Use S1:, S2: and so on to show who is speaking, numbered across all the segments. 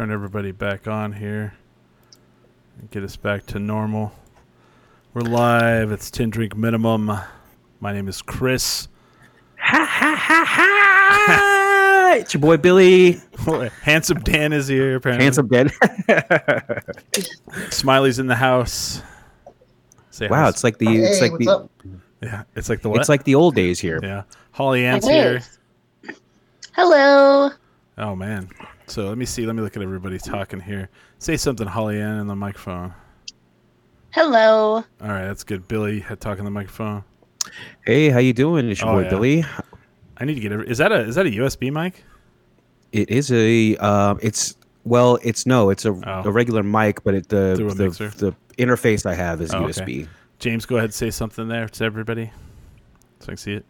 S1: turn everybody back on here and get us back to normal. We're live. It's 10 drink minimum. My name is Chris.
S2: Ha ha ha ha! it's your boy Billy,
S1: Handsome Dan is here, apparently.
S2: handsome Dan.
S1: Smiley's in the house. Say
S2: wow,
S1: hi.
S2: it's like the it's
S3: Hey,
S2: like
S3: what's
S2: the
S3: up?
S1: yeah, it's like the what?
S2: it's like the old days here.
S1: yeah. Holly Ann's
S4: It
S1: here.
S4: is. Hello.
S1: Oh man. So let me see. Let me look at everybody talking here. Say something, Holly Ann, on the microphone.
S4: Hello.
S1: All right, that's good. Billy had talking the microphone.
S2: Hey, how you doing? It's your
S1: Oh,
S2: boy
S1: yeah.
S2: Billy.
S1: I need to get. Every, is that a is that a USB mic?
S2: It is a um, it's well, it's no, it's a,
S1: Oh.
S2: a regular mic, but it the the, the interface I have is
S1: Oh, okay.
S2: USB.
S1: James, go ahead and say something there to everybody, so I can see it.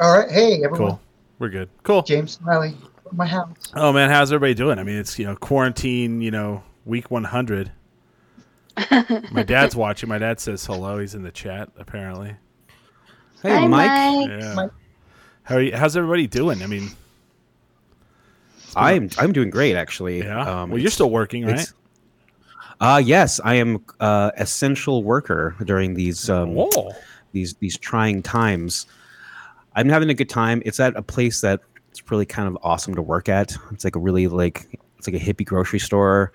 S3: All right. Hey, everyone.
S1: Cool. We're good. Cool.
S3: James Smiley from my house.
S1: Oh man, how's everybody doing? I mean, it's you know quarantine. You know, week one hundred. My dad's watching. My dad says hello. He's in the chat apparently.
S2: Hey,
S4: Hi,
S2: Mike.
S4: Mike.
S1: Yeah.
S3: Mike.
S1: How are you, how's everybody doing? I mean,
S2: I'm I'm doing great actually.
S1: yeah.
S2: Um,
S1: well, you're still working, right?
S2: it's- Uh yes, I am uh essential worker during these um
S1: Whoa.
S2: these these trying times. I'm having a good time. It's at a place that it's really kind of awesome to work at. It's like a really like it's like a hippie grocery store.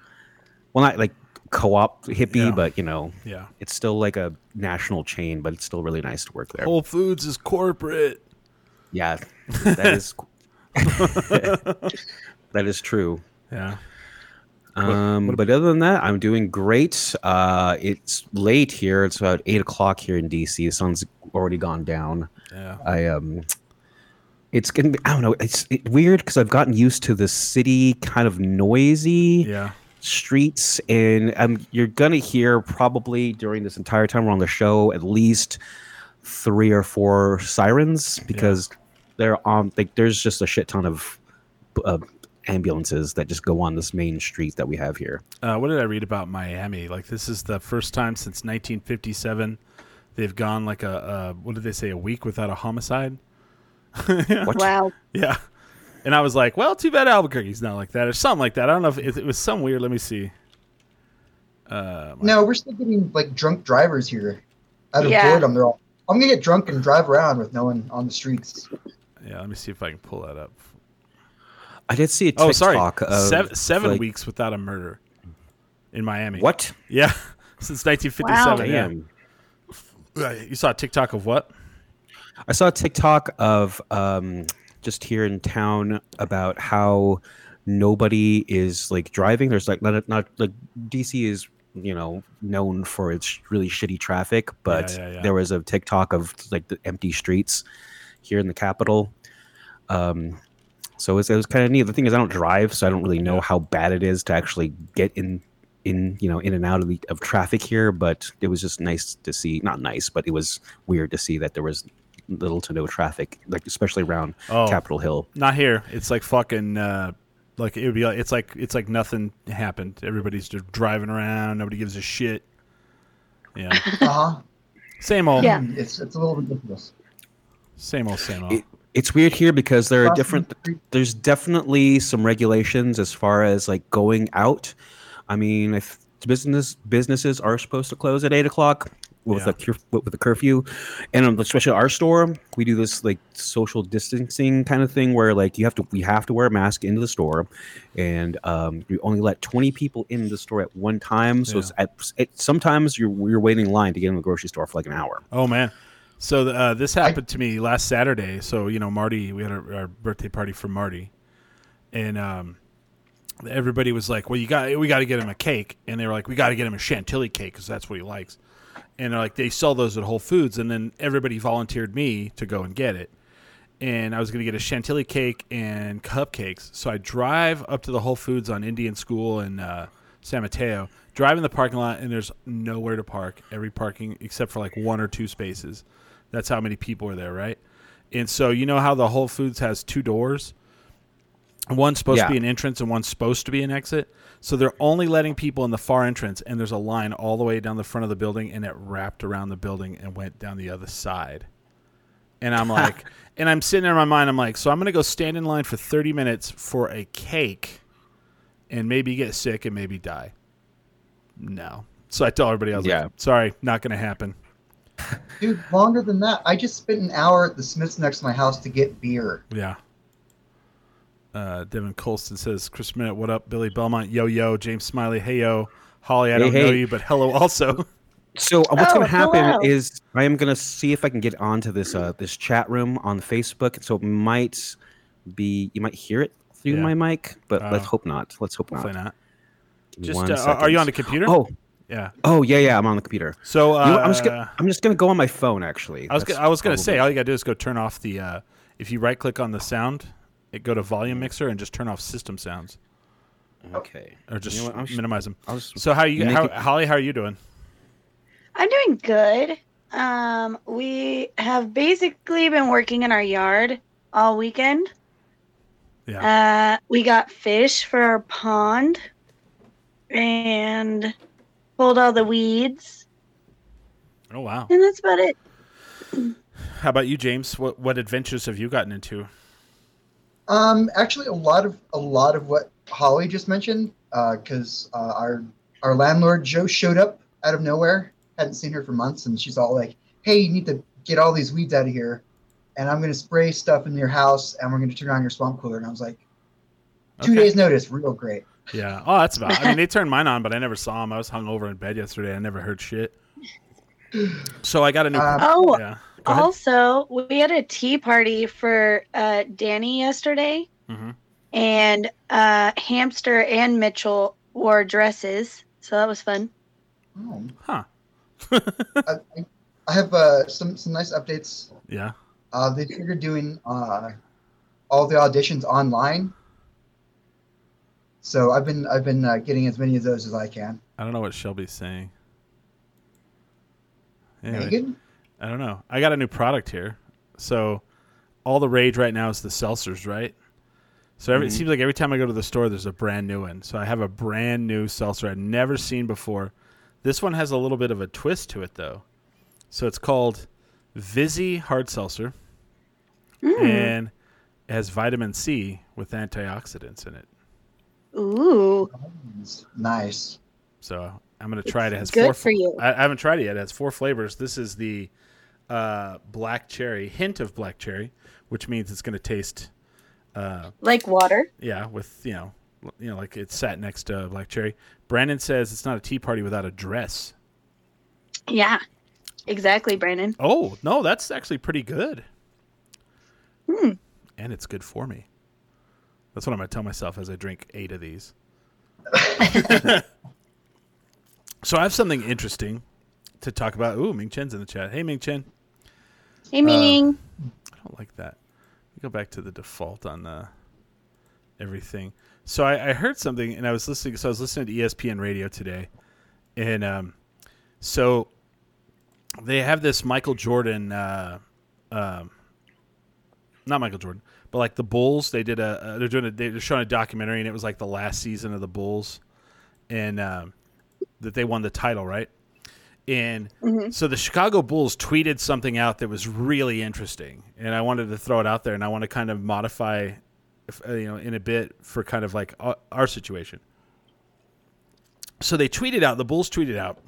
S2: Well, not like co-op hippie,
S1: Yeah.
S2: but you know,
S1: Yeah.
S2: it's still like a national chain, but it's still really nice to work there.
S1: Whole Foods is corporate.
S2: Yeah, that is that is true.
S1: Yeah.
S2: Um,
S1: what
S2: but other than that, I'm doing great. Uh, it's late here. It's about eight o'clock here in DC. The sun's already gone down.
S1: Yeah.
S2: I um, it's gonna be. I don't know. It's it, weird because I've gotten used to the city kind of noisy
S1: Yeah.
S2: streets, and um, you're gonna hear probably during this entire time we're on the show at least three or four sirens because they're on. Like, there's just a shit ton of uh, ambulances that just go on this main street that we have here.
S1: Uh, what did I read about Miami? Like this is the first time since 1957 they've gone like a, a what did they say a week without a homicide?
S2: What?
S4: Wow.
S1: Yeah. And I was like, well, too bad Albuquerque's not like that or something like that. I don't know if it, it was some weird. Let me see. Uh, my-
S3: No, we're still getting like drunk drivers here. Out of
S4: Yeah.
S3: boredom, they're all. I'm gonna get drunk and drive around with no one on the streets.
S1: yeah, let me see if I can pull that up.
S2: I did see a
S1: Oh,
S2: TikTok
S1: sorry,
S2: of
S1: seven, seven
S2: like-
S1: weeks without a murder in Miami.
S2: What?
S1: Yeah, since 1957.
S2: Wow.
S1: Yeah. You saw a TikTok of what?
S2: I saw a TikTok of um, just here in town about how nobody is like driving. There's like not not like DC is you know known for its really shitty traffic, but
S1: yeah, yeah.
S2: there was a TikTok of like the empty streets here in the capital. Um, so it was, it was kind of neat. The thing is, I don't drive, so I don't really know how bad it is to actually get in in you know in and out of the of traffic here. But it was just nice to see. Not nice, but it was weird to see that there was little to no traffic, like especially around
S1: Oh.
S2: Capitol Hill.
S1: Not here. It's like fucking. Uh, like it would be. Like, it's like it's like nothing happened. Everybody's just driving around. Nobody gives a shit. Yeah.
S3: Uh huh.
S1: Same old.
S4: Yeah.
S3: It's it's a little ridiculous.
S1: Same old. Same old.
S2: It- It's weird here because there are different. There's definitely some regulations as far as like going out. I mean, if business businesses are supposed to close at eight o'clock with
S1: Yeah.
S2: a cur- with a curfew, and um, especially our store, we do this like social distancing kind of thing where like you have to we have to wear a mask into the store, and um, we only let twenty people in the store at one time. So it's at, it, sometimes you're you're waiting in line to get in the grocery store for like an hour.
S1: Oh man. So uh, this happened to me last Saturday. So you know, Marty, we had our, our birthday party for Marty, and um, everybody was like, "Well, you got we got to get him a cake," and they were like, "We got to get him a chantilly cake because that's what he likes." And they're like, they sell those at Whole Foods, and then everybody volunteered me to go and get it. And I was going to get a chantilly cake and cupcakes. So I drive up to the Whole Foods on Indian School in uh, San Mateo, drive in the parking lot, and there's nowhere to park. Every parking except for like one or two spaces. That's how many people are there, right? And so you know how the Whole Foods has two doors. One's supposed
S2: Yeah.
S1: to be an entrance and one's supposed to be an exit. So they're only letting people in the far entrance, and there's a line all the way down the front of the building, and it wrapped around the building and went down the other side. And I'm like, and I'm sitting there in my mind, I'm like, so I'm gonna go stand in line for 30 minutes for a cake, and maybe get sick and maybe die. No. So I tell everybody, I was
S2: Yeah.
S1: like, sorry, not gonna happen.
S3: Dude, longer than that. I just spent an hour at the Smiths next to my house to get beer.
S1: Yeah. Uh, Devin Colston says, Chris Minute, what up? Billy Belmont, yo yo. James Smiley, hey yo. Holly, I
S2: Hey,
S1: don't know
S2: hey.
S1: you, but hello also.
S2: So uh, what's
S4: Oh,
S2: going to happen
S4: hello.
S2: is I am going to see if I can get onto this uh, this chat room on Facebook. So it might be you might hear it through
S1: Yeah.
S2: my mic, but let's
S1: Oh.
S2: hope not. Let's hope
S1: Hopefully
S2: not.
S1: not. Just uh, are- are you on the computer?
S2: Oh,
S1: yeah.
S2: oh yeah, yeah. I'm on the computer.
S1: So uh,
S2: You know I'm just gonna I'm just gonna go on my phone actually.
S1: I was
S2: That's
S1: gonna, I was gonna say all you gotta do is go turn off the uh, if you right click on the sound, it go to volume mixer and just turn off system sounds
S2: okay.
S1: or just
S2: You know what,
S1: minimize them.
S2: Just-
S1: So how you how,
S2: it-
S1: Holly? How are you doing?
S4: I'm doing good. Um, we have basically been working in our yard all weekend.
S1: Yeah.
S4: Uh, we got fish for our pond and pulled all the weeds,
S1: oh wow.
S4: and that's about it.
S1: How about you, James? What what adventures have you gotten into?
S3: Um, actually, a lot of a lot of what Holly just mentioned, because uh, our our landlord Joe showed up out of nowhere. Hadn't seen her for months, and she's all like, "Hey, you need to get all these weeds out of here, and I'm going to spray stuff in your house, and we're going to turn on your swamp cooler." And I was like, two
S1: Okay.
S3: days notice, real great."
S1: Yeah. Oh, that's about. I mean, they turned mine on, but I never saw them. I was hung over in bed yesterday. I never heard shit. So I got a new.
S3: Um,
S4: Oh,
S1: yeah. Go ahead.
S4: also, we had a tea party for uh, Danny yesterday,
S1: Mhm.
S4: and uh, Hamster and Mitchell wore dresses, so that was fun.
S3: Oh.
S1: Huh.
S3: I, I- I have uh, some some nice updates.
S1: Yeah.
S3: Uh, they figured doing uh, all the auditions online. So I've been I've been uh, getting as many of those as I can.
S1: I don't know what Shelby's saying. Anyway.
S3: Megan?
S1: I don't know. I got a new product here. So all the rage right now is the seltzers, right? So every, it
S2: Mhm.
S1: seems like every time I go to the store, there's a brand new one. So I have a brand new seltzer I've never seen before. This one has a little bit of a twist to it, though. So it's called Vizzy Hard Seltzer,
S4: Mm.
S1: and it has vitamin C with antioxidants in it.
S4: Ooh,
S3: Nice.
S1: So I'm gonna try it. It has
S4: good
S1: four.
S4: for you.
S1: I, I haven't tried it yet. It has four flavors. This is the uh, black cherry, hint of black cherry, which means it's gonna taste, uh,
S4: like water.
S1: yeah, with you know, you know, like it's sat next to black cherry. Brandon says it's not a tea party without a dress.
S4: Yeah, exactly, Brandon.
S1: Oh no, that's actually pretty good.
S4: Hmm.
S1: And it's good for me. That's what I'm gonna tell myself as I drink eight of these. so I have something interesting to talk about. Ooh, Ming Chen's in the chat. Hey, Ming Chen.
S4: Hey, Ming.
S1: I don't like that. Let me go back to the default on uh, everything. So I, I heard something, and I was listening. So I was listening to ESPN radio today, and um, so they have this Michael Jordan, uh, um, not Michael Jordan, but like the Bulls. They did a uh, they're doing a they're showing a documentary, and it was like the last season of the Bulls, and um, that they won the title, right? And
S4: Mhm.
S1: so the Chicago Bulls tweeted something out that was really interesting, and I wanted to throw it out there, and I want to kind of modify, uh, you know, in a bit for kind of like our, our situation. So they tweeted out, the Bulls tweeted out,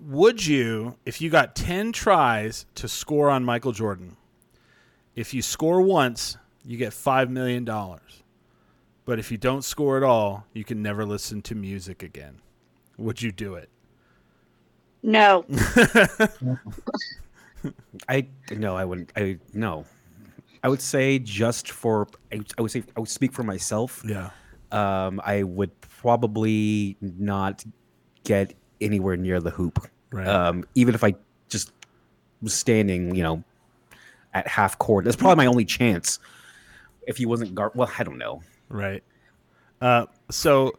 S1: would you, if you got 10 tries to score on Michael Jordan, if you score once, you get $5 million. But if you don't score at all, you can never listen to music again. Would you do it?
S4: No.
S2: I no, I wouldn't. I no. I would say just for I, I would say I would speak for myself.
S1: Yeah.
S2: um, I would probably not get anywhere near the hoop.
S1: Right.
S2: Um, even if I just was standing, you know, at half court. That's probably my only chance. If he wasn't guard, well, I don't know.
S1: right. Uh, so,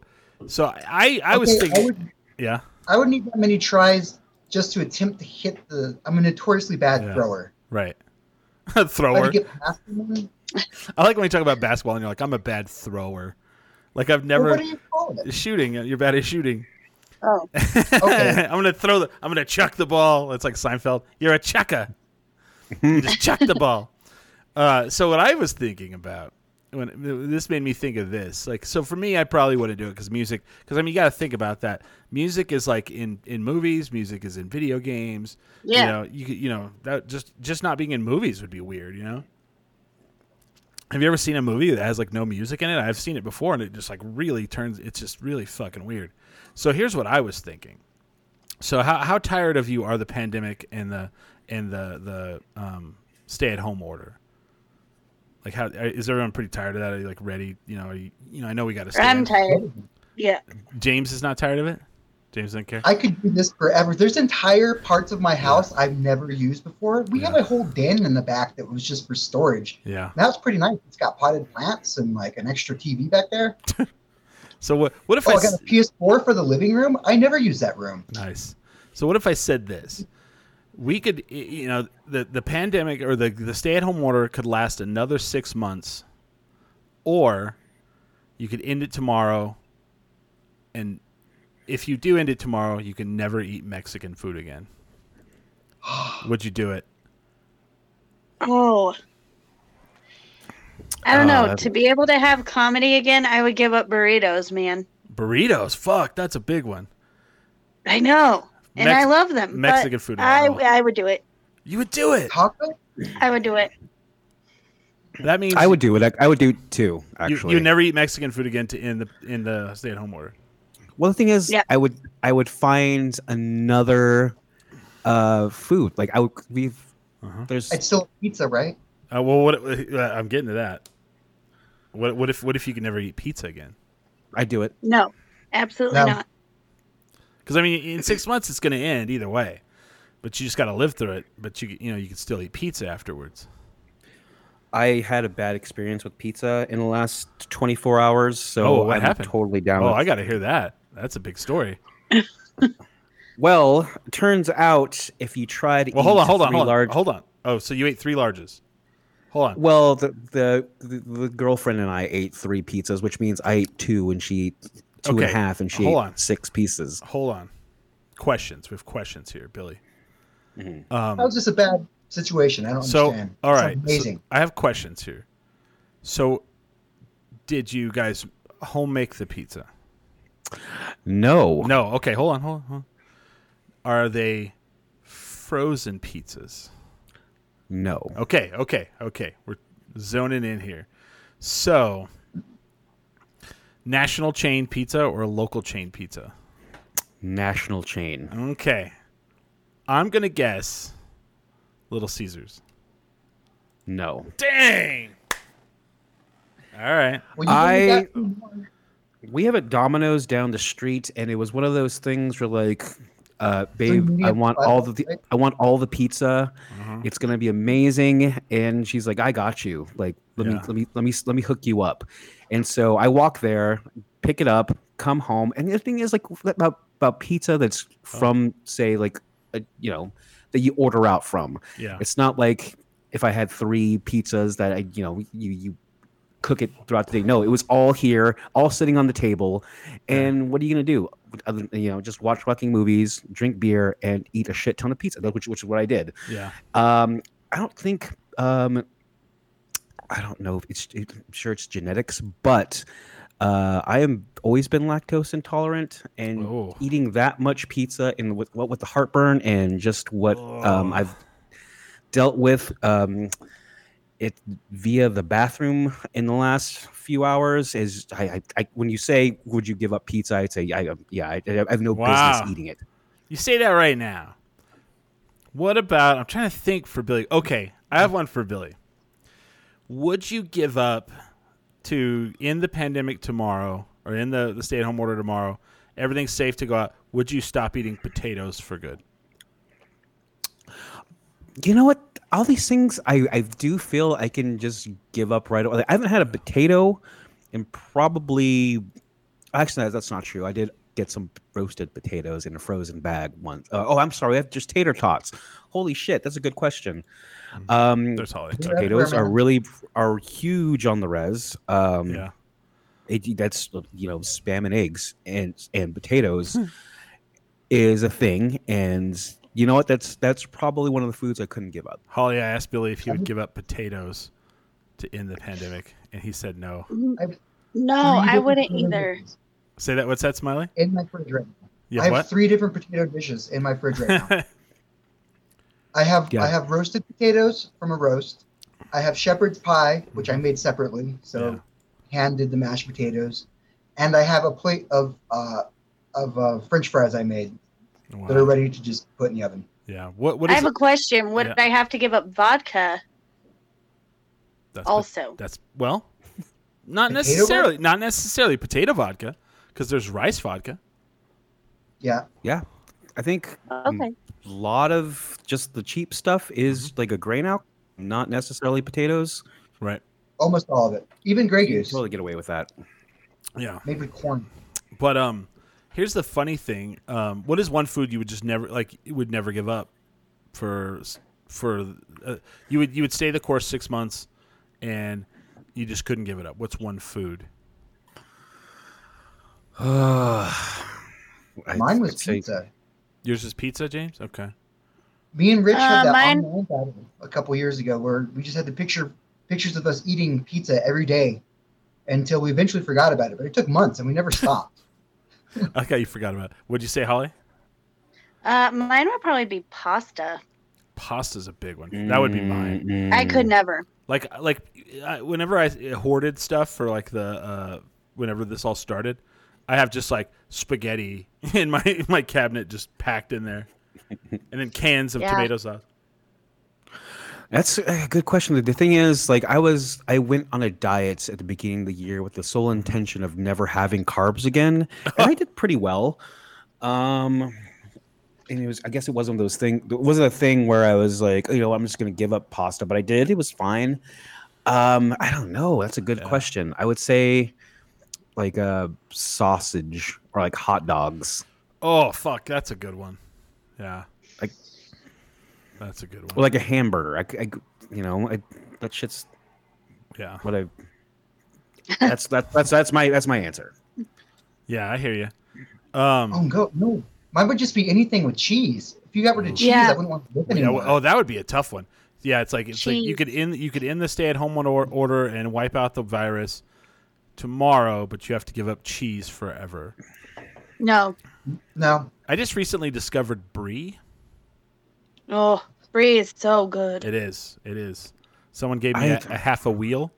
S1: so I I was
S3: Okay, I
S1: thinking,
S3: would,
S1: yeah,
S3: I would need that many tries just to attempt to hit the. I'm a notoriously bad
S1: Yeah.
S3: thrower.
S1: right. Thrower.
S3: could get past them,
S1: I like when you talk about basketball and you're like, I'm a bad thrower. Like I've
S3: well,
S1: never
S3: what do you call it?
S1: shooting. You're bad at shooting.
S4: Oh,
S3: Okay.
S1: I'm gonna throw the. I'm gonna chuck the ball. It's like Seinfeld. You're a chucker. you just chuck the ball. Uh, so what I was thinking about when this made me think of this, like, so for me, I probably wouldn't do it because music. Because I mean, you got to think about that. Music is like in in movies. Music is in video games.
S4: yeah.
S1: You know, you you know that just just not being in movies would be weird. You know. Have you ever seen a movie that has like no music in it? I've seen it before, and it just like really turns. It's just really fucking weird. So here's what I was thinking. So how how tired of you are the pandemic and the and the the um, stay at home order? Like how uh, is everyone pretty tired of that? Are you like ready? You know, are you, you know. I know we got to.
S4: I'm tired. Yeah.
S1: James is not tired of it. James doesn't care.
S3: I could do this forever. There's entire parts of my house I've never used before. We have
S1: Yeah.
S3: a whole den in the back that was just for storage.
S1: yeah.
S3: That was pretty nice. It's got potted plants and like an extra TV back there.
S1: So what what if
S3: Oh,
S1: I
S3: I got a PS4 for the living room. I never use that room.
S1: Nice. So what if I said this? We could, you know, the the pandemic or the the stay at home order could last another six months, or you could end it tomorrow. And if you do end it tomorrow, you can never eat Mexican food again. Would you do it?
S4: Oh. I don't
S2: Oh,
S4: know.
S2: that's-
S4: To be able to have comedy again, I would give up burritos, man.
S1: Burritos, fuck, that's a big one.
S4: I know. And
S1: Mex-
S4: I love them.
S1: Mexican food.
S4: I. I would do it.
S1: you would do it.
S3: Taco?
S4: I would do it.
S1: That means
S2: I would do it. I, I would do it too.
S1: You,
S2: Actually,
S1: you never eat Mexican food again to in the in the stay at home order.
S2: Well, the thing is,
S4: Yeah.
S2: I would I would find another uh food. Like I would we've
S1: Uh-huh.
S2: there's
S3: It's still pizza, right?
S1: Uh, well, what uh, I'm getting to that. What what if what if you could never eat pizza again?
S2: I do it.
S4: No, absolutely
S3: No.
S4: not.
S1: Because I mean, in six months it's going to end either way, but you just got to live through it. But you you know you can still eat pizza afterwards.
S2: I had a bad experience with pizza in the last 24 hours, so
S1: Oh, what
S2: I'm totally down.
S1: Oh, I got to hear that. That's a big story.
S2: Well, turns out if you try to
S1: Well,
S2: eat
S1: hold on, hold on, hold on,
S2: large,
S1: hold on. Oh, so you ate three larges. Hold on.
S2: well, the, the the the girlfriend and I ate three pizzas, which means I ate two and she ate two and a half, and she
S1: hold
S2: ate
S1: on.
S2: six pieces.
S1: Hold on. Questions. We have questions here, Billy.
S2: Mhm.
S1: Um,
S3: That was just a bad situation. I don't
S1: so
S3: understand.
S1: all
S3: It's
S1: right, so
S3: amazing.
S1: I have questions here. So, did you guys home make the pizza?
S2: No,
S1: No. Okay. Hold on. Hold on. Hold on. Are they frozen pizzas?
S2: no.
S1: Okay. Okay. Okay. We're zoning in here. So, national chain pizza or local chain pizza?
S2: National chain.
S1: Okay. I'm gonna guess Little Caesars.
S2: No.
S1: Dang. All right.
S3: Well,
S2: I-
S3: only got one.
S2: We have a Domino's down the street, and it was one of those things where, like, uh, babe, I want all the? I want all the pizza.
S1: Uh-huh.
S2: It's gonna be amazing. And she's like, I got you. Like, let me let me let me let me hook you up. And so I walk there, pick it up, come home, and the thing is, like, about about pizza that's from, say, like, a, you know, that you order out from.
S1: Yeah.
S2: It's not like if I had three pizzas that I, you know, you you cook it throughout the day. No, it was all here, all sitting on the table. And what are you gonna do? Other You know, just watch fucking movies, drink beer, and eat a shit ton of pizza. Which which is what I did.
S1: Yeah.
S2: Um, I don't think. Um, I don't know if it's. It, I'm sure it's genetics, but uh, I am always been lactose intolerant, and
S1: Oh.
S2: eating that much pizza and with what with the heartburn and just what um,
S1: Oh.
S2: I've dealt with um, it via the bathroom in the last few hours is I, I, I when you say would you give up pizza I'd say I, um, yeah I, I have no
S1: Wow.
S2: business eating it
S1: You say that right now. What about? I'm trying to think for Billy. Okay, I have one for Billy. Would you give up to in the pandemic tomorrow or in the, the stay at home order tomorrow, everything's safe to go out. Would you stop eating potatoes for good?
S2: You know what? All these things, I, I do feel I can just give up right away. I haven't had a potato in probably. Actually, that's not true. I did get some roasted potatoes in a frozen bag once. Uh, oh, I'm sorry. I have just tater tots. Holy shit, that's a good question. Um,
S1: There's Holly.
S2: Potatoes are really are huge on the res. Um,
S1: Yeah.
S2: it, that's you know spam and eggs and and potatoes
S1: Hmm.
S2: is a thing and you know what that's that's probably one of the foods i couldn't give up
S1: Holly, I asked Billy if he would give up potatoes to end the pandemic, and he said no.
S4: No, I wouldn't either.
S3: dishes
S1: Say that. What's that, Smiley?
S3: In my fridge right now.
S1: Yeah.
S3: I have
S1: what?
S3: three different potato dishes in my fridge right now. I have
S2: Yeah.
S3: I have roasted potatoes from a roast. I have shepherd's pie, which I made separately. So
S1: Yeah.
S3: hand did the mashed potatoes, and I have a plate of uh, of uh, French fries I made
S1: Wow.
S3: that are ready to just put in the oven.
S1: Yeah. What? What
S4: I
S1: is?
S4: have a question. Would
S1: Yeah.
S4: I have to give up vodka
S1: that's
S4: also?
S1: That's well, not
S3: Potato
S1: necessarily. Not necessarily potato vodka, because there's rice vodka.
S3: Yeah,
S2: yeah i think
S4: Okay.
S2: a lot of just the cheap stuff is
S1: Mm-hmm.
S2: like a grain out not necessarily potatoes
S1: Right.
S3: almost all of it. Even Grey
S2: you can
S3: Goose
S2: totally get away with that
S1: Yeah.
S3: Maybe corn.
S1: But um, here's the funny thing. Um, what is one food you would just never like? You would never give up for for uh, you would you would stay the course six months, and you just couldn't give it up. What's one food?
S2: I'd-
S3: Mine was
S2: I'd say-
S3: pizza.
S1: Yours is pizza, James. Okay.
S3: Me and Rich
S4: Uh,
S3: had that
S4: mine-
S3: online a couple years ago where we just had the picture pictures of us eating pizza every day until we eventually forgot about it. But it took months and we never stopped.
S1: Like how you forgot about. it. What'd you say, Holly?
S4: Uh, mine would probably be pasta.
S1: Pasta's a big one. That would be mine.
S2: Mm,
S4: I could never.
S1: Like like I, whenever I hoarded stuff for like the uh, whenever this all started, I have just like spaghetti in my in my cabinet just packed in there, and then cans of
S4: Yeah.
S1: tomato sauce.
S2: That's a good question. The thing is, like, I was, I went on a diet at the beginning of the year with the sole intention of never having carbs again, and I did pretty well. Um, and it was, I guess, it wasn't one of those things. It wasn't a thing where I was like, you know, I'm just going to give up pasta, but I did. It was fine. Um, I don't know. That's a good
S1: Yeah.
S2: question. I would say, like, uh, sausage or like hot dogs,
S1: Oh fuck, that's a good one. Yeah, that's a good one.
S2: or like a hamburger. I, you know, I, that shit's
S1: yeah,
S2: what I. That's that, that's that's my that's my answer.
S1: yeah, I hear you. Um,
S3: Oh go no. Mine would just be anything with cheese. If you got rid of cheese,
S4: Yeah.
S3: I wouldn't want to live
S1: yeah,
S3: anymore.
S1: well, oh, that would be a tough one. Yeah, it's like it's like you could end you could end the stay at home order, order and wipe out the virus tomorrow, but you have to give up cheese forever.
S4: No.
S3: no.
S1: I just recently discovered brie.
S4: Oh, brie is so good.
S1: It is. It is. Someone gave me
S2: I-
S1: a, a half a wheel.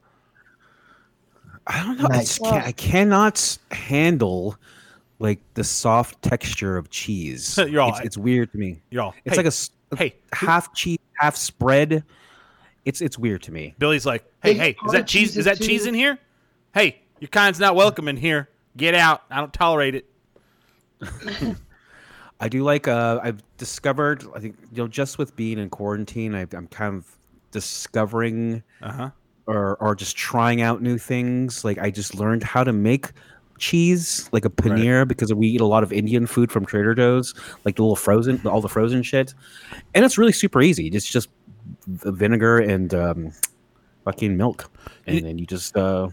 S2: I don't know. I,
S3: Nice.
S2: just can't, I cannot handle like the soft texture of cheese.
S1: You're all-
S2: it's, it's weird to me.
S1: Y'all,
S2: It's
S1: hey,
S2: like a,
S1: hey.
S2: half cheese, half spread. It's it's weird to me.
S1: Billy's like, hey,
S3: Hey,
S1: hey, is that cheese?
S3: cheese
S1: Is that
S3: too.
S1: cheese in here? Hey, your kind's not welcome in here. Get out. I don't tolerate it.
S2: I do like. Uh, I've discovered. I think you know, just with being in quarantine, I, I'm kind of discovering
S1: Uh huh.
S2: or or just trying out new things. Like I just learned how to make cheese, like a paneer, because we eat a lot of Indian food from Trader Joe's, like the little frozen, all the frozen shit, and it's really super easy. It's just vinegar and um, fucking milk, and
S1: You-
S2: then you just uh,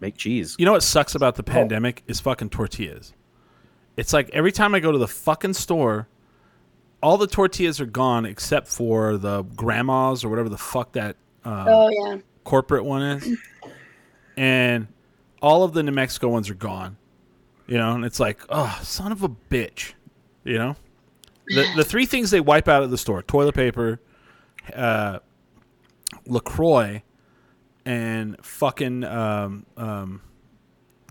S2: make cheese.
S1: You know what sucks about the pandemic is fucking tortillas. It's like every time I go to the fucking store, all the tortillas are gone except for the grandmas or whatever the fuck that uh,
S4: Oh yeah.
S1: corporate one is, and all of the New Mexico ones are gone. You know, and it's like, oh, son of a bitch. You know, the the three things they wipe out of the store: toilet paper, uh, Lacroix, and fucking um, um,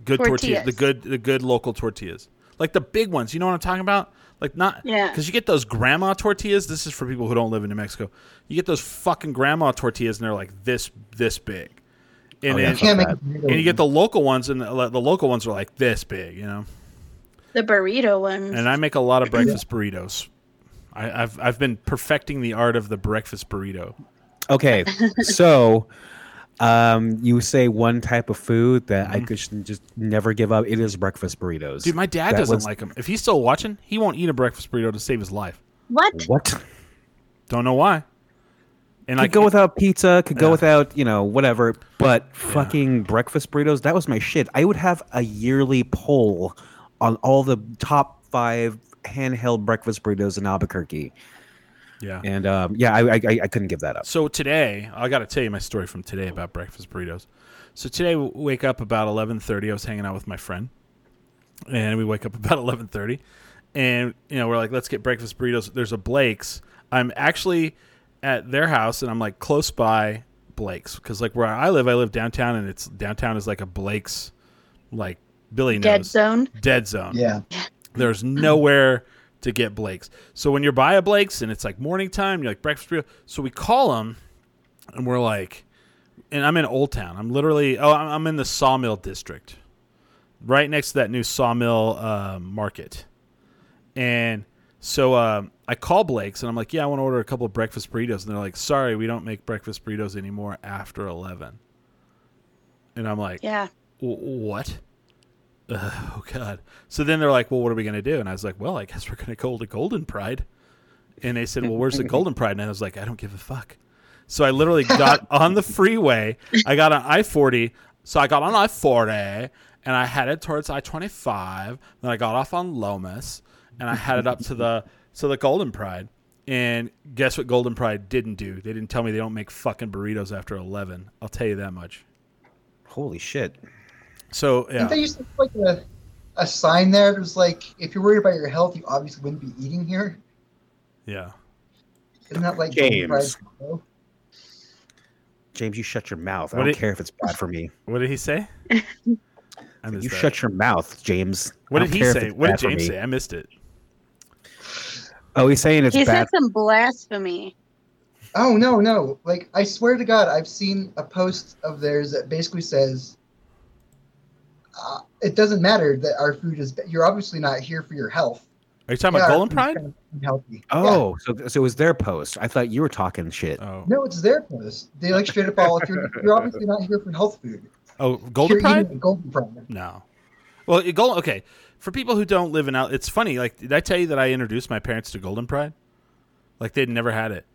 S1: good tortillas.
S4: Tortillas.
S1: The good the good local tortillas, like the big ones. You know what I'm talking about? Like not
S4: Yeah.
S1: because you get those grandma tortillas. This is for people who don't live in New Mexico. You get those fucking grandma tortillas, and they're like this this big, and
S2: Oh, yeah.
S1: then,
S3: You can't make.
S2: that.
S3: a burrito
S1: and you get the local ones, and the, the local ones are like this big, you know.
S4: The burrito ones.
S1: And I make a lot of breakfast burritos. I, I've I've been perfecting the art of the breakfast burrito.
S2: Okay, so um, you say one type of food that I
S1: Mhm.
S2: could just never give up. It is breakfast burritos.
S1: Dude, my dad
S2: That
S1: doesn't
S2: was-
S1: like them. If he's still watching, he won't eat a breakfast burrito to save his life.
S4: what?
S2: what?
S1: Don't know why. And I
S2: Could
S1: like
S2: go without pizza. Could
S1: Yeah.
S2: go without you know whatever. But fucking breakfast burritos. That was my shit. I would have a yearly poll on all the top five handheld breakfast burritos in Albuquerque.
S1: Yeah.
S2: And um, yeah, I, I I- I couldn't give that up.
S1: So today, I got to tell you my story from today about breakfast burritos. So today, we wake up about eleven thirty. I was hanging out with my friend, and we wake up about eleven thirty, and you know we're like, let's get breakfast burritos. There's a Blake's. I'm actually at their house, and I'm like close by Blake's because like where I live, I live downtown, and it's downtown is like a Blake's, like Billy
S4: Dead zone.
S1: dead zone.
S3: Yeah.
S1: There's nowhere to get Blake's. So when you're by a Blake's and it's like morning time, you're like breakfast burrito. So we call them, and we're like, and I'm in Old Town. I'm literally, oh, I'm in the Sawmill District, right next to that new Sawmill uh, Market. And so um, I call Blake's and I'm like, yeah, I want to order a couple of breakfast burritos. And they're like, sorry, we don't make breakfast burritos anymore after 11. And I'm like,
S4: Yeah.
S1: What? Oh God. So then they're like, well, what are we going to do? And I was like, well, I guess we're going to go to Golden Pride. And they said, well, where's the Golden Pride? And I was like, I don't give a fuck. So I literally got on the freeway. I got on I 40. So I got on I 40 and I headed towards I 25. Then I got off on Lomas and I headed up to the to the Golden Pride. And guess what Golden Pride didn't do? They didn't tell me they don't make fucking burritos after 11. I'll tell you that much.
S2: Holy shit!
S1: So yeah.
S3: Didn't they used to put like a, a sign there that was like, if you're worried about your health, you obviously wouldn't be eating here.
S1: Yeah.
S3: Isn't that like
S2: James. James, you shut your mouth. I
S1: What
S2: don't
S1: did-
S2: care if it's bad for me.
S1: What did he say? I missed
S2: You
S1: that.
S2: shut your mouth, James.
S1: What did he say? What did James say? I missed it.
S2: Oh, he's saying it's
S4: He
S2: bad.
S4: said some blasphemy.
S3: Oh no, no! Like I swear to God, I've seen a post of theirs that basically says, uh, "It doesn't matter that our food is. You're obviously not here for your health.
S1: Are you talking
S3: Yeah,
S1: about Golden Pride?
S3: kind of Unhealthy. Yeah.
S2: Oh, so so it was their post. I thought you were talking shit.
S1: Oh,
S3: No, it's their post. They like straight up all. If you're, you're obviously not here for health food.
S1: oh, Golden
S3: you're
S1: Pride?
S3: eating Golden Pride.
S1: No. Well, Golden. Okay, for people who don't live in out, it's funny. Like, did I tell you that I introduced my parents to Golden Pride? Like they'd never had it.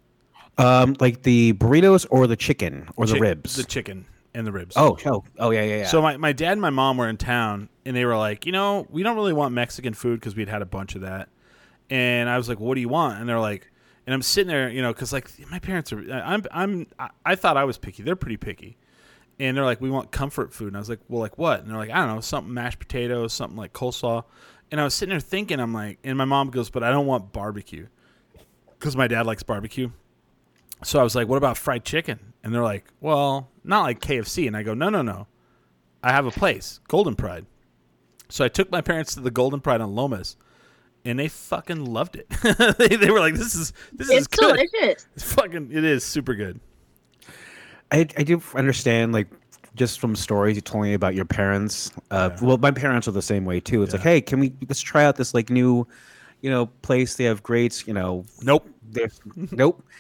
S2: Um, like the burritos or the chicken or the ribs.
S1: the chicken and the ribs.
S2: oh, oh, oh, yeah, yeah, yeah.
S1: So my, my dad and my mom were in town, and they were like, you know, we don't really want Mexican food because we'd had a bunch of that. And I was like, what do you want? And they're like, and I'm sitting there, you know, because like my parents are, I'm, I'm, I- I thought I was picky. They're pretty picky. And they're like, we want comfort food. And I was like, well, like what? And they're like, I don't know, something mashed potatoes, something like coleslaw. And I was sitting there thinking, I'm like, and my mom goes, but I don't want barbecue because my dad likes barbecue. So I was like, what about fried chicken? And they're like, well, not like KFC. And I go, no, no, no. I have a place, Golden Pride. So I took my parents to the Golden Pride on Lomas, and they fucking loved it. they, they were like, "This is this is
S4: It's
S1: good.
S4: delicious.
S1: It's fucking. It is super good."
S2: I, I do understand, like, just from stories you told me about your parents. Uh,
S1: Yeah.
S2: Well, my parents are the same way too. It's like, hey, can we let's try out this like new, you know, place? They have great, you know,
S1: Nope.
S2: nope.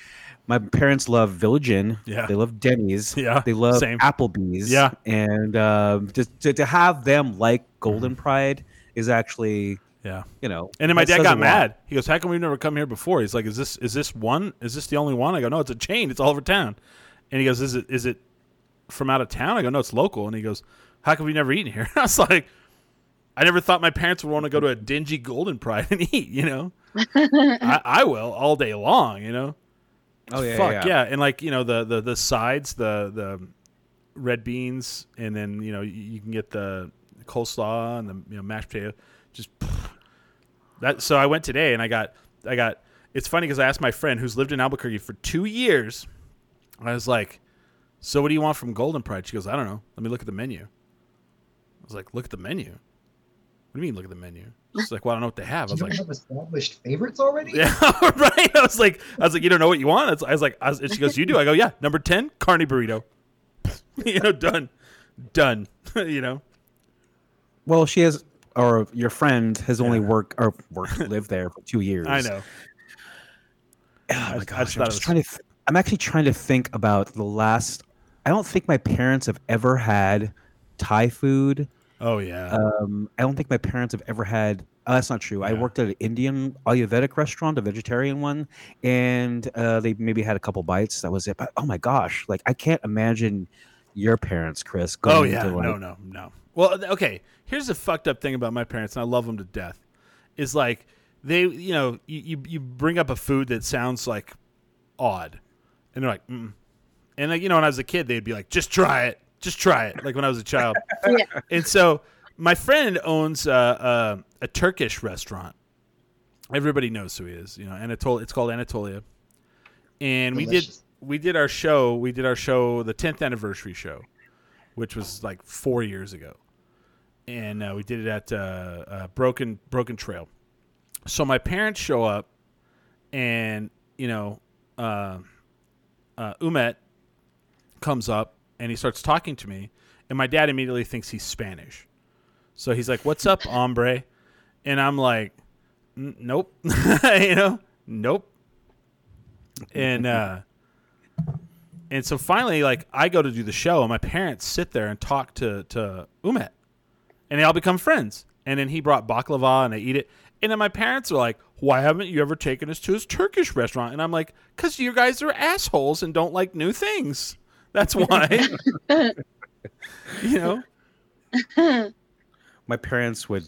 S2: My parents love Village Inn.
S1: Yeah.
S2: They love Denny's.
S1: Yeah,
S2: They love
S1: same.
S2: Applebee's.
S1: Yeah.
S2: And um, just to, to have them like Golden Pride is actually,
S1: Yeah.
S2: you know.
S1: And then my dad got
S2: a lot.
S1: mad. He goes, "How come we've never come here before?" He's like, "Is this is this one? Is this the only one?" I go, "No, it's a chain. It's all over town." And he goes, "Is it is it from out of town?" I go, "No, it's local." And he goes, "How come we never eaten here?" I was like, "I never thought my parents would want to go to a dingy Golden Pride and eat. You know, I, I will all day long. You know."
S2: Oh yeah,
S1: Fuck
S2: yeah.
S1: yeah. and like you know the the the sides, the the red beans, and then you know you, you can get the coleslaw and the you know mashed potato. Just that. So I went today and I got I got. It's funny because I asked my friend who's lived in Albuquerque for two years. I was like, "So what do you want from Golden Pride?" She goes, "I don't know. Let me look at the menu." I was like, "Look at the menu." What do you mean, look at the menu? She's like, "Well, I don't know what they have." I
S3: You
S1: was
S3: don't
S1: like,
S3: have established favorites already?
S1: yeah, right. I was like, I was like, you don't know what you want. It's, I was like, I was, and she goes, you do. I go, yeah, number ten, carne burrito. you know, done, done. you know.
S2: Well, she has, or your friend has only
S1: Yeah.
S2: worked or worked lived there for two years.
S1: I know.
S2: Oh
S1: I- I
S2: my
S1: just
S2: gosh, I'm just
S1: was-
S2: trying to. Th- I'm actually trying to think about the last. I don't think my parents have ever had Thai food.
S1: Oh yeah.
S2: Um, I don't think my parents have ever had. Oh, that's not true. I worked at an Indian Ayurvedic restaurant, a vegetarian one, and uh, they maybe had a couple bites. That was it. But oh my gosh, like I can't imagine your parents, Chris. Going
S1: oh yeah.
S2: to, like,
S1: no, no, no. Well, okay. Here's the fucked up thing about my parents, and I love them to death. Is like they, you know, you you, you bring up a food that sounds like odd, and they're like, mm. and like you know, when I was a kid, they'd be like, just try it, just try it. Like when I was a child.
S4: Yeah.
S1: And so my friend owns uh, uh, a Turkish restaurant. Everybody knows who he is, you know. Anatol. It's called Anatolia, and we did we did our show. We did our show, the tenth anniversary show, which was like four years ago, and uh, we did it at uh, uh, Broken Broken Trail. So my parents show up, and you know, uh, uh, Umet comes up and he starts talking to me, and my dad immediately thinks he's Spanish. So he's like, "What's up, hombre?" And I'm like, "Nope," you know, "Nope." And uh, and so finally, like, I go to do the show, and my parents sit there and talk to to Umet, and they all become friends. And then he brought baklava, and they eat it. And then my parents are like, "Why haven't you ever taken us to his Turkish restaurant?" And I'm like, "Cause you guys are assholes and don't like new things. That's why." you know.
S2: my parents would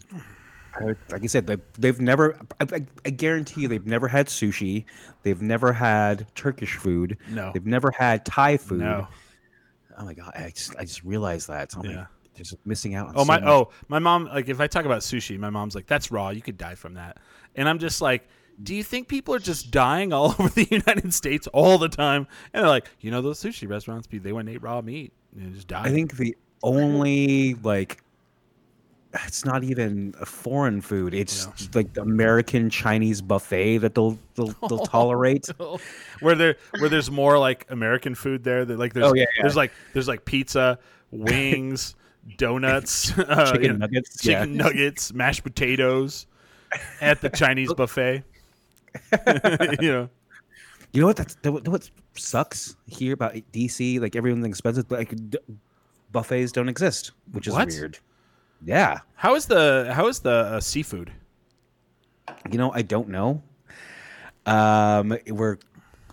S2: like I said they, they've never I, I, I guarantee you they've never had sushi they've never had Turkish food
S1: No.
S2: they've never had Thai food
S1: No.
S2: oh my god I just I just realized that so
S1: Yeah.
S2: like, just missing out on
S1: Oh
S2: so
S1: my!
S2: much.
S1: Oh, my mom. Like, if I talk about sushi, my mom's like, "That's raw. You could die from that." And I'm just like, "Do you think people are just dying all over the United States all the time?" And they're like, "You know, those sushi restaurants, they went and ate raw meat and just died."
S2: I think the only like it's not even a foreign food it's
S1: Yeah.
S2: like the American Chinese buffet that they'll they'll, they'll tolerate
S1: where there where there's more like American food there. That like there's
S2: Oh, yeah, yeah.
S1: there's like there's like pizza, wings, donuts, uh,
S2: chicken
S1: you know,
S2: nuggets
S1: chicken nuggets, mashed potatoes at the Chinese buffet. you know.
S2: You know what? That's that, what- sucks here about DC. Like everything's expensive, but like d- buffets don't exist, which is
S1: What?
S2: weird. Yeah,
S1: How is the how is the uh, seafood?
S2: you know, I don't know. Um, we're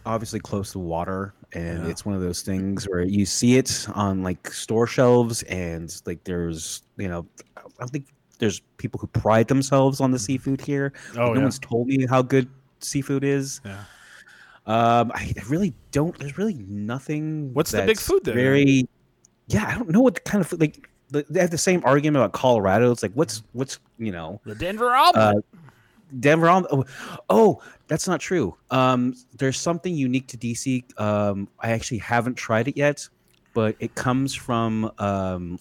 S2: obviously close to water, and
S1: Yeah.
S2: it's one of those things where you see it on like store shelves, and like there's you know, I don't think there's people who pride themselves on the seafood here.
S1: Oh
S2: no
S1: yeah.
S2: one's told me how good seafood is.
S1: yeah.
S2: Um, I I really don't. There's really nothing.
S1: What's the big food there?
S2: Very. Yeah, I don't know what kind of food. Like they have the same argument about Colorado. It's like what's what's you know
S1: The Denver omelet.
S2: uh, Denver. On, oh, oh, that's not true. Um, there's something unique to DC. Um, I actually haven't tried it yet, but it comes from um,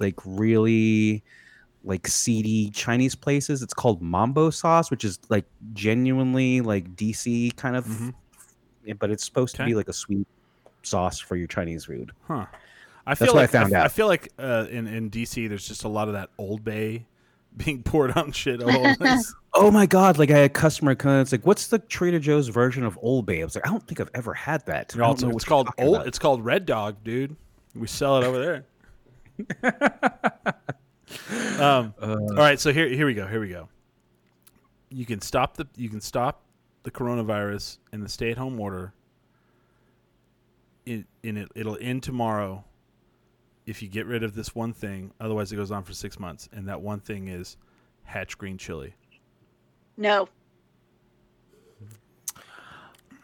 S2: like really like seedy Chinese places. It's called Mambo sauce, which is like genuinely like DC kind of,
S1: Mhm.
S2: but it's supposed to be like a sweet sauce for your Chinese food.
S1: Huh. I feel That's
S2: what I
S1: like
S2: found
S1: I,
S2: out.
S1: feel like uh, in in DC, there's just a lot of that Old Bay being poured on shit. all over the place.
S2: Oh my god! Like I had a customer come. It's like, what's the Trader Joe's version of Old Bay? I was like, I don't think I've ever had that. I
S1: You're also- it's called old.
S2: about.
S1: It's called Red Dog, dude. We sell it over there. um,
S2: Uh,
S1: all right, so here here we go. Here we go. You can stop the you can stop the coronavirus and the stay at home order. In in it it'll end tomorrow. If you get rid of this one thing, otherwise it goes on for six months, and that one thing is Hatch green chili.
S4: No.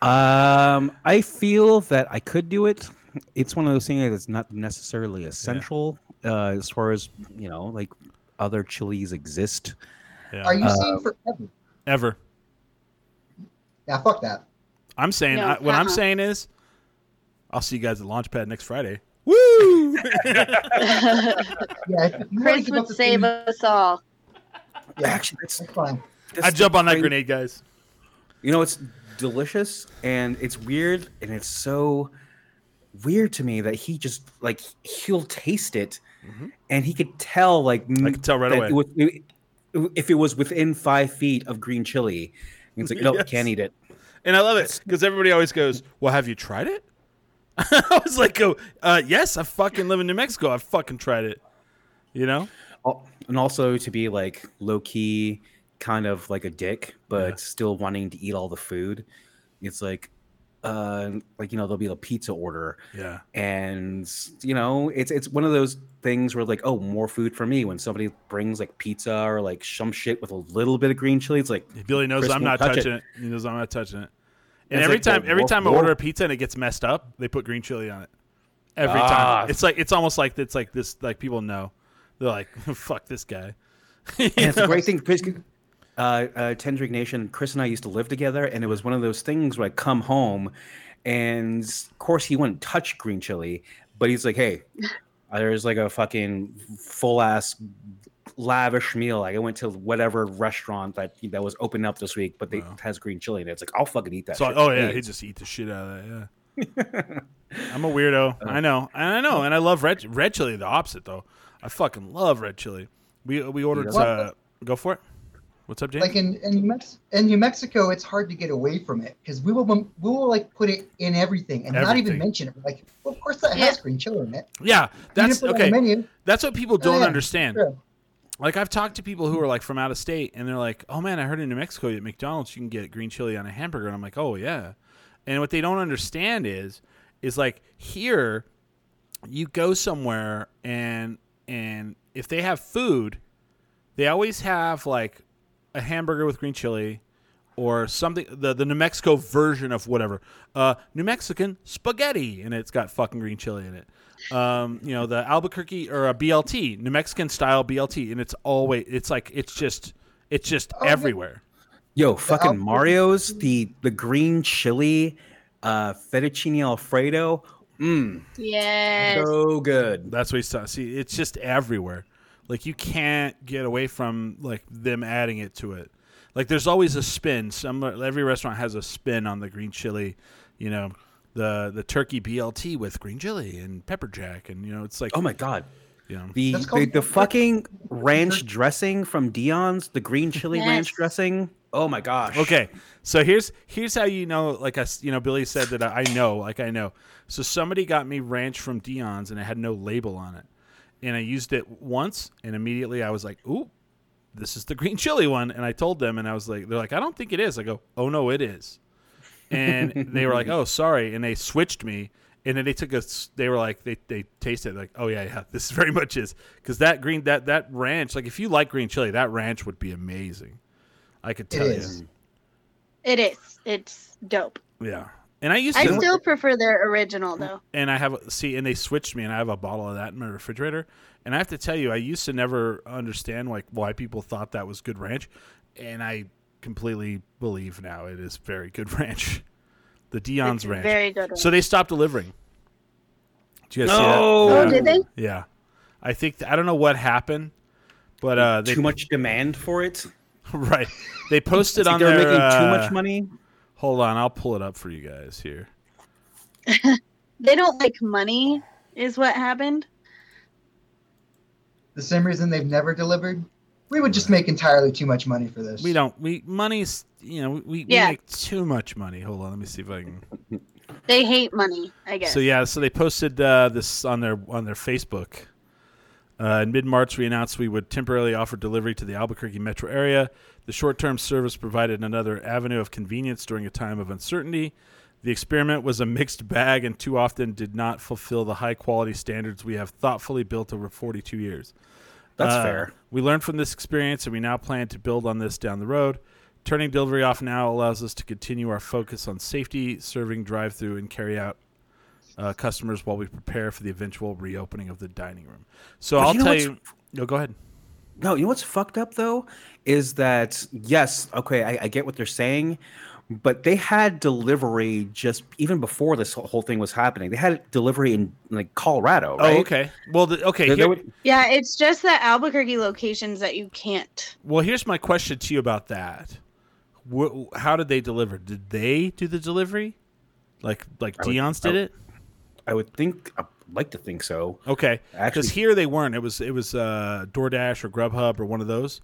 S2: Um, I feel that I could do it. It's one of those things that's not necessarily essential uh, as far as you know, like other chilies exist.
S1: Yeah.
S3: Are you
S2: Uh,
S3: saying forever?
S1: Ever?
S3: Yeah, fuck that.
S1: I'm saying
S4: No,
S1: I, what I'm
S4: uh-uh.
S1: saying is, I'll see you guys at Launchpad next Friday. Woo!
S3: Yeah, if wanna
S4: Chris would save
S3: food,
S4: us all.
S3: Yeah,
S2: Actually, that's,
S3: that's fine.
S1: I jump on that
S2: crazy-
S1: grenade, guys.
S2: You know, it's delicious and it's weird and it's so. Weird to me that he just like he'll taste it,
S1: Mhm.
S2: and he could tell like
S1: I can tell right away.
S2: it was- it- if it was within five feet of green chili. And He's like, no,
S1: Yes.
S2: can't eat it.
S1: And I love it because everybody always goes, "Well, have you tried it?" I was like, "Go, uh, yes, I fucking live in New Mexico. I fucking tried it." You know?
S2: And also to be like low key, kind of like a dick, but
S1: Yeah.
S2: still wanting to eat all the food. It's like, uh, like you know, there'll be a pizza order,
S1: Yeah.
S2: and you know, it's it's one of those things where like, oh, more food for me. When somebody brings like pizza or like some shit with a little bit of green chili, it's like,
S1: Billy knows I'm
S2: won't touch
S1: touching it. He knows I'm not touching it. And
S2: It's
S1: every
S2: like,
S1: time, every
S2: more-
S1: time I
S2: more-
S1: order a pizza and it gets messed up, they put green chili on it. Every
S2: Ah.
S1: time, it's like it's almost like it's like this. Like people know, they're like, "Fuck this guy."
S2: And it's a great thing. Uh, uh, Tendrick Nation, Chris and I used to live together, and it was one of those things where I come home, and of course he wouldn't touch green chili, but he's like, "Hey, uh, there's like a fucking full ass lavish meal. Like I went to whatever restaurant that that was open up this week, but they
S1: Wow.
S2: has green chili in it. It's like I'll fucking eat that.
S1: So,
S2: shit
S1: oh yeah, he just eat the shit out of that. Yeah. I'm a weirdo. I know, and I know, and I love red red chili. The opposite though. I fucking love red chili. We we ordered.
S2: Yeah.
S1: Uh, go for it. What's up, James?
S3: Like in in New, Mex- in New Mexico, it's hard to get away from it because we will we will like put it in everything and not even mention it. We're like, well, of course that
S4: Yeah.
S3: has green chili in it.
S1: yeah, that's
S3: didn't put it
S1: okay.
S3: on menu.
S1: That's what people
S3: Oh,
S1: don't
S3: yeah,
S1: understand.
S3: sure.
S1: Like I've talked to people who are like from out of state, and they're like, "Oh man, I heard in New Mexico at McDonald's you can get green chili on a hamburger," and I'm like, "Oh yeah." And what they don't understand is, is like here, you go somewhere and and if they have food, they always have like a hamburger with green chili or something the the New Mexico version of whatever. Uh New Mexican spaghetti and it's got fucking green chili in it. Um, you know, the Albuquerque or a BLT, New Mexican style BLT and it's always it's like it's just it's just
S3: Oh,
S1: everywhere.
S2: Yo, fucking
S3: Alfredo-
S2: Mario's the the green chili, uh, fettuccine alfredo. Mmm,
S4: Yes.
S2: so good.
S1: That's what he's talking. See, it's just everywhere. Like you can't get away from like them adding it to it. Like there's always a spin. Some every restaurant has a spin on the green chili. You know, the the turkey BLT with green chili and pepper jack, and you know it's like
S2: Oh my god.
S1: you know
S2: The the, the fucking ranch dressing from Dion's, the green chili
S4: Yes.
S2: ranch dressing. Oh my gosh.
S1: Okay, so here's here's how you know. Like I, s- you know, Billy said that I I know, like I know. So somebody got me ranch from Dion's, and it had no label on it, and I used it once, and immediately I was like, "Ooh, this is the green chili one." And I told them, and I was like, "They're like, I don't think it is." I go, "Oh no, it is," and they were like, "Oh, sorry," and they switched me. And then they took us. They were like, they they tasted it, like, oh yeah, yeah, this very much is because that green that that ranch, like if you like green chili, that ranch would be amazing. I could
S3: It
S1: tell you.
S3: is.
S4: It is. It's dope.
S1: Yeah. And I used to.
S4: I still prefer their original though.
S1: and I have see, and they switched me, and I have a bottle of that in my refrigerator. And I have to tell you, I used to never understand like why people thought that was good ranch, and I completely believe now it is very good ranch. The Dion's
S4: It's
S1: ranch.
S4: very good. Ranch.
S1: So they stopped delivering. Did you guys
S2: No.
S1: see
S4: oh,
S1: that?
S4: did they?
S1: Yeah. I think th- I don't know what happened, but uh, they
S2: Too much demand for it.
S1: right. They posted
S2: It's like
S1: on
S2: they're
S1: their
S2: making too
S1: uh,
S2: much money.
S1: Hold on, I'll pull it up for you guys here.
S4: They don't like money, is what happened.
S3: The same reason they've never delivered. We would just make entirely too much money for this.
S1: We don't. We money's. You know, we,
S4: Yeah.
S1: we make too much money. Hold on, let me see if I can.
S4: They hate money, I guess.
S1: So yeah, so they posted uh, this on their on their Facebook. Uh, in mid March, we announced we would temporarily offer delivery to the Albuquerque metro area. The short term service provided another avenue of convenience during a time of uncertainty. The experiment was a mixed bag and too often did not fulfill the high quality standards we have thoughtfully built over 42 years.
S2: That's
S1: Uh,
S2: fair.
S1: We learned from this experience, and we now plan to build on this down the road. Turning delivery off now allows us to continue our focus on safety, serving drive-through, and carry out uh, customers while we prepare for the eventual reopening of the dining room. So
S2: But
S1: I'll
S2: you know
S1: tell you. No, go ahead.
S2: No, you know what's fucked up though is that yes, okay, I, I get what they're saying, but they had delivery just even before this whole whole thing was happening. They had delivery in like Colorado, right?
S1: Oh, okay. Well, the, okay.
S2: They- they
S1: here-
S2: would-
S4: yeah, it's just the Albuquerque locations that you can't.
S1: well, here's my question to you about that. Wh- how did they deliver? Did they do the delivery? Like like
S2: I
S1: Dion's did it?
S2: I would think. I'd like to think so.
S1: Okay, because here they weren't. It was it was uh, DoorDash or Grubhub or one of those.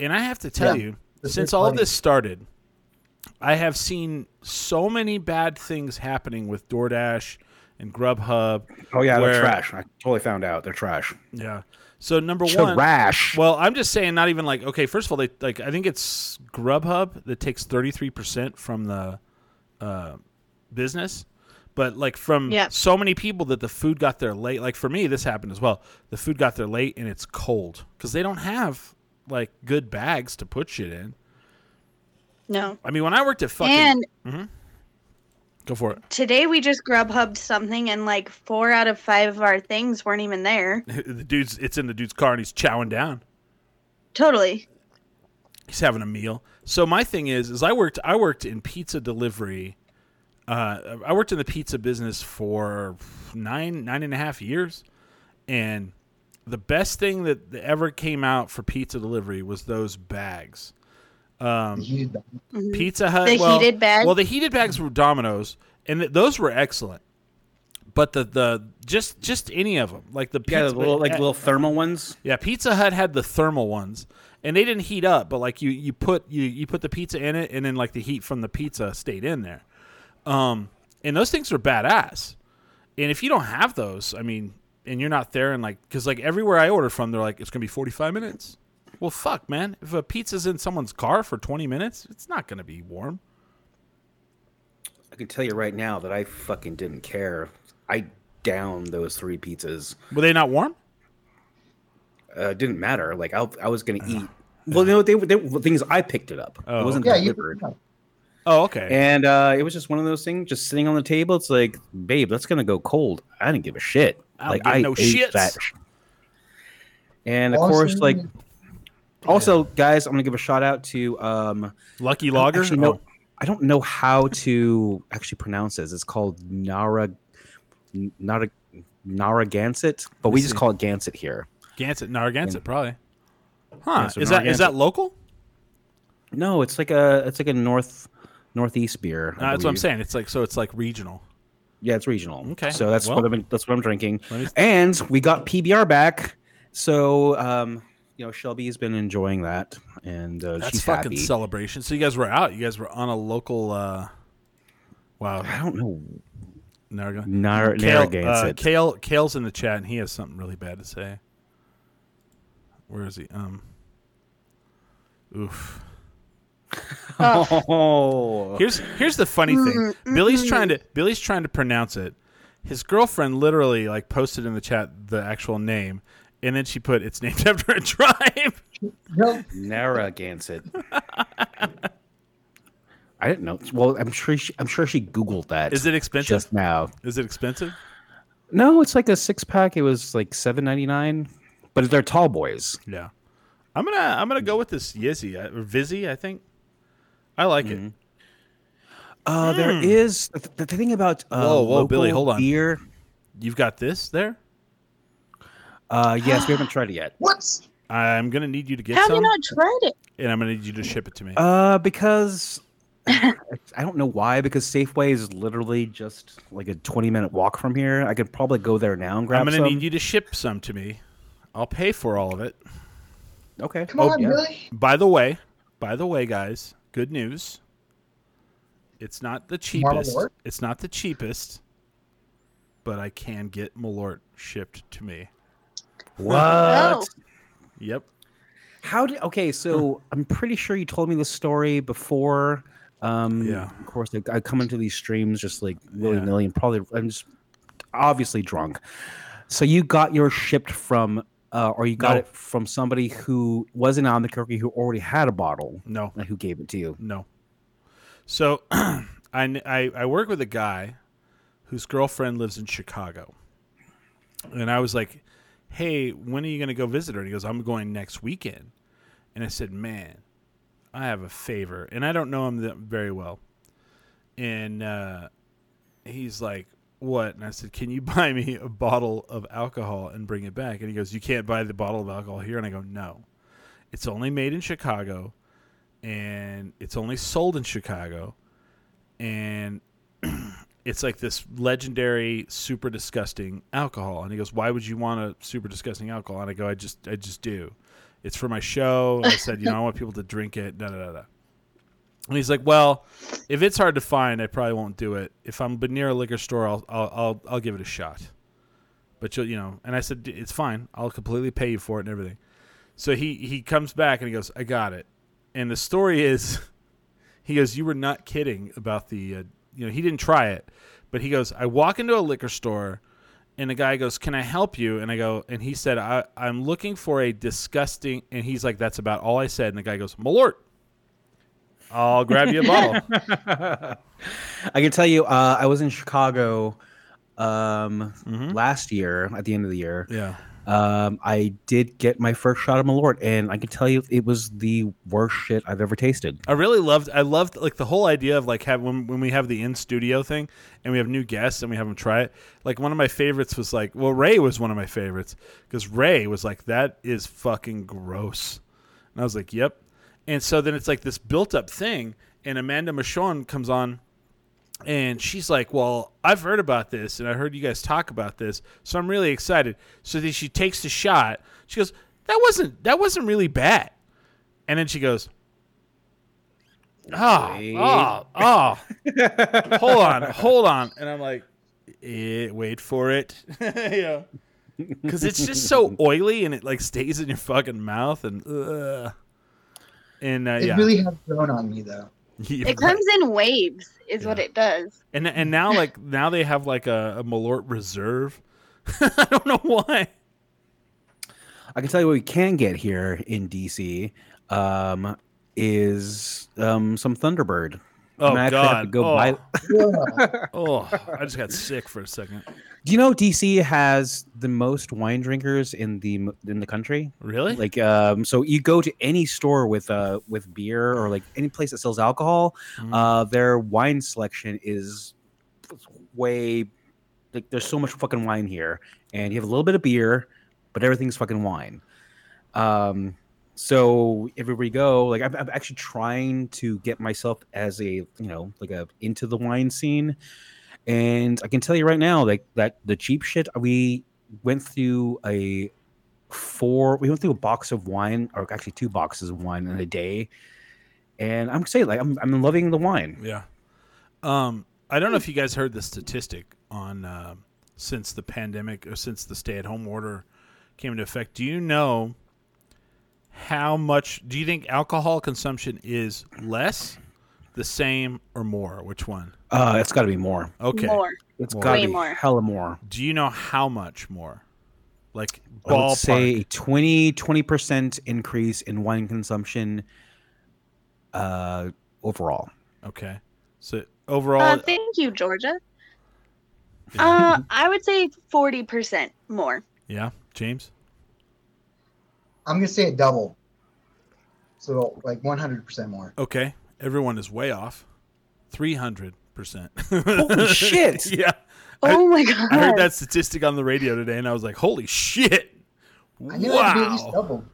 S1: And I have to tell
S3: Yeah,
S1: you,
S3: this
S1: since all of this started, I have seen so many bad things happening with DoorDash and Grubhub.
S2: Oh yeah,
S1: Where-
S2: they're trash. I totally found out they're trash.
S1: Yeah. So number one,
S2: Trash.
S1: Well, I'm just saying, not even like okay. First of all, they like I think it's Grubhub that takes 33 percent from the uh, business, but like from
S4: Yeah.
S1: so many people that the food got there late. Like for me, this happened as well. The food got there late and it's cold because they don't have like good bags to put shit in.
S4: No.
S1: I mean, when I worked at fucking,
S4: And mm-hmm.
S1: go for it.
S4: today we just Grubhubbed something, and like four out of five of our things weren't even there.
S1: the dude's it's in the dude's car and he's chowing down.
S4: Totally.
S1: he's having a meal. So my thing is, is I worked, I worked in pizza delivery. Uh, I worked in the pizza business for nine, nine and a half years, and the best thing that that ever came out for pizza delivery was those bags. Um,
S3: Heated back.
S4: Mhm.
S1: Pizza Hut,
S4: The
S1: well,
S4: heated bags?
S1: Well, the heated bags were Domino's, and th- those were excellent. But the the just just any of them, like the
S2: yeah,
S1: pizza,
S2: the little like
S1: uh,
S2: little thermal ones.
S1: yeah, Pizza Hut had the thermal ones, and they didn't heat up, but like you you put you you put the pizza in it, and then like the heat from the pizza stayed in there. Um, and those things are badass. And if you don't have those, I mean, and you're not there, and like, because like everywhere I order from, they're like, it's gonna be 45 minutes. Well, fuck, man. If a pizza's in someone's car for 20 minutes, it's not gonna be warm.
S2: I can tell you right now that I fucking didn't care. I downed those three pizzas.
S1: Were they not warm?
S2: Uh, it didn't matter. Like I, I was gonna eat. Well, no, they, they the things I picked it up.
S1: Oh.
S2: It wasn't
S3: Yeah, you.
S2: Delivered.
S1: Oh, okay.
S2: And uh, it was just one of those things, just sitting on the table. It's like, babe, that's gonna go cold. I didn't give a shit.
S1: I don't
S2: like
S1: give
S2: I
S1: no
S2: ate
S1: shits.
S2: that. And of course, like also, guys, I'm gonna give a shout out to um,
S1: Lucky Logger.
S2: Actually, no,
S1: Oh,
S2: I don't know how to actually pronounce this. It's called Nara, Nara, Narragansett, but we
S1: me
S2: just call it Gansett here.
S1: Gansett, Narragansett, probably. Huh?
S2: Yeah, so
S1: is that is that local?
S2: No, it's like a it's like a north northeast beer.
S1: Uh, that's what I'm saying. It's like so. It's like regional.
S2: Yeah, it's regional.
S1: Okay,
S2: so that's
S1: well-
S2: what I'm that's what I'm drinking. And we got PBR back, so um, you know Shelby's been enjoying that, and uh,
S1: That's fucking
S2: happy.
S1: celebration. So you guys were out. You guys were on a local. uh Wow.
S2: I don't know.
S1: Narragansett.
S2: Nar-
S1: Kale, uh, Kale, Kale's in the chat, and he has something really bad to say. Where is he? Um. Oof.
S2: Uh, oh,
S1: Here's here's the funny thing. Mm, mm-hmm. Billy's trying to Billy's trying to pronounce it. His girlfriend literally like posted in the chat the actual name, and then she put it's named after a tribe.
S3: No,
S2: Narragansett. I didn't know. Well, I'm sure. She, I'm sure she Googled that.
S1: Is it expensive?
S2: just now?
S1: Is it expensive?
S2: No, it's like a six pack. It was like seven ninety nine, but they're tall boys.
S1: Yeah. I'm gonna I'm gonna go with this Yizzy uh, or Vizzy. I think. I like it.
S2: Uh, there is the, the thing about uh,
S1: Hmm. Whoa, whoa, Billy, hold on.
S2: beer.
S1: You've got this there.
S2: Uh, yes, we haven't tried it yet.
S3: what?
S1: I'm gonna need you to get
S4: How have you not tried it?
S1: and I'm gonna need you to ship it to me.
S2: Uh, because I don't know why. Because Safeway is literally just like a twenty minute walk from here. I could probably go there now and grab
S1: I'm gonna
S2: some.
S1: need you to ship some to me. I'll pay for all of it.
S2: okay.
S3: Come
S2: Oh,
S3: on,
S2: yeah.
S3: Billy.
S1: By the way, by the way, guys, good news. It's not the cheapest.
S3: Malort?
S1: It's not the cheapest, but I can get Malort shipped to me.
S2: What?
S4: Oh.
S1: Yep.
S2: How did? Okay, so I'm pretty sure you told me the story before. Um,
S1: Yeah.
S2: Of course, like, I come into these streams just like willy
S1: Yeah.
S2: nilly, and probably I'm just obviously drunk. So you got your shipped from, uh, or you got
S1: No.
S2: it from somebody who was in Albuquerque who already had a bottle
S1: No.
S2: and who gave it to you.
S1: No. So I, I I work with a guy whose girlfriend lives in Chicago, and I was like, "Hey, when are you going to go visit her?" And he goes, "I'm going next weekend." And I said, "Man, I have a favor," and I don't know him that very well. And uh, he's like, "What?" And I said, "Can you buy me a bottle of alcohol and bring it back?" And he goes, "You can't buy the bottle of alcohol here." And I go, "No, it's only made in Chicago." and it's only sold in Chicago, and it's like this legendary super disgusting alcohol and he goes why would you want a super disgusting alcohol and i go i just i just do it's for my show i said you know i want people to drink it da da da da and he's like well if it's hard to find i probably won't do it. If i'm near a liquor store i'll i'll i'll, I'll give it a shot. But you'll you know and i said it's fine. I'll completely pay you for it and everything. So he he comes back and he goes i got it. And the story is he goes you were not kidding about the uh, you know he didn't try it but he goes i walk into a liquor store and the guy goes can i help you and i go and he said I, i'm looking for a disgusting and he's like that's about all i said. And the guy goes malort i'll grab you a bottle
S2: I can tell you, uh, I was in Chicago um,
S1: Mhm.
S2: last year at the end of the year.
S1: yeah
S2: Um, I did get my first shot of Malort, and I can tell you, it was the worst shit I've ever tasted.
S1: I really loved. I loved like the whole idea of like have when when we have the in studio thing and we have new guests and we have them try it. Like one of my favorites was like, well, Ray was one of my favorites because Ray was like, that is fucking gross, and I was like, yep. And so then it's like this built up thing, and Amanda Michonne comes on. And she's like, "Well, I've heard about this, and I heard you guys talk about this, so I'm really excited." So then she takes the shot. She goes, "That wasn't that wasn't really bad," and then she goes, Oh, oh, oh. hold on, hold on. And I'm like, eh, wait for it. yeah. Because it's just so oily and it like stays in your fucking mouth and ugh. And uh,
S3: It
S1: yeah.
S3: really has grown on me though.
S1: Yeah,
S4: It
S1: right.
S4: comes in waves, is what it does.
S1: and and now like now they have like a, a Malort reserve. I don't know why.
S2: I can tell you what we can get here in DC um, is um, some Thunderbird.
S1: Oh
S2: I'm have to
S1: god.
S2: go
S1: oh,
S2: buy-
S1: oh, I just got sick for a second.
S2: Do you know DC has the most wine drinkers in the in the country?
S1: Really?
S2: Like, um, so you go to any store with uh with beer or like any place that sells alcohol,
S1: Mhm.
S2: uh, their wine selection is way like there's so much fucking wine here, and you have a little bit of beer, but everything's fucking wine. Um, so everywhere we go, like I'm, I'm actually trying to get myself as a you know like a into the wine scene, and I can tell you right now, like that the cheap shit we went through a four we went through a box of wine or actually two boxes of wine in a day and i'm saying like i'm, I'm loving the wine
S1: Yeah. Um, I don't know if you guys heard the statistic on uh, since the pandemic or since the stay-at-home order came into effect. Do you know how much? Do you think alcohol consumption is less, the same, or more? Which one?
S2: uh it's got to be more
S1: Okay.
S4: More.
S2: it's
S1: More.
S2: got to
S4: Way
S2: be
S4: more.
S2: hella more
S1: Do you know how much more? Like
S2: i would
S1: ballpark.
S2: say a 20 20% increase in wine consumption uh overall
S1: okay. So overall,
S4: Uh, thank you, Georgia. Uh, I would say 40% more.
S1: yeah. James.
S3: I'm gonna say it double. So like 100% more.
S1: Okay. Everyone is way off. Three hundred percent.
S2: Holy shit.
S1: Yeah. I-
S4: Oh my god.
S1: I heard that statistic on the radio today, and I was like, "Holy shit!"
S3: I knew it'd be at least
S1: Wow.
S3: double.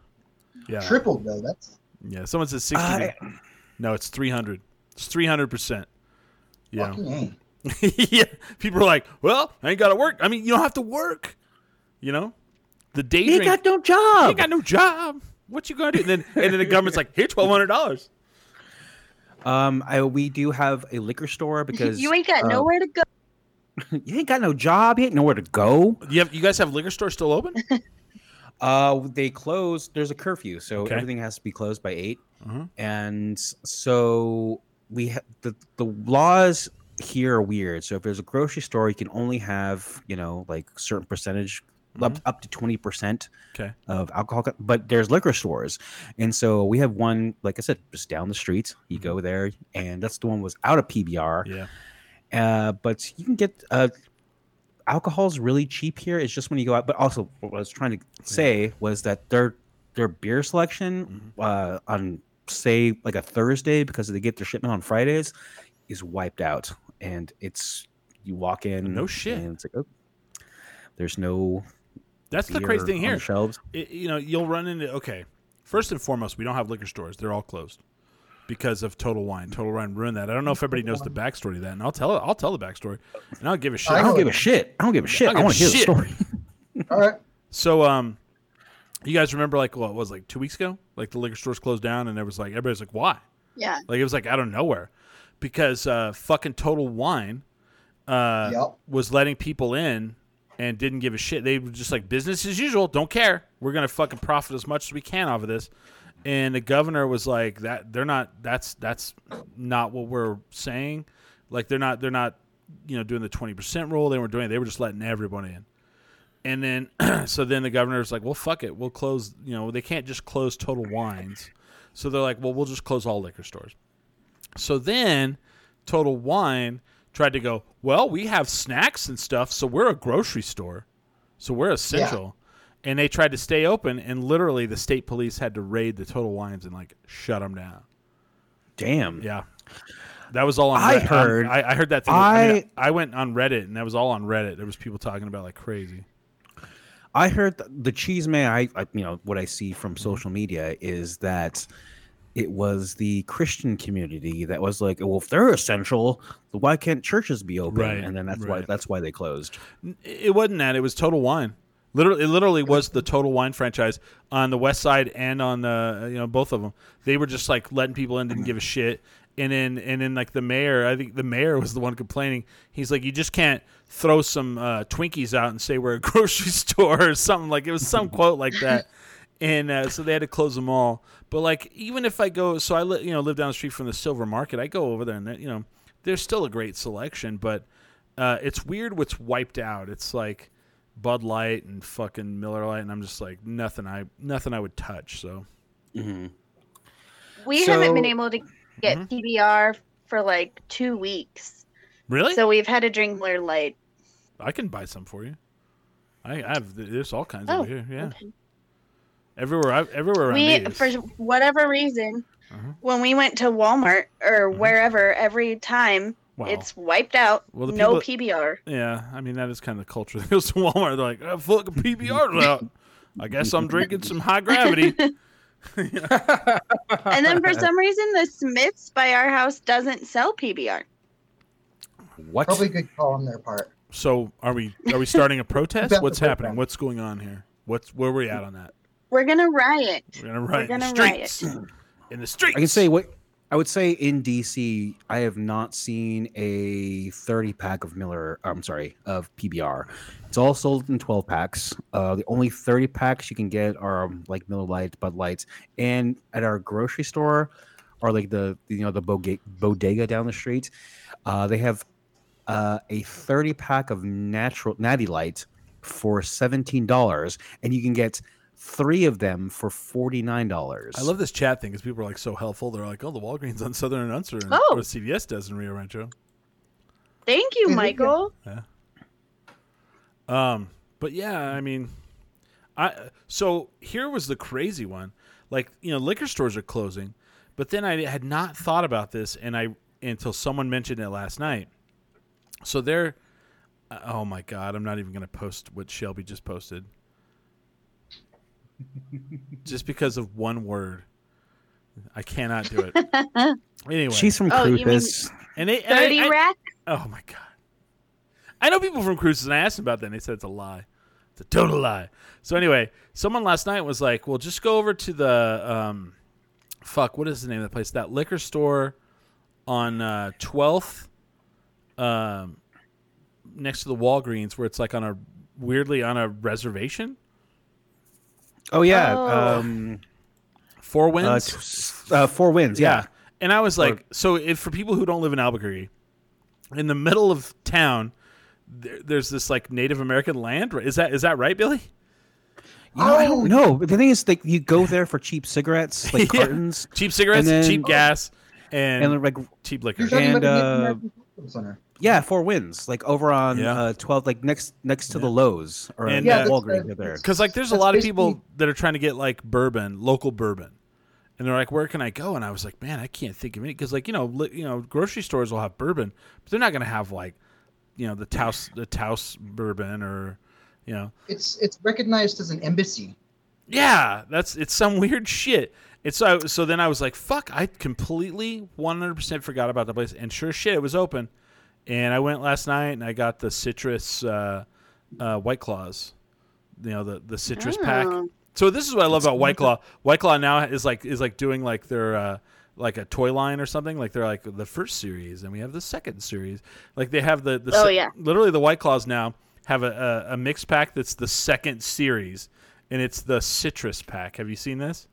S1: Yeah,
S3: Tripled though. That's
S1: yeah. Someone says sixty.
S2: I-
S1: no, it's three hundred. It's three hundred percent. Yeah, yeah. People are like, "Well, I ain't got to work." I mean, you don't have to work. You know, the day
S2: he
S1: drink.
S2: got no
S1: you
S2: job
S1: ain't got no job. What you gonna do? And then, and then the government's like, "Here, twelve hundred dollars."
S2: Um I, we do have a liquor store because
S4: you ain't got
S2: uh,
S4: nowhere to go.
S2: you ain't got no job you ain't nowhere to go
S1: You have, you guys have liquor store still open?
S2: Uh, they close. There's a curfew, so
S1: Okay.
S2: everything has to be closed by 8
S1: Mhm.
S2: And so we ha- the the laws here are weird. So if there's a grocery store, you can only have you know like certain percentage. Up, up to 20%
S1: Okay.
S2: of alcohol but there's liquor stores and so we have one like i said just down the street you go there and that's the one was out of pbr
S1: Yeah.
S2: uh, but you can get uh, is really cheap here. It's just when you go out. But also, what I was trying to say was that their their beer selection uh, on say like a Thursday because they get their shipment on Fridays is wiped out, and it's you walk in.
S1: No shit.
S2: And it's like oh, there's no.
S1: That's the crazy thing here.
S2: shelves.
S1: it, you know, you'll run into okay. First and foremost, we don't have liquor stores; they're all closed. because of Total Wine. Total Wine ruined that. I don't know if everybody knows the backstory to that, and I'll tell it. I'll tell the backstory, and I'll give a shit.
S2: I
S3: I
S2: don't give a shit. I don't give a shit.
S1: I
S2: I,
S1: don't
S2: want to
S1: give
S2: hear
S1: a
S2: the story.
S3: All right.
S1: So, um, you guys remember like what it was like two weeks ago? Like the liquor stores closed down, and there was like everybody's like, why?
S4: Yeah.
S1: Like it was like out of nowhere, because uh, fucking Total Wine uh,
S3: Yep.
S1: was letting people in and didn't give a shit. They were just like business as usual. Don't care. We're gonna fucking profit as much as we can off of this. And the governor was like that. They're not. That's that's not what we're saying. Like they're not. They're not. You know, doing the twenty percent rule. They weren't doing. it. They were just letting everyone in. And then, so then the governor's like, well, fuck it. We'll close, you know, they can't just close Total Wines. So they're like, well, we'll just close all liquor stores. So then Total Wine tried to go, well, we have snacks and stuff. So we're a grocery store. So we're essential. And they tried to stay open. And literally the state police had to raid the Total Wines and like shut them down.
S2: Damn.
S1: Yeah. That was all on
S2: I
S1: Reddit.
S2: heard-
S1: I, I heard that thing. I, mean,
S2: I-
S1: I went on Reddit and that was all on Reddit. There was people talking about like crazy.
S2: I heard th- the cheese man. I, I, you know, what I see from social media is that it was the Christian community that was like, well, if they're essential, why can't churches be open?
S1: Right,
S2: And then that's why that's why they closed.
S1: It wasn't that. It was Total Wine. Literally, it literally was the Total Wine franchise on the West Side and on the you know both of them. They were just like letting people in, didn't give a shit. And then and then like the mayor, I think the mayor was the one complaining. He's like, you just can't throw some uh, Twinkies out and say we're a grocery store or something like it was some quote like that. And uh, so they had to close them all. But like even if I go, so I li- you know live down the street from the Silver Market. I go over there and you know there's still a great selection, but uh, it's weird what's wiped out. It's like Bud Light and fucking Miller Lite, and I'm just like nothing. I nothing I would touch. So
S4: We haven't been able to get PBR for like two weeks.
S1: really,
S4: So we've had to drink Miller Lite.
S1: I can buy some for you. I I have there's all kinds
S4: Oh,
S1: over here. Yeah,
S4: okay.
S1: Everywhere. I, everywhere
S4: We, for whatever reason,
S1: Uh-huh.
S4: when we went to Walmart or wherever, every time
S1: Wow.
S4: it's wiped out.
S1: Well, the
S4: no PBR.
S1: Yeah, I mean that is kind of the culture that goes to Walmart. They're like, oh, fucking PBR's out. I guess I'm drinking some high gravity.
S4: and then for some reason, the Smiths by our house doesn't sell PBR.
S2: What?
S3: Probably a good call on their part.
S1: So are we are we starting a protest? What's happening? What's going on here? What's where are we at on that?
S4: We're gonna riot.
S1: We're gonna riot in the
S4: gonna riot.
S1: streets. In the streets.
S2: I can say what I would say in DC. I have not seen a 30 pack of Miller. I'm sorry, of PBR. It's all sold in 12 packs. Uh, the only 30 packs you can get are um, like Miller Lite, Bud Lights, and at our grocery store, or like the you know the bodega, bodega down the street, uh, they have uh, a 30 pack of natural Natty Light for $17, and you can get three of them for $49.
S1: I love this chat thing because people are like so helpful. They're like, "Oh, the Walgreens on Southern and Unser, and
S4: Oh.
S1: what CVS does in Rio Rancho."
S4: Thank you,
S3: Yeah, yeah.
S4: Michael.
S1: Um, but yeah, I mean, I so here was the crazy one. Like you know, liquor stores are closing, but then I had not thought about this, and I until someone mentioned it last night. So they're, uh, oh my god, I'm not even going to post what Shelby just posted, just because of one word. I cannot do it. anyway,
S2: She's from
S4: Oh, you
S1: and they, and I-
S4: Thirty
S1: I-
S4: rack.
S1: Oh my god! I know people from cruises, and I asked them about that, and they said it's a lie. It's a total lie. So anyway, someone last night was like, "Well, just go over to the um, fuck, what is the name of the place? That liquor store on uh, Twelfth, um, next to the Walgreens, where it's like on a weirdly on a reservation.
S2: Oh yeah,
S4: Oh.
S2: um,
S1: Four
S2: uh,
S1: Winds.
S2: t- uh, Four Winds.
S1: Yeah.
S2: Yeah,
S1: And I was like, so if for people who don't live in Albuquerque, in the middle of town, there, there's this like Native American land. Is that is that right, Billy?
S2: You know, I
S3: Oh.
S2: don't know. But the thing is, like, you go there for cheap cigarettes, like
S1: Yeah.
S2: cartons,
S1: Cheap cigarettes,
S2: And then-
S1: cheap gas, and,
S2: and like,
S1: cheap liquor.
S3: You're
S2: And,
S3: about the
S2: uh,
S3: American Cultural Center.
S2: Yeah, Four Winds, like over on
S1: Yeah.
S2: uh, twelve, like next next to the Lowe's or
S1: And,
S2: yeah,
S1: uh,
S2: Walgreens there.
S1: Because like, there's a lot of people that are trying to get like bourbon, local bourbon, and they're like, "Where can I go?" And I was like, "Man, I can't think of any." Because like you know, li- you know, grocery stores will have bourbon, but they're not gonna have like, you know, the Taos the Taos bourbon or, you know,
S3: It's it's recognized as an embassy.
S1: Yeah, that's it's some weird shit. It's so so then I was like, fuck, I completely 100% forgot about the place and sure shit it was open. And I went last night and I got the citrus uh, uh, white claws. You know, the the citrus pack.
S4: Oh.
S1: So this is what I love about White Claw. White Claw now is like is like doing like their uh, like a toy line or something. Like they're like the first series, and we have the second series. Like they have the the
S4: Oh,
S1: se-
S4: yeah.
S1: literally the White Claws now have a, a, a mixed pack that's the second series, and it's the citrus pack. Have you seen this?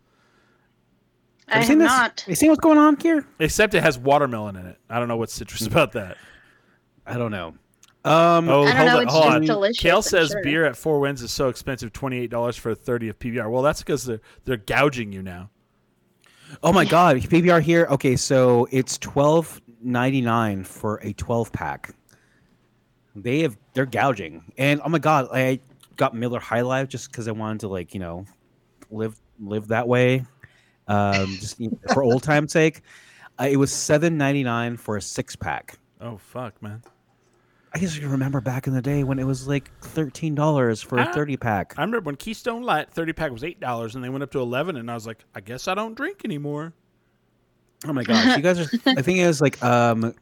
S4: I
S2: you
S4: have
S2: seen this?
S4: not.
S2: You seen what's going on here?
S1: Except it has watermelon in it. I don't know what's citrus about that.
S2: I don't know. Um,
S1: Oh,
S4: I don't
S1: hold
S4: know,
S1: on,
S4: it's
S1: hold
S4: just
S1: on.
S4: delicious,
S1: Kale
S4: I'm
S1: says
S4: sure.
S1: beer at Four Winds is so expensive, twenty eight dollars for a thirty of PBR. Well, that's because they're they're gouging you now.
S2: Oh my god, PBR here. Okay, so it's twelve ninety nine for a twelve pack. They have they're gouging, and oh my god, I got Miller High Life just because I wanted to like you know live live that way, um, just you know, for old time's sake. Uh, it was seven ninety nine for a six pack.
S1: Oh fuck, man.
S2: I guess you remember back in the day when it was like thirteen dollars for
S1: Ah.
S2: a thirty pack.
S1: I remember when Keystone Light thirty pack was eight dollars, and they went up to eleven, and I was like, I guess I don't drink anymore.
S2: Oh my gosh, you guys are. I think it was like, um,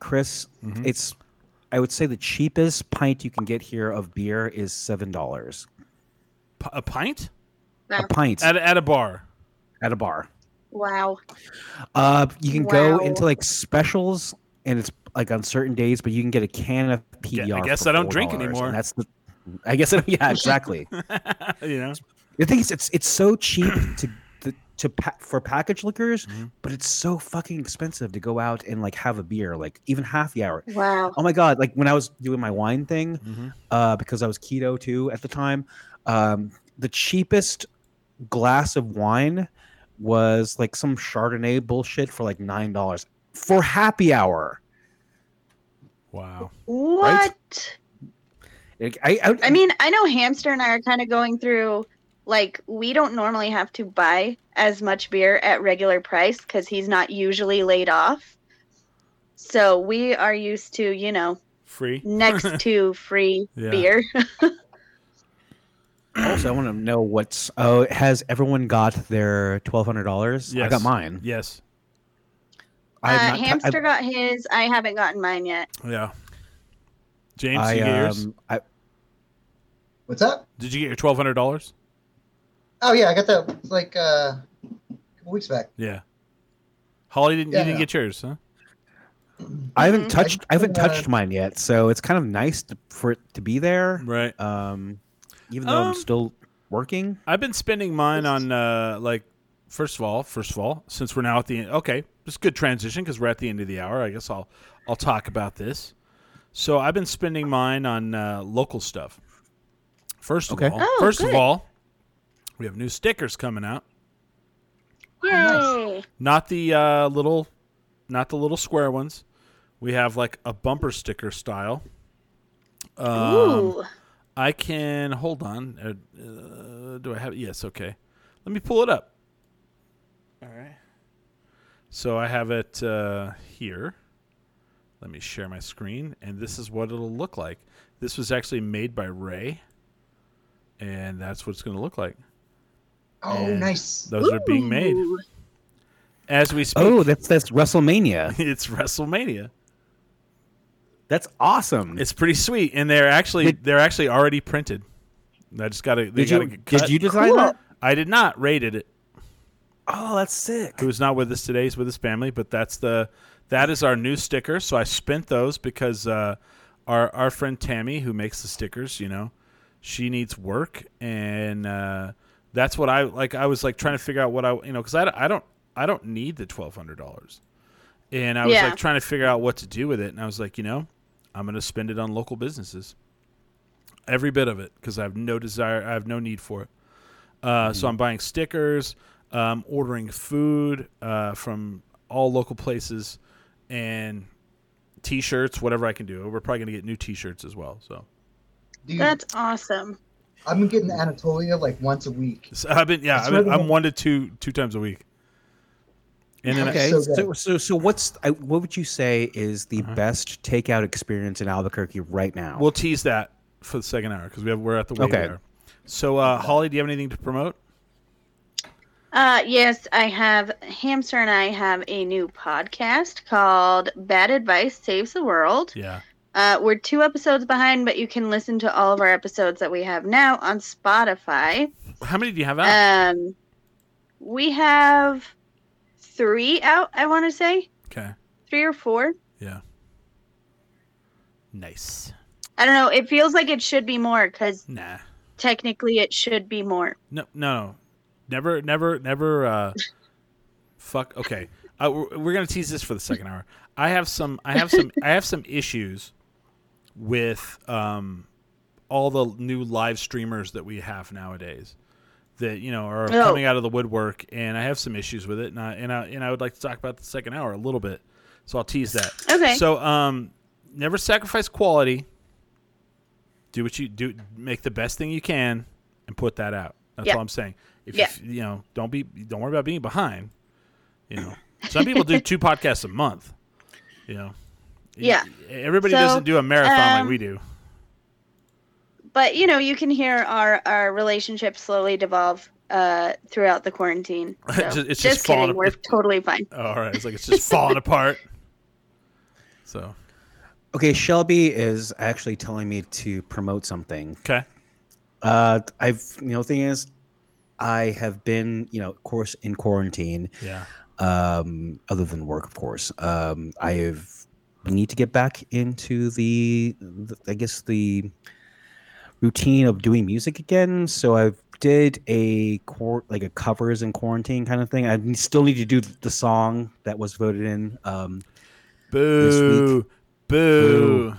S2: Chris,
S1: Mhm.
S2: it's. I would say the cheapest pint you can get here of beer is seven dollars.
S1: P- a pint
S4: Wow.
S2: A pint
S1: at a, at a bar.
S2: at a bar.
S4: Wow.
S2: Uh, you can go into like specials, and it's like on certain days, but you can get a can of PBR.
S1: I guess
S2: for
S1: I don't drink
S2: $4,
S1: anymore.
S2: and That's the. I guess I yeah, exactly.
S1: you know,
S2: the thing is, it's it's so cheap to to, to pa- for packaged liquors,
S1: Mhm.
S2: but it's so fucking expensive to go out and like have a beer, like even half the hour.
S4: Wow.
S2: Oh my god! Like when I was doing my wine thing,
S1: Mhm.
S2: uh, because I was keto too at the time, um, the cheapest glass of wine was like some Chardonnay bullshit for like nine dollars for happy hour.
S1: Wow.
S4: What?
S2: Like, I, I,
S4: I mean, I know Hamster and I are kind of going through like we don't normally have to buy as much beer at regular price because he's not usually laid off. So we are used to, you know,
S1: Free.
S4: next to free beer.
S2: also I want to know what's. Oh, has everyone got their twelve hundred dollars? I got mine.
S1: Yes.
S2: I have
S4: uh,
S2: not tou-
S4: Hamster got his. I haven't gotten mine yet.
S1: Yeah. James,
S2: I,
S1: you get yours?
S2: um, I,
S3: What's up?
S1: Did you get your twelve hundred dollars?
S3: Oh yeah, I got that like uh, a couple weeks back.
S1: Yeah. Holly didn't. You didn't get yours, huh?
S2: I haven't touched. I haven't
S3: Uh,
S2: touched mine yet, so it's kind of nice to, for it to be there.
S1: Right.
S2: Um, even though
S1: Um,
S2: I'm still working.
S1: I've been spending mine on uh, like first of all, first of all, since we're now at the end. Okay, it's a good transition because we're at the end of the hour. I guess I'll I'll talk about this. So I've been spending mine on uh, local stuff. First of
S2: Okay.
S1: all,
S4: Oh,
S1: first of all, we have new stickers coming out.
S4: Yay!
S3: nice.
S1: Not the uh, little, not the little square ones. We have like a bumper sticker style. Um,
S4: Ooh.
S1: I can hold on. Uh, uh, do I have? Yes. Okay. Let me pull it up. All right. So I have it uh, here. Let me share my screen, and this is what it'll look like. This was actually made by Ray, and that's what it's going to look like.
S3: Oh,
S1: And
S3: nice.
S1: Those are being made as we speak.
S2: Oh, that's that's WrestleMania.
S1: it's WrestleMania.
S2: That's awesome.
S1: It's pretty sweet, and they're actually
S2: Did-
S1: they're actually already printed. I just got to.
S2: Did you
S1: get cut.
S2: did you design
S4: Cool.
S2: that?
S1: I did not rated it.
S2: Oh, that's sick.
S1: who's not with us today. He's with his family, but that's the that is our new sticker. So I spent those because uh, our our friend Tammy, who makes the stickers, you know, she needs work, and uh, that's what I like. I was like trying to figure out what I you know because I, I don't I don't need the twelve hundred dollars, and I was
S4: Yeah.
S1: like trying to figure out what to do with it, and I was like, you know, I'm going to spend it on local businesses, every bit of it, because I have no desire, I have no need for it. Uh, So I'm buying stickers, um, ordering food uh, from all local places, and T-shirts, whatever I can do. We're probably going to get new T-shirts as well. So,
S3: Dude,
S4: That's awesome.
S3: I'm getting Anatolia like once a week.
S1: so I've been yeah, I've been, i'm one to two two times a week. And then
S2: Okay,
S3: so
S2: so so, so what's I, what would you say is the
S1: Uh-huh.
S2: best takeout experience in Albuquerque right now?
S1: we'll tease that for the second hour because we have we're at the waiting
S2: Okay.
S1: hour. So, uh, Holly, do you have anything to promote?
S4: Uh, yes, I have. Hamster and I have a new podcast called Bad Advice Saves the World.
S1: Yeah.
S4: Uh, we're two episodes behind, but you can listen to all of our episodes that we have now on Spotify.
S1: How many do you have out?
S4: Um, we have three out. I want to say
S1: okay.
S4: three or four.
S1: Yeah. Nice.
S4: I don't know. It feels like it should be more because
S1: Nah.
S4: technically it should be more.
S1: No, no, never, never, never. Uh, fuck. Okay, uh, we're, we're gonna tease this for the second hour. I have some. I have some. I have some issues with um, all the new live streamers that we have nowadays. That you know are
S4: Oh.
S1: coming out of the woodwork, and I have some issues with it, and I and I and I would like to talk about the second hour a little bit. So I'll tease that.
S4: Okay.
S1: So um, never sacrifice quality. Do what you do. Make the best thing you can, and put that out. That's
S4: Yeah.
S1: all I'm saying. If
S4: Yeah.
S1: you, you know, don't be, don't worry about being behind. You know, some people do two podcasts a month. You know.
S4: Yeah.
S1: Everybody
S4: So,
S1: doesn't do a marathon like
S4: um,
S1: we do.
S4: but you know, you can hear our our relationship slowly devolve uh, throughout the quarantine. So,
S1: It's just- it's
S4: just,
S1: just falling
S4: kidding. We're totally fine.
S1: Oh, all right. It's like it's just falling apart. So
S2: Okay, Shelby is actually telling me to promote something.
S1: okay.
S2: Uh, I've you know, thing is, I have been you know, of course, in quarantine.
S1: Yeah.
S2: Um, other than work, of course. Um, I have need to get back into the, the I guess the routine of doing music again. So I've did a court like a covers in quarantine kind of thing. I still need to do the song that was voted in. Um,
S1: Boo. Boo.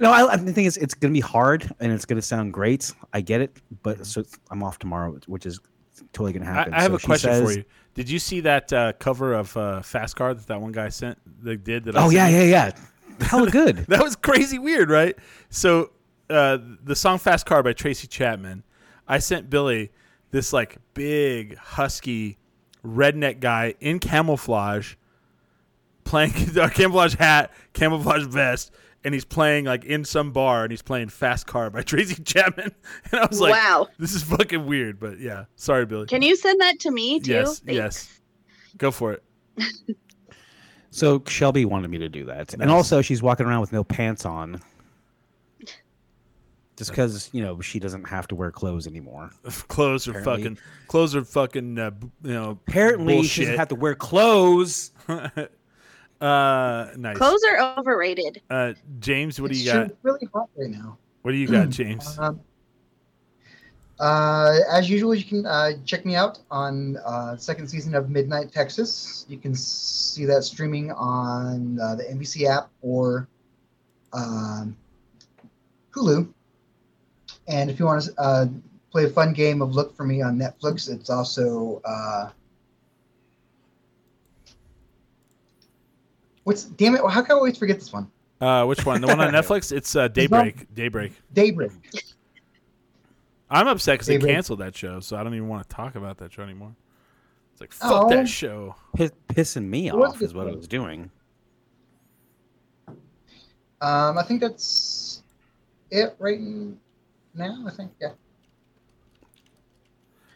S2: No, I, I the thing is, it's gonna be hard and it's gonna sound great. I get it, but so I'm off tomorrow, which is totally gonna happen.
S1: I have
S2: So
S1: a question for you. Did you see that uh, cover of uh, Fast Car that that one guy sent? They did that? I
S2: Oh
S1: sent
S2: yeah, yeah, yeah. Hella good.
S1: That was crazy weird, right? So uh, the song "Fast Car" by Tracy Chapman. I sent Billy this like big husky redneck guy in camouflage, playing a camouflage hat, camouflage vest, and he's playing like in some bar and he's playing "Fast Car" by Tracy Chapman. And I was like,
S4: wow.
S1: "This is fucking weird," but yeah, sorry, Billy.
S4: Can you send that to me too?
S1: yes,
S4: Thanks.
S1: yes, go for it.
S2: So Shelby wanted me to do that,
S1: Nice.
S2: and also she's walking around with no pants on, just because you know she doesn't have to wear clothes anymore.
S1: Clothes are
S2: Apparently-
S1: fucking clothes are fucking uh, b- you know
S2: Apparently, she doesn't have to wear clothes.
S1: Uh, nice.
S4: Clothes are overrated.
S1: Uh, James, what do
S3: It's
S1: you got?
S3: true, really hot right now.
S1: What do you got, James?
S3: Um, uh, as usual, you can uh, check me out on uh, second season of Midnight Texas. You can see that streaming on uh, the NBC app or um, Hulu. And if you want to uh, play a fun game of Look for Me on Netflix, it's also what's damn it? How can I always forget this one?
S1: Uh, which one? The one on Netflix? It's uh, Daybreak. Daybreak.
S3: Daybreak.
S1: I'm upset because they canceled that show, so I don't even want to talk about that show anymore. It's like fuck
S3: Oh.
S1: that show.
S2: Piss, pissing me
S3: It
S2: off is
S3: good
S2: what I was doing.
S3: Um, I think that's it right now. I think yeah.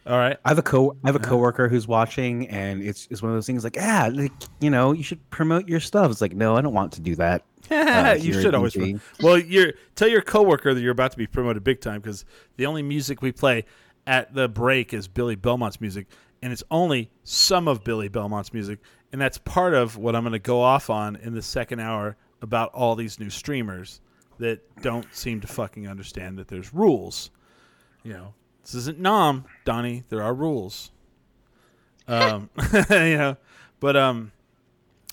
S1: All right.
S2: I have a co I have a
S1: Uh-huh.
S2: coworker who's watching, and it's it's one of those things like, ah, like, you know, you should promote your stuff. It's like, no, I don't want to do that. uh,
S1: you should always.
S2: DG.
S1: Well, you're tell your coworker that you're about to be promoted big time because the only music we play at the break is Billy Belmont's music, and it's only some of Billy Belmont's music, and that's part of what I'm going to go off on in the second hour about all these new streamers that don't seem to fucking understand that there's rules. You know, this isn't Nom, Donnie. There are rules. Um, you know, but um,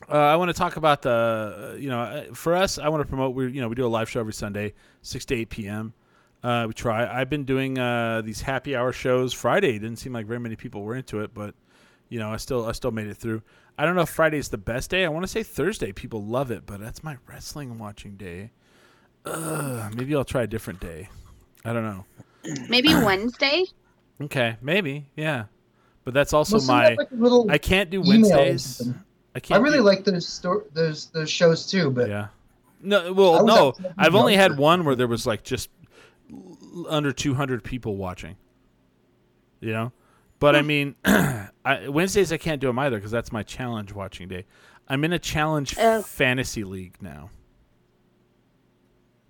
S1: uh, I want to talk about the, uh, you know, uh, for us, I want to promote. We, you know, we do a live show every Sunday, six to eight p.m. Uh, we try. I've been doing uh, these happy hour shows. Friday didn't seem like very many people were into it, but you know, I still, I still made it through. I don't know if Friday's the best day. I want to say Thursday. People love it, but that's my wrestling watching day. Ugh, maybe I'll try a different day. I don't know.
S4: Maybe Wednesday.
S1: Okay, maybe, yeah. But that's also
S3: Well,
S1: my.
S3: out, like, little
S1: I can't do Wednesdays. I
S3: I
S1: can't.
S3: I really
S1: do-
S3: like those sto- those those shows too, but
S1: Yeah. No, well, no. I've only had one where there was like just under 200 people watching. You know, But I mean, I, Wednesdays I can't do them either because that's my challenge watching day. I'm in a challenge
S4: Oh.
S1: fantasy league now.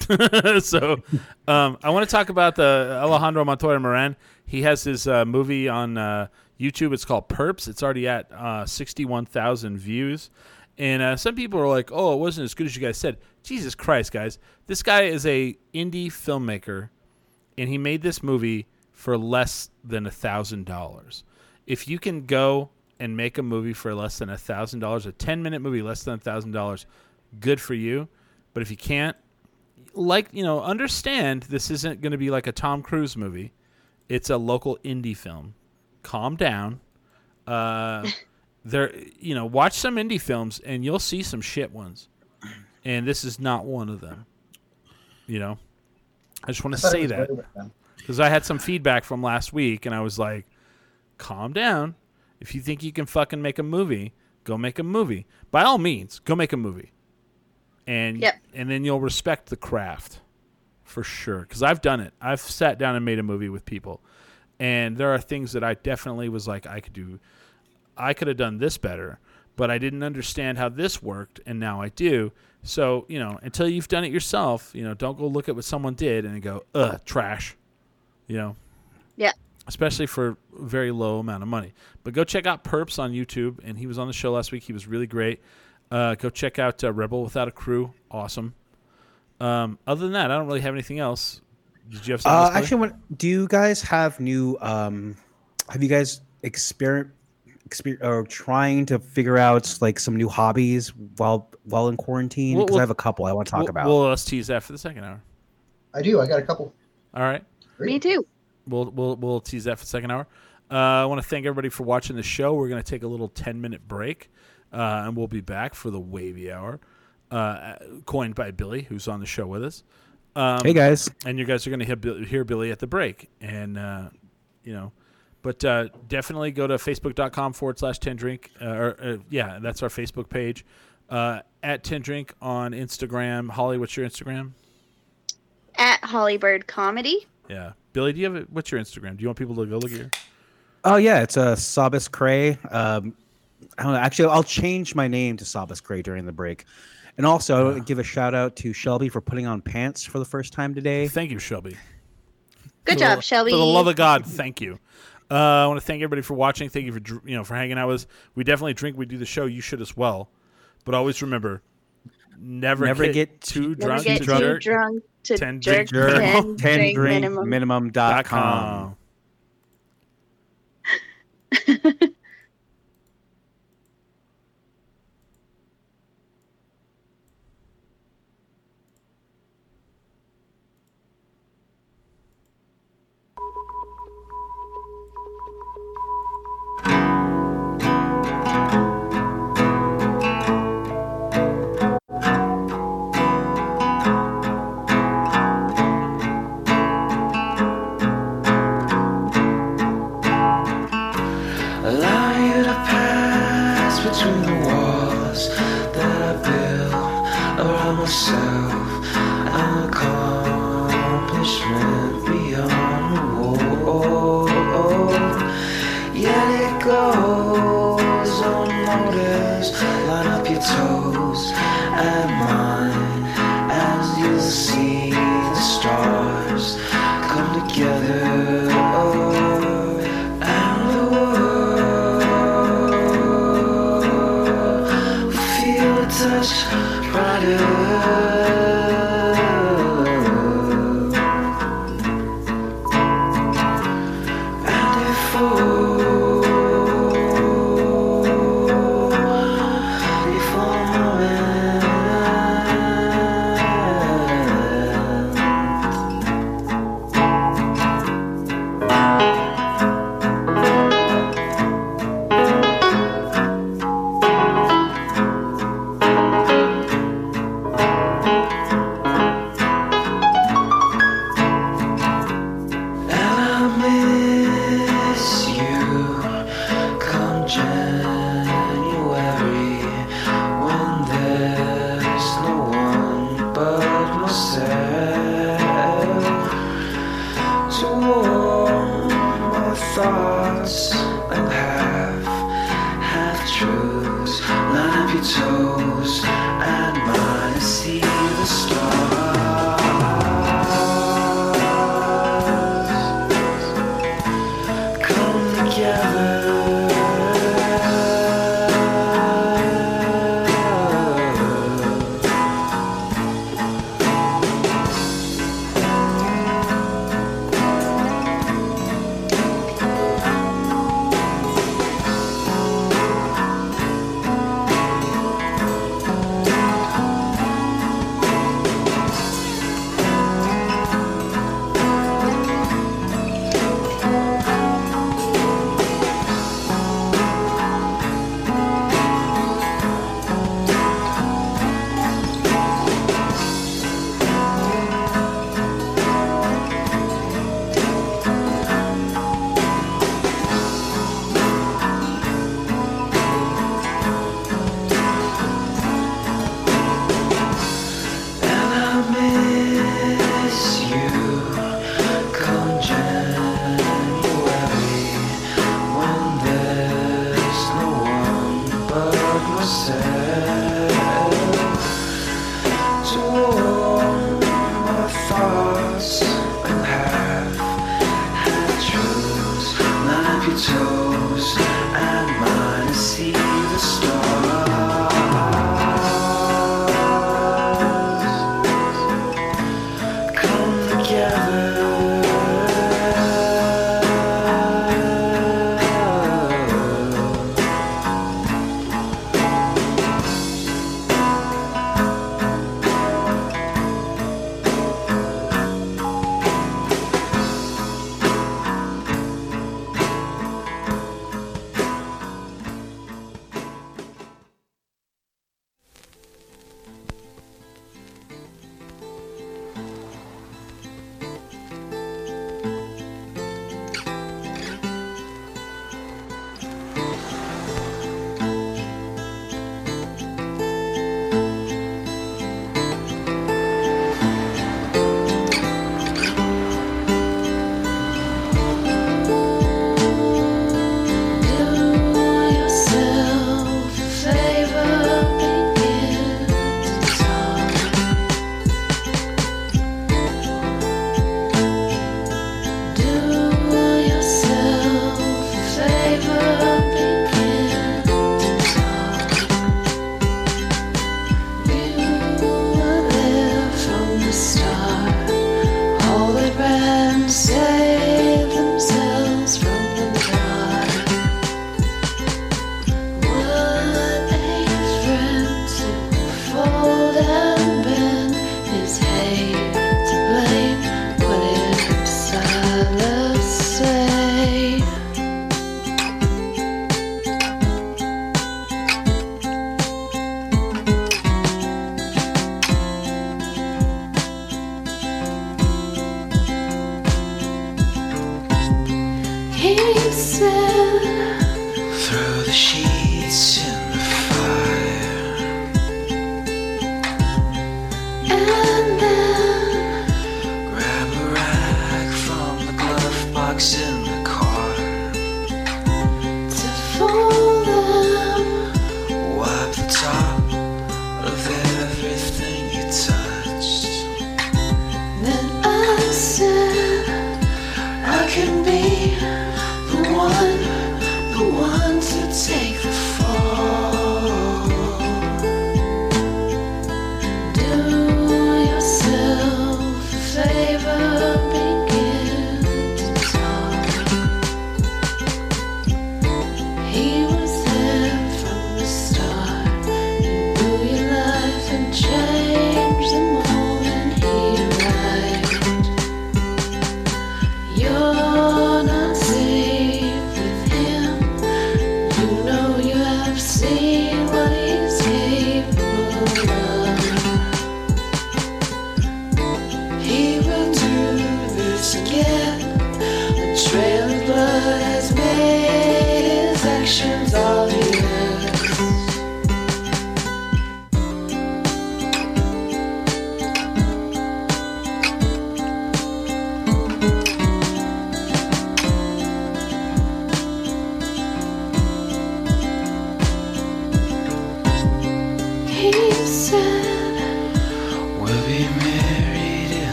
S1: so um, I want to talk about the Alejandro Montoya Moran. He has his uh, movie on uh, YouTube. It's called Perps. It's already at uh, 61,000 views. And uh, some people are like, "Oh, it wasn't as good as you guys said." Jesus Christ, guys! This guy is a indie filmmaker, and he made this movie for less than a thousand dollars. If you can go and make a movie for less than a thousand dollars, a ten minute movie less than a thousand dollars, good for you. But if you can't, like you know, understand this isn't going to be like a Tom Cruise movie. It's a local indie film. Calm down. Uh, there, you know, watch some indie films and you'll see some shit ones. And this is not one of them. You know, I just want to say that
S3: better with them.
S1: because I had some feedback from last week, and I was like, "Calm down. If you think you can fucking make a movie, go make a movie. By all means, go make a movie, and
S4: Yep.
S1: and then you'll respect the craft for sure. Because I've done it. I've sat down and made a movie with people, and there are things that I definitely was like, I could do, I could have done this better, but I didn't understand how this worked, and now I do. So you know, until you've done it yourself, you know, don't go look at what someone did and go, ugh, trash. You know.
S4: Yeah.
S1: Especially for a very low amount of money. But go check out Perps on YouTube, and he was on the show last week. He was really great. Uh, go check out uh, Rebel Without a Crew. Awesome. Um, other than that, I don't really have anything else. Did you have something?
S2: Uh,
S1: else,
S2: actually, what, do you guys have new? Um, have you guys experiment, exper- or trying to figure out like some new hobbies while while in quarantine?
S1: Well,
S2: Because
S1: well,
S2: I have a couple I want to talk
S1: Well-
S2: about.
S1: Well, let's tease that for the second hour.
S3: I do. I got a couple.
S1: All right.
S4: Me too.
S1: We'll we'll we'll tease that for the second hour. Uh, I want to thank everybody for watching the show. We're going to take a little ten minute break, uh, and we'll be back for the wavy hour, uh, coined by Billy, who's on the show with us. Um,
S2: hey guys,
S1: and you guys are going to hear, hear Billy at the break, and uh, you know, but uh, definitely go to facebook.com forward slash ten drink, uh, or uh, yeah, that's our Facebook page. Uh, at ten drink on Instagram. Holly, what's your Instagram?
S4: At Hollybird Comedy.
S1: Yeah, Billy, do you have it? What's your Instagram? Do you want people to go look at your?
S2: oh yeah, it's a uh, Sabas Cray. Um, I don't know. Actually, I'll change my name to Sabas Gray during the break. And also, give a shout out to Shelby for putting on pants for the first time today.
S1: Thank you, Shelby.
S4: Good
S1: For
S4: job,
S1: the-
S4: Shelby.
S1: For the love of God, thank you. Uh, I want to thank everybody for watching. Thank you for you know for hanging out with us. We definitely drink. We do the show. You should as well. But always remember, never,
S2: Never
S1: get,
S2: get
S1: too
S4: Never
S1: drunk
S4: get
S1: to
S4: too
S1: jerk.
S4: drunk to
S1: Ten
S4: jerk.
S1: drink
S4: Ten,
S2: 10
S4: drink,
S2: drink
S4: minimum.
S2: minimum
S1: dot
S2: dot com.
S5: around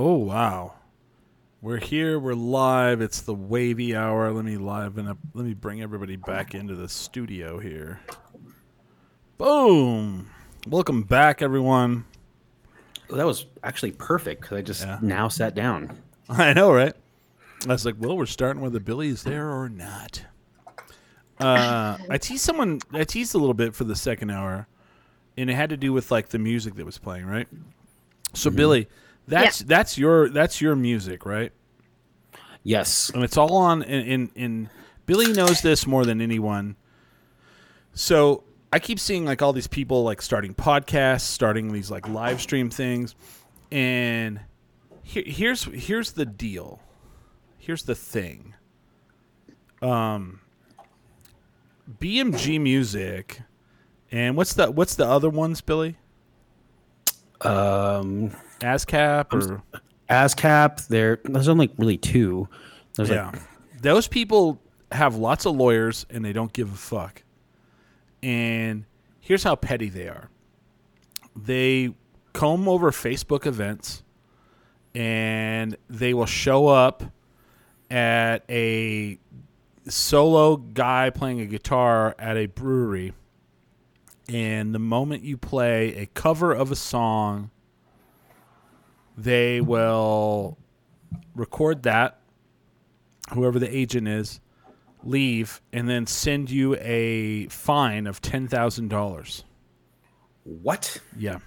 S1: Oh wow. We're here, we're live. It's the wavy hour. Let me live and up let me bring everybody back into the studio here. Boom. Welcome back everyone.
S2: That was actually perfect because I just
S1: Yeah.
S2: now sat down.
S1: I know, right? I was like, well, we're starting whether Billy's there or not. Uh, I teased someone. I teased a little bit for the second hour, and it had to do with like the music that was playing, right? So, Billy, that's that's your that's your music, right?
S2: Yes.
S1: and it's all on in, in in Billy knows this more than anyone. So I keep seeing like all these people like starting podcasts, starting these like live stream things, and here, here's here's the deal. Here's the thing. Um, BMG Music, and what's the what's the other ones, Billy?
S2: Um,
S1: ASCAP or
S2: ASCAP. There, there's only really two. There's
S1: yeah.
S2: like
S1: Those people have lots of lawyers and they don't give a fuck. And here's how petty they are. They comb over Facebook events and they will show up at a solo guy playing a guitar at a brewery. And the moment you play a cover of a song, they will record that whoever the agent is, leave, and then send you a fine of ten thousand dollars.
S2: what?
S1: Yeah.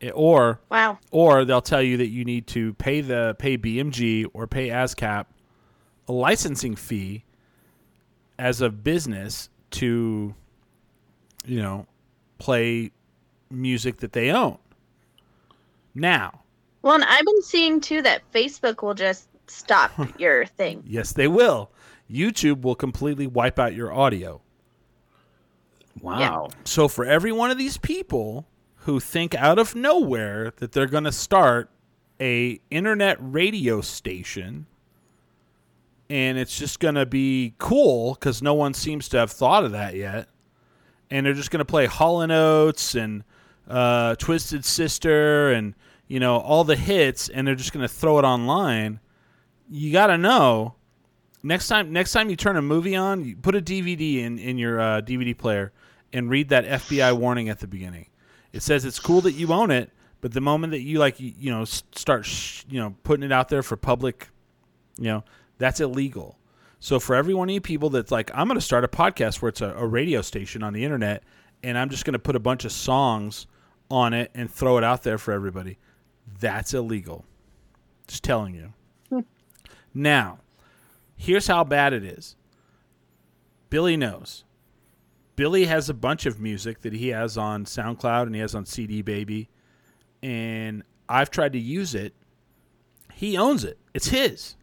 S1: Eh, Or
S4: Wow.
S1: or they'll tell you that you need to pay the pay BMG or pay ASCAP a licensing fee as a business to you know play music that they own. Now,
S4: Well, and I've been seeing too that Facebook will just stop your thing.
S1: yes they will. YouTube will completely wipe out your audio.
S2: Wow.
S1: So for every one of these people who think out of nowhere that they're going to start a internet radio station and it's just going to be cool cuz no one seems to have thought of that yet and they're just going to play Hall and Oates and uh, Twisted Sister and you know all the hits and they're just going to throw it online you got to know next time next time you turn a movie on you put a dvd in in your uh, dvd player and read that fbi warning at the beginning. It says it's cool that you own it but the moment that you like you, you know start sh- you know putting it out there for public you know that's illegal. So for every one of you people that's like i'm going to start a podcast where it's a, a radio station on the internet and i'm just going to put a bunch of songs on it and throw it out there for everybody that's illegal just telling you hmm. now here's how bad it is. Billy knows. Billy has a bunch of music that he has on SoundCloud and he has on CD Baby, and I've tried to use it. He owns it. It's his.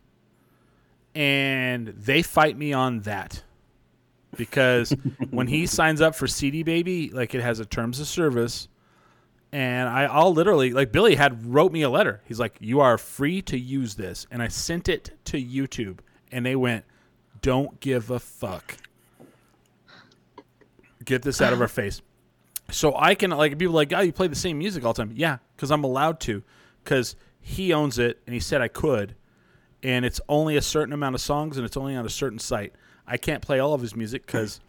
S1: And they fight me on that. Because when he signs up for CD Baby, like it has a terms of service, and I, I'll literally like Billy had wrote me a letter. He's like, "You are free to use this," and I sent it to YouTube, and they went, "Don't give a fuck. Get this out of our face." So I can like people are like, "Oh, you play the same music all the time." Yeah, because I'm allowed to, because he owns it, and he said I could, and it's only a certain amount of songs, and it's only on a certain site. I can't play all of his music because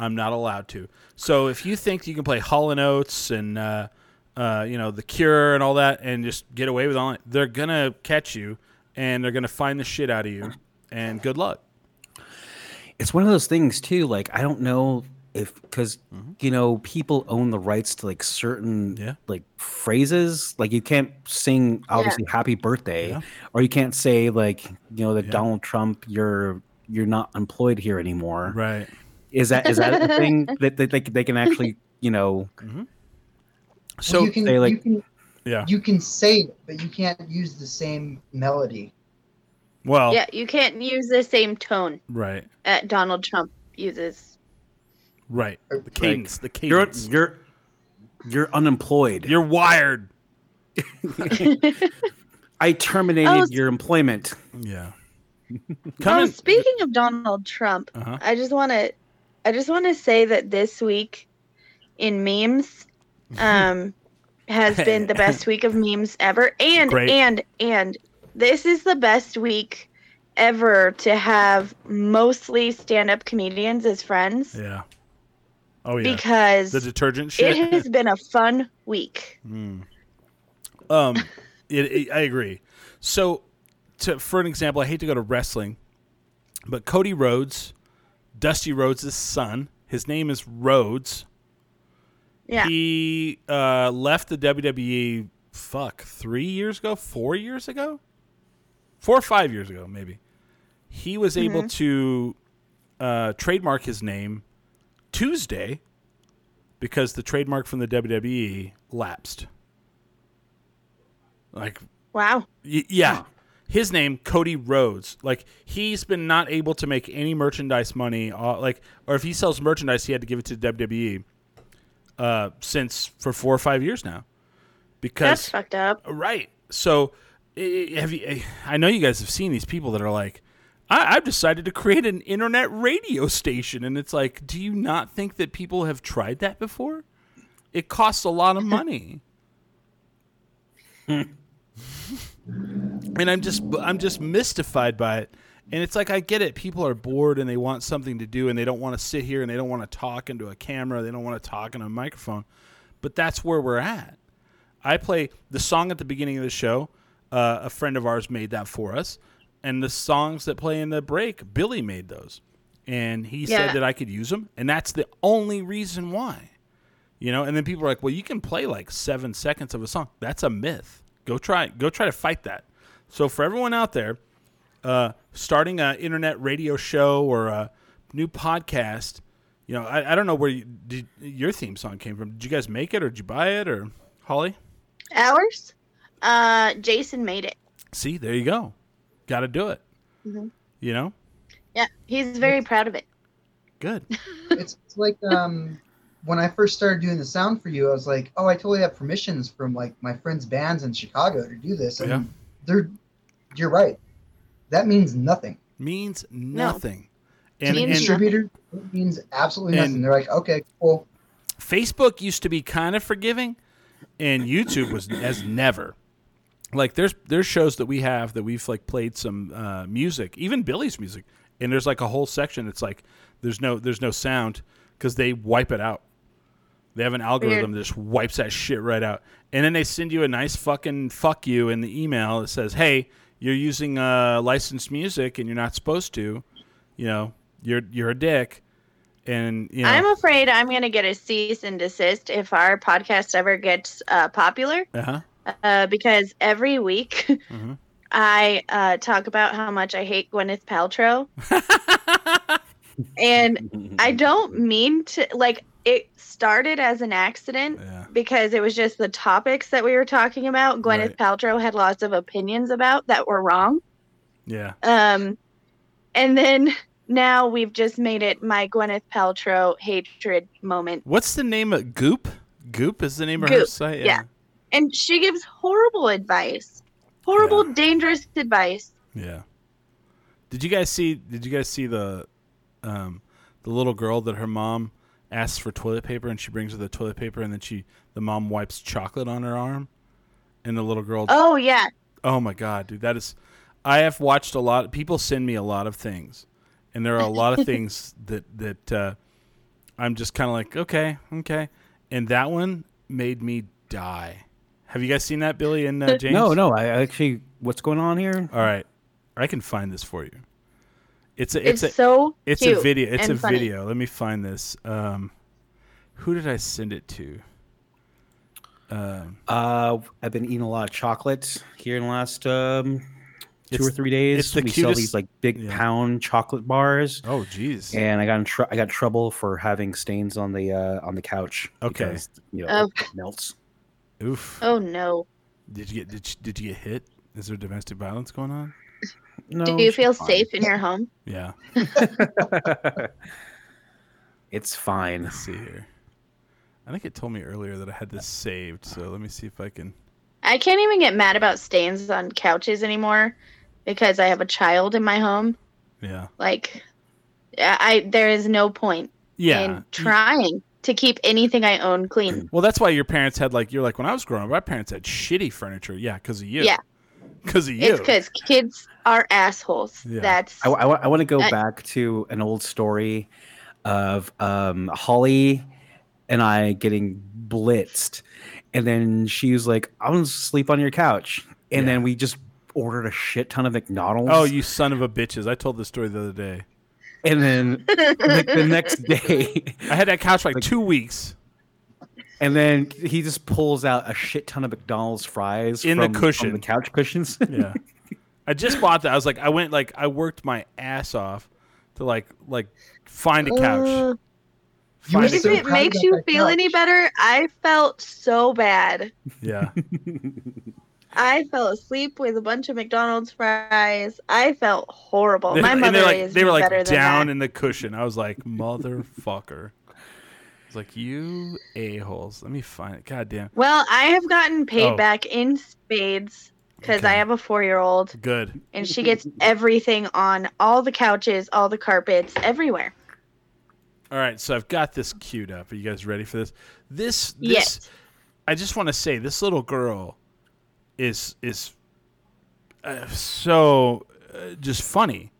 S1: I'm not allowed to. So if you think you can play Hall and Oates and uh, uh, you know The Cure and all that, and just get away with all it, they're gonna catch you and they're gonna find the shit out of you. And good luck.
S2: It's one of those things too. Like I don't know if because you know people own the rights to like certain
S1: Yeah.
S2: like phrases like you can't sing obviously happy birthday
S1: Yeah.
S2: or you can't say like you know that
S1: Yeah.
S2: donald trump you're you're not employed here anymore
S1: Right.
S2: Is that is that a thing that, that they, they can actually you know
S1: So
S3: you can,
S2: they, like-
S3: you can
S1: yeah.
S3: you can say it, but you can't use the same melody.
S1: Well.
S4: Yeah, you can't use the same tone
S1: Right.
S4: that Donald Trump uses.
S1: Right. The
S3: Like,
S1: cadence. the
S2: you're you're you're unemployed
S1: You're wired.
S2: i terminated
S4: Oh,
S2: your employment
S1: Yeah.
S4: Oh,
S1: Coming.
S4: speaking of Donald Trump,
S1: Uh-huh.
S4: I just want to, I just want to say that this week in memes, um, has been the best week of memes ever, and
S1: Great.
S4: and and this is the best week ever to have mostly stand-up comedians as friends
S1: yeah. Oh yeah.
S4: because
S1: the detergent shit.
S4: it has been a fun week.
S1: Mm. Um, it, it- I agree. So, to, for an example, I hate to go to wrestling, but Cody Rhodes, Dusty Rhodes' son, his name is Rhodes.
S4: Yeah.
S1: He uh, left the WWE. Fuck, three years ago, four years ago, four or five years ago, maybe. He was able to uh, trademark his name Tuesday because the trademark from the WWE lapsed. Like,
S4: Wow.
S1: y- yeah, his name Cody Rhodes. Like, he's been not able to make any merchandise money. Uh, like, or if he sells merchandise, he had to give it to WWE. Uh, since for four or five years now, because
S4: That's fucked up.
S1: Right. So, i- have you? I know you guys have seen these people that are like, "I've decided to create an internet radio station," and it's like, do you not think that people have tried that before? It costs a lot of money. and I'm just I'm just mystified by it. And it's like I get it. People are bored and they want something to do and they don't want to sit here and they don't want to talk into a camera. They don't want to talk into a microphone. But that's where we're at. I play the song at the beginning of the show. Uh, a friend of ours made that for us, and the songs that play in the break, Billy made those, and he said that I could use them, and that's the only reason why. You know, and then people are like, "Well, you can play like seven seconds of a song." That's a myth. Go try. Go try to fight that. So for everyone out there, uh, starting an internet radio show or a new podcast, you know, I, I don't know where you, did, your theme song came from. Did you guys make it, or did you buy it, or Holly?
S4: Ours? Uh, Jason made it.
S1: See, there you go. Got to do it.
S4: Mhm.
S1: You know,
S4: Yeah, he's very proud of it.
S1: good.
S3: it's, it's like um, when I first started doing the sound for you, I was like, oh, I totally have permissions from like my friends' bands in Chicago to do this, and
S1: Yeah.
S3: they're, you're right. That means nothing.
S1: Means nothing. And,
S4: Means
S1: and
S3: Distributor it means absolutely
S1: And-
S3: nothing. They're like, okay, cool.
S1: Facebook used to be kind of forgiving, and YouTube was as never. Like there's there's shows that we have that we've like played some uh, music, even Billy's music, and there's like a whole section that's like there's no there's no sound because they wipe it out. They have an algorithm that just wipes that shit right out, and then they send you a nice fucking fuck you in the email that says, "Hey, you're using uh, licensed music and you're not supposed to. You know, you're you're a dick." And you know,
S4: I'm afraid I'm going to get a cease and desist if our podcast ever gets uh, popular
S1: uh-huh.
S4: uh, because every week
S1: Mhm.
S4: I uh, talk about how much I hate Gwyneth Paltrow. and I don't mean to, like, it started as an accident
S1: yeah.
S4: because it was just the topics that we were talking about. Gwyneth
S1: Right.
S4: Paltrow had lots of opinions about that were wrong.
S1: Yeah.
S4: Um, and then now we've just made it my Gwyneth Paltrow hatred moment.
S1: What's the name of Goop? Goop is the name of her site.
S4: yeah. And she gives horrible advice, horrible, dangerous advice.
S1: Yeah. Did you guys see? Did you guys see the, um, the little girl that her mom asks for toilet paper and she brings her the toilet paper and then she the mom wipes chocolate on her arm, and the little girl.
S4: Oh, yeah.
S1: Oh my god, dude, that is. I have watched a lot. People send me a lot of things, and there are a lot of things that that uh, I'm just kind of like, okay, okay, and that one made me die. Have you guys seen that, Billy and uh, James?
S2: no no i I actually what's going on here
S1: All right, I can find this for you. It's a
S4: It's,
S1: it's, a
S4: so
S1: it's
S4: cute
S1: a video. It's a
S4: funny.
S1: video. Let me find this. Um, who did I send it to? Um,
S2: Uh, I've been eating a lot of chocolate here in the last um, two or three days.
S1: it's the
S2: we sell these like big
S1: yeah.
S2: pound chocolate bars,
S1: oh, jeez.
S2: and I got in tr- I got in trouble for having stains on the uh, on the couch.
S1: Okay.
S2: because, you know
S4: Oh.
S2: it melts.
S1: Oof.
S4: Oh no.
S1: Did you get did you, did you get hit? Is there domestic violence going on?
S2: No,
S4: Do you feel
S2: fine.
S4: safe in your home?
S1: Yeah.
S2: it's fine.
S1: Let's see here. I think it told me earlier that I had this saved, so let me see if I can.
S4: I can't even get mad about stains on couches anymore because I have a child in my home.
S1: Yeah.
S4: Like, I I- there is no point
S1: Yeah.
S4: in trying to keep anything I own clean.
S1: Well, that's why your parents had like you're like when I was growing up, my parents had shitty furniture. Yeah, because of you.
S4: Yeah.
S1: Because of you.
S4: It's because kids are assholes.
S1: Yeah.
S4: That's
S2: I, I, want to go
S4: I-
S2: back to an old story of um, Holly and I getting blitzed, and then she was like, "I'm gonna sleep on your couch," and
S1: Yeah.
S2: then we just ordered a shit ton of McDonald's.
S1: Oh, you son of a bitches! I told this story the other day.
S2: And then like, the next day,
S1: I had that couch for like,
S2: Like-
S1: two weeks.
S2: And then he just pulls out a shit ton of McDonald's fries
S1: In the
S2: from- from
S1: cushion.
S2: the couch cushions.
S1: Yeah. I just bought that. I was like, I went like I worked my ass off to like like find a couch.
S4: Uh,
S1: Find
S4: if
S3: so
S1: couch.
S4: it makes you
S3: that
S4: feel any better, I felt so bad.
S1: Yeah.
S4: I fell asleep with a bunch of McDonald's fries. I felt horrible. My mother
S1: they're like
S4: is
S1: they were like
S4: than
S1: down in the cushion. I was like, motherfucker. I was like, you a holes. Let me find it. God damn.
S4: Well, I have gotten paid
S1: Oh.
S4: back in spades because I have a four-year-old,
S1: Good.
S4: and she gets everything on all the couches, all the carpets, everywhere.
S1: All right, so I've got this queued up. Are you guys ready for this? This, this
S4: Yes.
S1: I just want to say this little girl is is uh, so uh, just funny.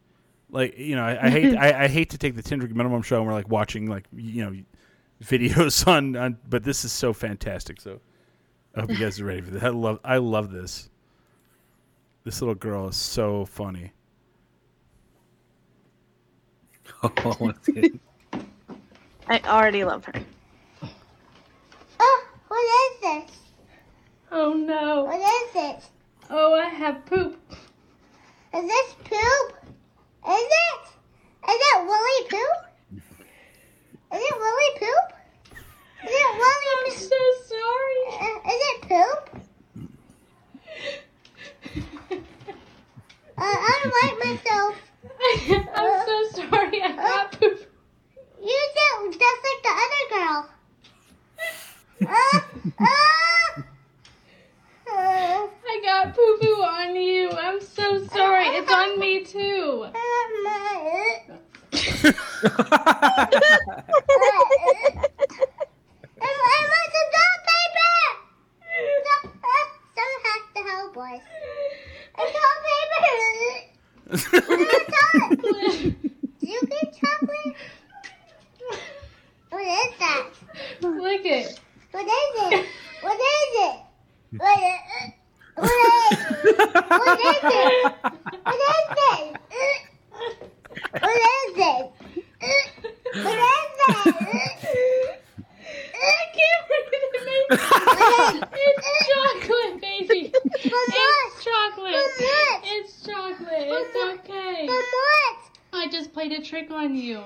S1: Like you know, I, I hate I, I hate to take the Ten Drink Minimum show and we're like watching like you know videos on, on but this is so fantastic. So I hope you guys are ready for this. I love I love this. This little girl is so funny.
S2: Oh,
S4: I already love her.
S6: Oh, what is this?
S7: Oh no.
S6: What is this?
S7: Oh, I have poop.
S6: Is this poop? Is it? Is it Willy poop? Is it Willy poop? Is it Willy
S7: I'm so sorry.
S6: Uh, is it poop? Uh, I don't like myself.
S7: I'm so sorry. I got poop.
S6: You sound just like the other girl. Uh, uh, uh,
S7: I got poo poo on you. I'm so sorry. It's on me too.
S6: Uh? What is
S7: it?
S6: What is it? What is it? What is What is it? What is it? What is it? What is it?
S7: I can't breathe it, baby. It's chocolate, baby. It's chocolate. It's chocolate. It's okay.
S6: From what?
S7: I just played a trick on you.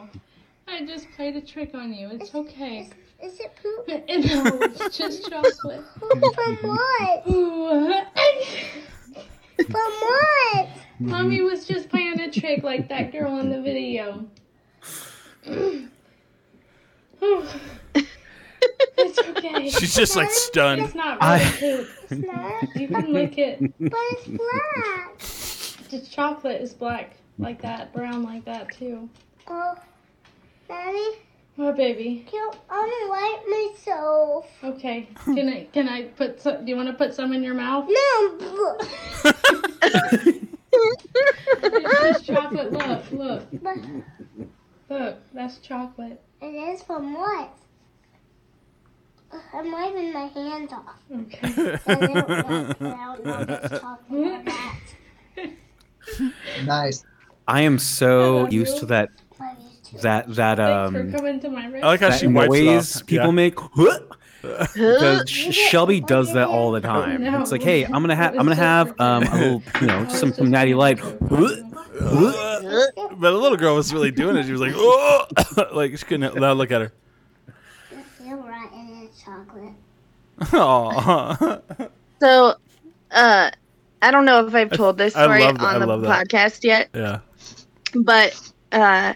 S7: I just played a trick on you. It's okay.
S6: Is it poop?
S7: No, it's just chocolate.
S6: From what? From what?
S7: Mommy was just playing a trick like that girl in the video. it's okay.
S1: She's just like stunned.
S7: It's not really
S2: I-
S7: poop.
S6: It's not.
S7: You can lick it.
S6: But it's black.
S7: The chocolate is black like that, brown like that too.
S6: Oh, Daddy,
S7: What, baby?
S6: can I wipe myself?
S7: Okay. Can I can I put some? Do you want to put some in your mouth?
S6: No.
S7: It's chocolate. Look, look,
S6: But
S7: look. That's chocolate.
S6: it is from what? I'm wiping my hands off.
S7: Okay.
S6: I don't know, I don't know if it's chocolate or not.
S3: Nice.
S2: I am so used to that
S6: Love
S2: that that
S7: Thanks for
S2: um
S7: coming to my
S1: I like how
S2: that
S1: she wipes it
S2: noise
S1: off.
S2: people
S1: Yeah.
S2: make. Because Shelby does that all the time.
S7: No.
S2: It's like, hey, I'm gonna have I'm gonna have um a little you know some some natty light.
S1: But the little girl was really doing it. She was like, oh, like she couldn't let look at her.
S6: I feel rotten in chocolate.
S1: Oh,
S4: So, uh, I don't know if I've told this
S1: I
S4: story
S1: love that- I
S4: on the
S1: love that.
S4: podcast yet,
S1: yeah.
S4: but uh,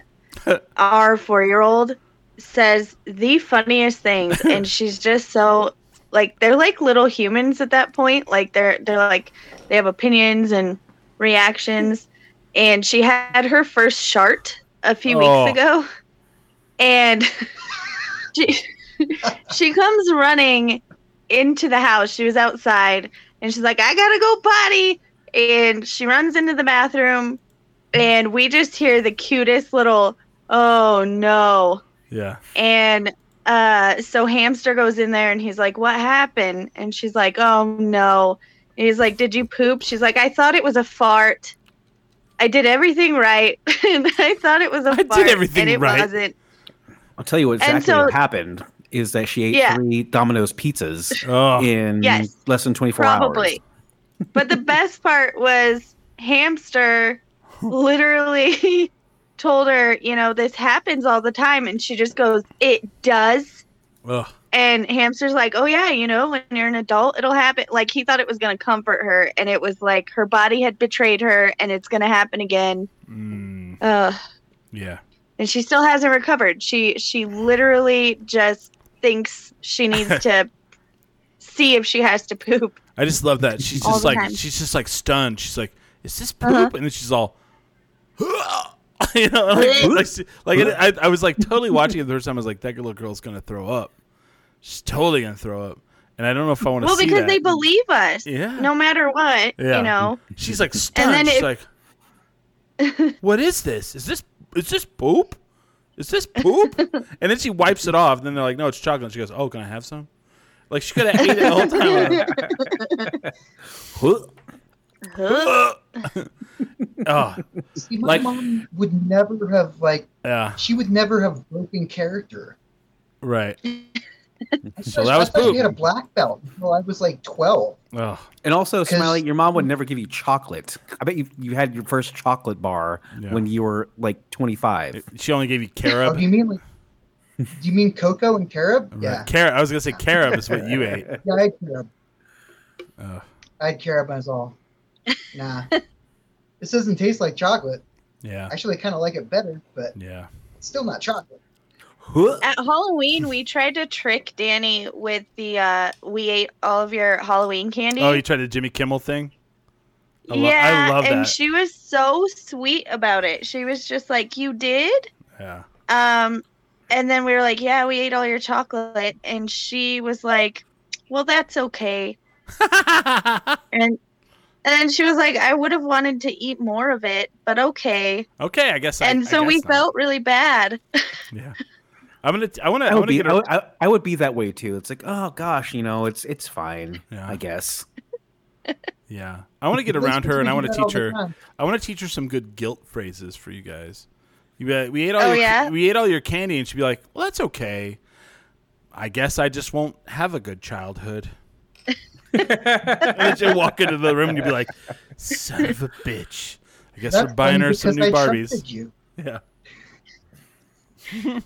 S4: our four-year-old says the funniest things, and she's just so like they're like little humans at that point. Like they're they're like they have opinions and reactions, and she had her first shart a few
S1: Oh.
S4: weeks ago, and she she comes running into the house. She was outside and she's like, I gotta go potty. And she runs into the bathroom and we just hear the cutest little, oh no.
S1: Yeah.
S4: And uh, so Hamster goes in there and he's like, What happened? And she's like, Oh no. And he's like, Did you poop? She's like, I thought it was a fart. I did everything right. and I thought it was a
S1: I did
S4: fart.
S1: everything
S4: and it
S1: right.
S4: wasn't.
S2: I'll tell you what exactly
S4: so-
S2: what happened is that she ate
S4: Yeah.
S2: three Domino's pizzas
S1: Oh,
S2: in
S4: Yes.
S2: less than 24 hours.
S4: Probably. but the best part was Hamster literally told her, you know, this happens all the time. And she just goes, It does.
S1: Ugh.
S4: And Hamster's like, Oh, yeah, you know, when you're an adult, it'll happen. Like, he thought it was going to comfort her. And it was like her body had betrayed her and it's going to happen again.
S1: Mm,
S4: Ugh.
S1: yeah.
S4: And she still hasn't recovered. She, she literally just thinks she needs to see if she has to poop.
S1: I just love that. She's
S4: All
S1: just like
S4: time.
S1: she's just like stunned. She's like, "Is this poop?"
S4: Uh-huh.
S1: And then she's all, you know, like, like, she- like it, I, I was like totally watching it the first time. I was like, "That little girl's gonna throw up. She's totally gonna throw up." And I don't know if I want to see it.
S4: Well,
S1: see
S4: because
S1: that.
S4: they believe us.
S1: Yeah.
S4: No matter what,
S1: Yeah.
S4: you know.
S1: She's like stunned.
S4: then
S1: She's
S4: if-
S1: like, "What is this? Is this is this poop? Is this poop?" and then she wipes it off. And then they're like, "No, it's chocolate." And she goes, "Oh, can I have some?" Like she could have ate it all the whole time. Oh,
S3: See, my
S1: Like-
S3: mom would never have like
S1: yeah,
S3: she would never have broken character.
S1: right. So
S3: thought-
S1: that was
S3: I
S1: poop.
S3: she had a black belt until I was like twelve.
S1: Oh,
S2: And also, Smiley, your mom would never give you chocolate. I bet you you had your first chocolate bar
S1: Yeah.
S2: when you were like 25.
S1: she only gave you
S3: Oh,
S1: carob.
S3: do you mean like? Do you mean cocoa and carob? Yeah,
S1: Right. Car- I was gonna say carob is what you ate.
S3: yeah, I had carob.
S1: Oh,
S3: I had carob as all. Nah, this doesn't taste like chocolate.
S1: yeah,
S3: Actually, I kind of like it better, but
S1: yeah.
S3: it's still not chocolate.
S4: At Halloween, we tried to trick Danny with the uh we ate all of your Halloween candy.
S1: Oh, you tried the Jimmy Kimmel thing. I lo- I
S4: love
S1: love
S4: and she was so sweet about it. She was just like, "You did?"
S1: Yeah.
S4: Um and then we were like, "Yeah, we ate all your chocolate." And she was like, "Well, that's okay." And and then she was like, "I would have wanted to eat more of it, but okay."
S1: okay, I guess. I,
S4: and
S1: I
S4: so we
S1: guess not.
S4: felt really bad.
S1: Yeah. I'm gonna. I want to.
S2: I
S1: I
S2: would
S1: want to
S2: be,
S1: get
S2: I,
S1: a.
S2: would, I, I would be that way too. It's like, oh gosh, you know, it's it's fine,
S1: Yeah.
S2: I guess.
S1: Yeah. I want to get around her, and I want to teach her. I want to teach her some good guilt phrases for you guys. You uh, we ate all
S4: Oh,
S1: your
S4: yeah?
S1: we ate all your candy, and she'd be like, "Well, that's okay. I guess I just won't have a good childhood." And then she'll walk into the room and you'd be like, "Son of a bitch! I guess
S3: That's
S1: we're buying her some new
S3: I
S1: Barbies."
S3: You.
S1: Yeah.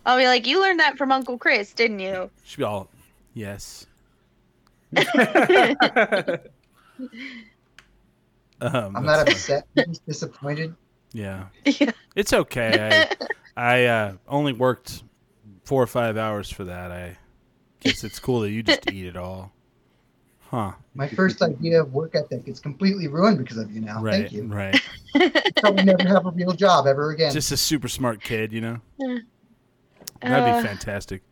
S4: I'll be like, "You learned that from Uncle Chris, didn't you?"
S1: She'd be all, "Yes." Um,
S3: I'm not upset. I'm just disappointed.
S1: Yeah.
S4: Yeah.
S1: It's okay. I I uh, only worked four or five hours for that. I guess it's cool that you just eat it all. Huh.
S3: My first idea of work ethic is completely ruined because of you now.
S1: right.
S3: Thank you.
S1: Right.
S3: Probably never have a real job ever again.
S1: Just a super smart kid, you know?
S4: Uh,
S1: That'd be fantastic.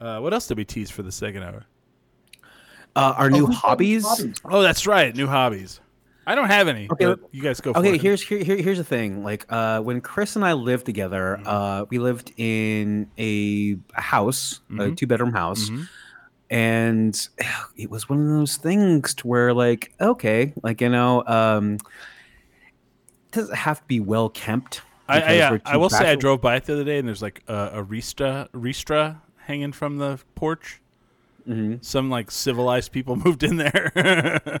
S1: Uh, what else did we tease for the second hour?
S2: Uh, our
S3: Oh,
S2: new
S3: who's
S2: hobbies.
S1: Oh, that's right. New hobbies. I don't have any.
S2: Okay,
S1: but you guys go for
S2: Okay,
S1: it.
S2: here's here, here- here's the thing. Like uh, when Chris and I lived together,
S1: Mm-hmm.
S2: uh, we lived in a house, a
S1: Mhm.
S2: two bedroom house,
S1: Mhm.
S2: And it was one of those things to where like okay, like you know, um, doesn't have to be well kept.
S1: I, I, yeah, I will say I drove by it the other day, and there's like a, a Ristra Ristra hanging from the porch.
S2: Mhm.
S1: Some like civilized people moved in there.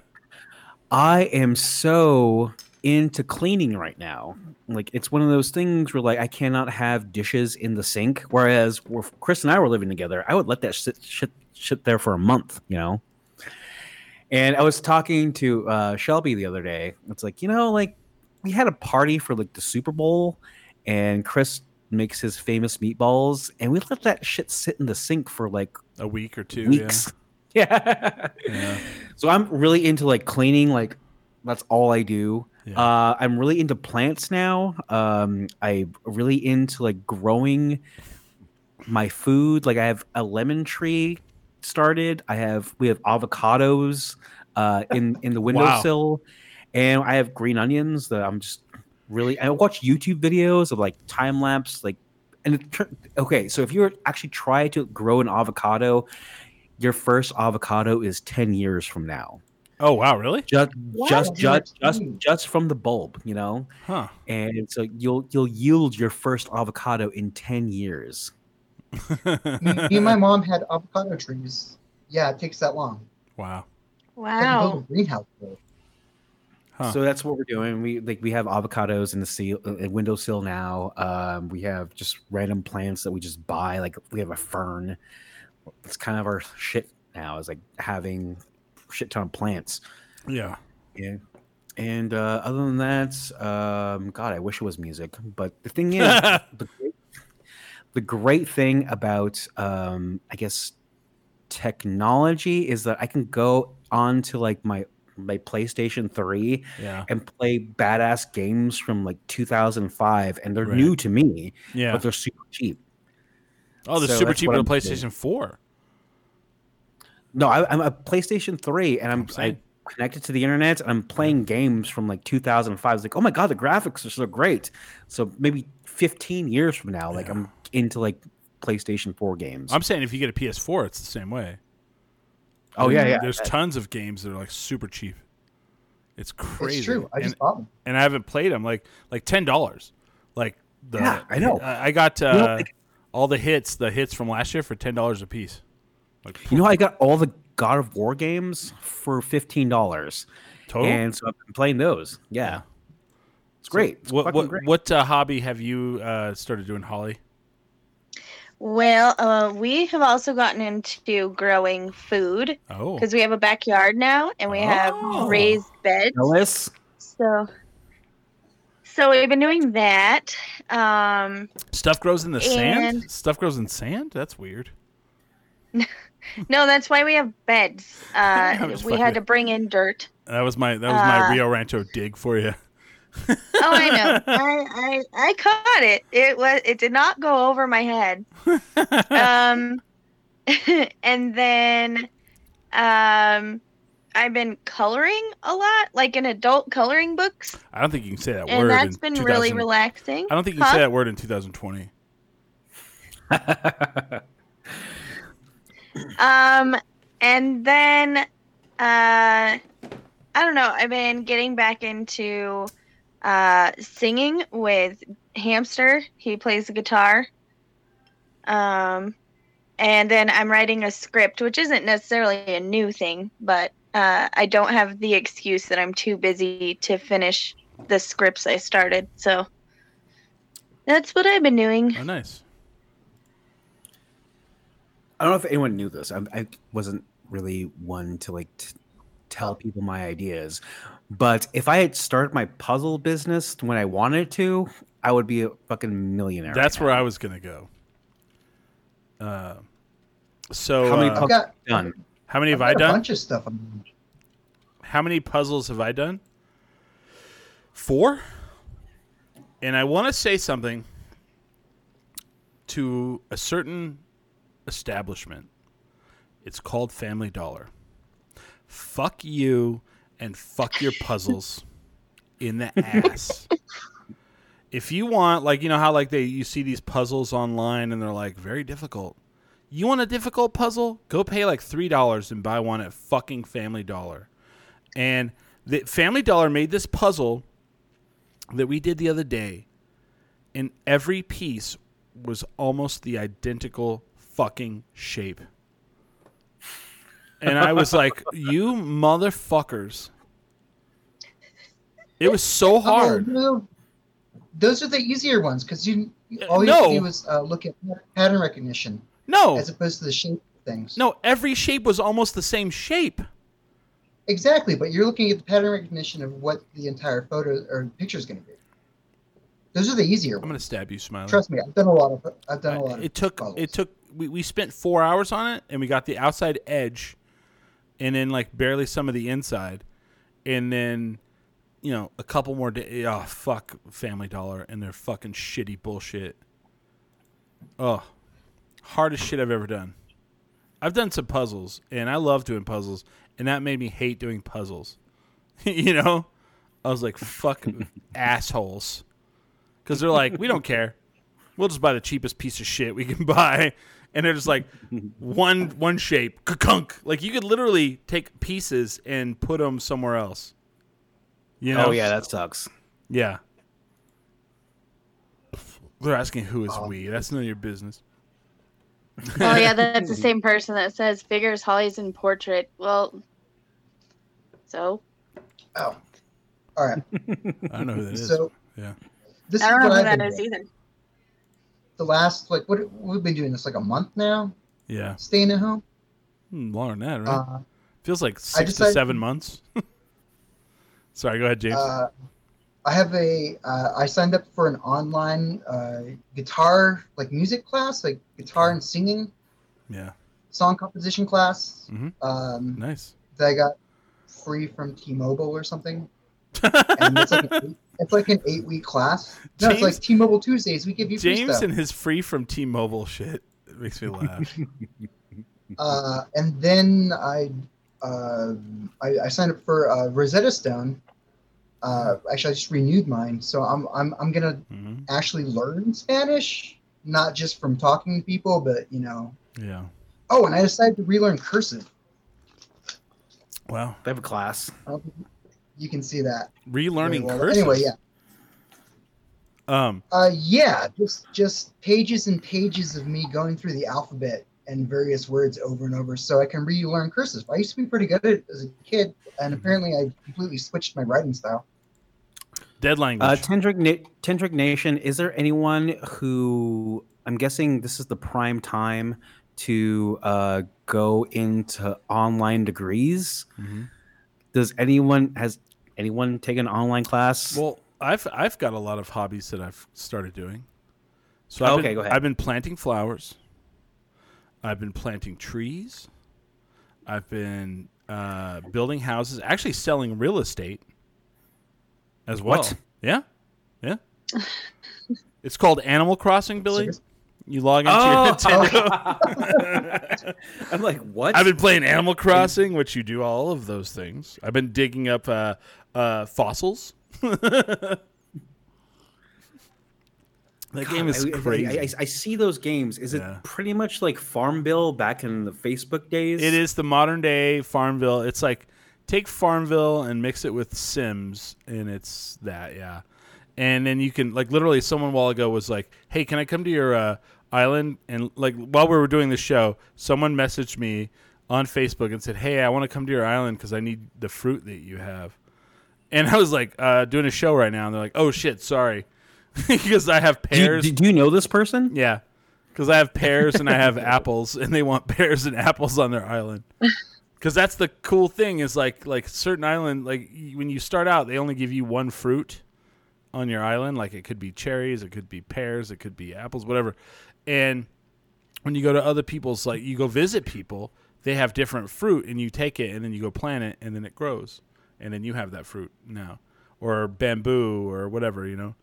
S2: I am so into cleaning right now. Like it's one of those things where like I cannot have dishes in the sink. Whereas if Chris and I were living together, I would let that sit shit, shit there for a month, you know. And I was talking to uh, Shelby the other day. It's like you know, like we had a party for like the Super Bowl, and Chris makes his famous meatballs, and we let that shit sit in the sink for like
S1: a week or two.
S2: weeks. Yeah.
S1: Yeah.
S2: So I'm really into like cleaning. Like that's all I do.
S1: Yeah.
S2: Uh, I'm really into plants now. Um, I'm really into like growing my food. Like I have a lemon tree started. I have we have avocados uh, in in the windowsill, and I have green onions that I'm just really. I watch YouTube videos of like time lapse, like and it, tur- okay. So if you're actually try to grow an avocado, your first avocado is ten years from now
S1: Oh wow, really?
S2: just
S3: Wow.
S2: just just just just from the bulb you know
S1: Huh.
S2: and so you'll you'll yield your first avocado in 10 years
S3: Me me and my mom had avocado trees. Yeah, it takes that long.
S1: wow.
S3: I had to build
S4: Wow.
S3: greenhouse.
S1: Huh.
S2: so that's what we're doing we like we have avocados in the seal uh, windowsill now um we have just random plants that we just buy like we have a fern it's kind of our shit now is like having shit ton of plants
S1: Yeah.
S2: Yeah. And uh, other than that, um, God, I wish it was music. But the thing is, the, great, the great thing about, um, I guess, technology is that I can go on to like my my PlayStation 3
S1: Yeah.
S2: and play badass games from like 2005, and they're
S1: Right.
S2: new to me,
S1: Yeah.
S2: but they're super cheap.
S1: Oh, they're
S2: so
S1: super cheap on
S2: doing.
S1: PlayStation Four.
S2: No, I, I'm a PlayStation 3, and I'm,
S1: I'm.
S2: I connected to the internet. And I'm playing games from like 2005. It's like, oh my god, the graphics are so great. So maybe 15 years from now, like I'm into like PlayStation 4 games.
S1: I'm saying if you get a PS4, it's the same way.
S2: oh yeah, yeah.
S1: There's tons of games that are like super cheap. It's crazy.
S3: It's true. I
S1: and,
S3: just bought them.
S1: and I haven't played them. Like like ten dollars. Like the
S2: Yeah, I know.
S1: I I got uh,
S2: You know, like-
S1: all the hits, the hits from last year for ten dollars a piece. Like
S2: You know, I got all the God of War games for fifteen dollars,
S1: total.
S2: and so I've been playing those. Yeah, it's great. It's
S1: what what
S2: great.
S1: what uh, hobby have you uh, started doing, Holly?
S4: Well, uh, we have also gotten into growing food
S1: Oh,
S4: because we have a backyard now and we
S1: Oh.
S4: have raised beds.
S2: Jealous?
S4: So, so we've been doing that. Um,
S1: stuff grows in the sand. Stuff grows in sand. That's weird.
S4: no, that's why we have beds. Uh, we had to bring in dirt.
S1: That was my that was my
S4: Uh,
S1: Rio Rancho dig for you.
S4: Oh, I know. I, I I caught it. It was. It did not go over my head. um, and then, um, I've been coloring a lot, like in adult coloring books,
S1: I don't think you can say that
S4: and
S1: word.
S4: that's
S1: in
S4: been really relaxing.
S1: I don't think you can
S4: Huh?
S1: say that word in 2020.
S4: Um, and then, uh, I don't know. I've been getting back into uh singing with Hamster. He plays the guitar. Um, and then I'm writing a script, which isn't necessarily a new thing, but uh, I don't have the excuse that I'm too busy to finish the scripts I started. So that's what I've been doing.
S1: Oh, nice.
S2: I don't know if anyone knew this. I, I wasn't really one to like t- tell people my ideas, but if I had started my puzzle business when I wanted to, I would be a fucking millionaire.
S1: That's
S2: right
S1: where
S2: now.
S1: I was gonna go. Uh, so
S2: How many
S1: uh,
S2: pu-
S3: got,
S2: done.
S1: how many
S3: I've
S1: have I
S3: got a
S1: done?
S3: bunch of stuff.
S1: How many puzzles have I done? Four. And I want to say something to a certain establishment. It's called Family Dollar. Fuck you and fuck your puzzles in the ass. if you want like you know how like they you see these puzzles online and they're like very difficult. You want a difficult puzzle? Go pay like $3 and buy one at fucking Family Dollar. And the Family Dollar made this puzzle that we did the other day, and every piece was almost the identical fucking shape. And I was like, "You motherfuckers!" It was so hard.
S3: Oh, no. Those are the easier ones because you all you
S1: no.
S3: have to do is uh, look at pattern recognition
S1: No,
S3: as opposed to the shape things.
S1: no, every shape was almost the same shape.
S3: Exactly, but you're looking at the pattern recognition of what the entire photo or picture is going to be. Those are the easier
S1: I'm gonna stab you, Smiley.
S3: Trust me, I've done a lot of. I've done a lot.
S1: it took it took we, we spent four hours on it and we got the outside edge and then like barely some of the inside and then you know a couple more days eh, oh fuck family dollar and their fucking shitty bullshit. Oh hardest shit i've ever done. I've done some puzzles and i love doing puzzles and that made me hate doing puzzles. You know? I was like fuck assholes. Because they're like we don't care. We'll just buy the cheapest piece of shit we can buy and they're just like one one shape kunk like you could literally take pieces and put them somewhere else you know
S2: Oh yeah, that sucks.
S1: yeah they're asking who is
S3: Oh.
S1: we that's none of your business
S4: Oh yeah, that's the same person that says figures Holly's in portrait. Well, so
S3: Oh, all right.
S1: i don't know who that is
S3: So
S1: yeah
S3: this
S4: I don't
S3: is
S4: know
S3: what
S4: who
S3: I've
S4: that
S3: been
S4: is
S3: doing.
S4: either.
S3: The last like what we've been doing this like a month now,
S1: yeah
S3: staying at home.
S1: Hmm, longer than that right
S3: Uh,
S1: feels like six to seven months sorry go ahead james
S3: uh, I have a. Uh, I signed up for an online uh, guitar like music class, like guitar and singing
S1: yeah
S3: song composition class.
S1: Mhm.
S3: Um,
S1: nice
S3: that I got free from T-Mobile or something. and it's like an eight, it's like an eight week class. No, it's like T-Mobile Tuesdays. We give you free
S1: james
S3: stuff.
S1: and his free from t-mobile shit it makes me laugh
S3: uh, and then I, uh, I I signed up for uh, Rosetta Stone. Uh, actually, I just renewed mine, so I'm I'm I'm gonna
S1: hmm
S3: actually learn Spanish, not just from talking to people, but you know.
S1: yeah
S3: Oh, and I decided to relearn cursive.
S1: wow
S2: They have a class.
S3: I don't think you can see that.
S1: relearning
S3: very well.
S1: cursive
S3: Anyway, yeah.
S1: um
S3: Uh, yeah, just just pages and pages of me going through the alphabet and various words over and over, so I can relearn cursive. I used to be pretty good at it as a kid, and apparently I completely switched my writing style.
S1: dead language
S2: Uh, Ten Drink, Na- Ten Drink Nation, is there anyone who I'm guessing this is the prime time to uh, go into online degrees?
S1: Mhm.
S2: Does anyone has anyone taken an online class?
S1: Well, I've I've got a lot of hobbies that I've started doing. So I've
S2: Okay,
S1: been,
S2: go ahead.
S1: I've been planting flowers. I've been planting trees. I've been uh, building houses. Actually, selling real estate as well.
S2: What?
S1: Yeah, yeah. it's called Animal Crossing, Billy.
S3: Serious?
S1: You log into
S2: Oh!
S1: your Nintendo.
S2: I'm like, what?
S1: I've been playing Animal Crossing, which you do all of those things. I've been digging up uh, uh, fossils. that game is
S2: I- I-
S1: crazy.
S2: I, I, I see those games. Is it pretty much like Farmville back in the Facebook days?
S1: It is the modern day Farmville. It's like take Farmville and mix it with Sims, and it's that, yeah. And then you can like literally, someone a while ago was like, "Hey, can I come to your uh, island?" And like while we were doing the show, someone messaged me on Facebook and said, "Hey, I want to come to your island because I need the fruit that you have." And I was like, uh, "Doing a show right now," and they're like, "Oh shit, sorry," because I have
S2: Do you,
S1: pears.
S2: do- do you know this person?
S1: Yeah, because I have pears and I have apples, and they want pears and apples on their island. Because that's the cool thing is like like certain island like when you start out they only give you one fruit on your island. Like it could be cherries, it could be pears, it could be apples, whatever. And when you go to other people's like you go visit people, they have different fruit, and you take it and then you go plant it, and then it grows, and then you have that fruit now, or bamboo or whatever you know.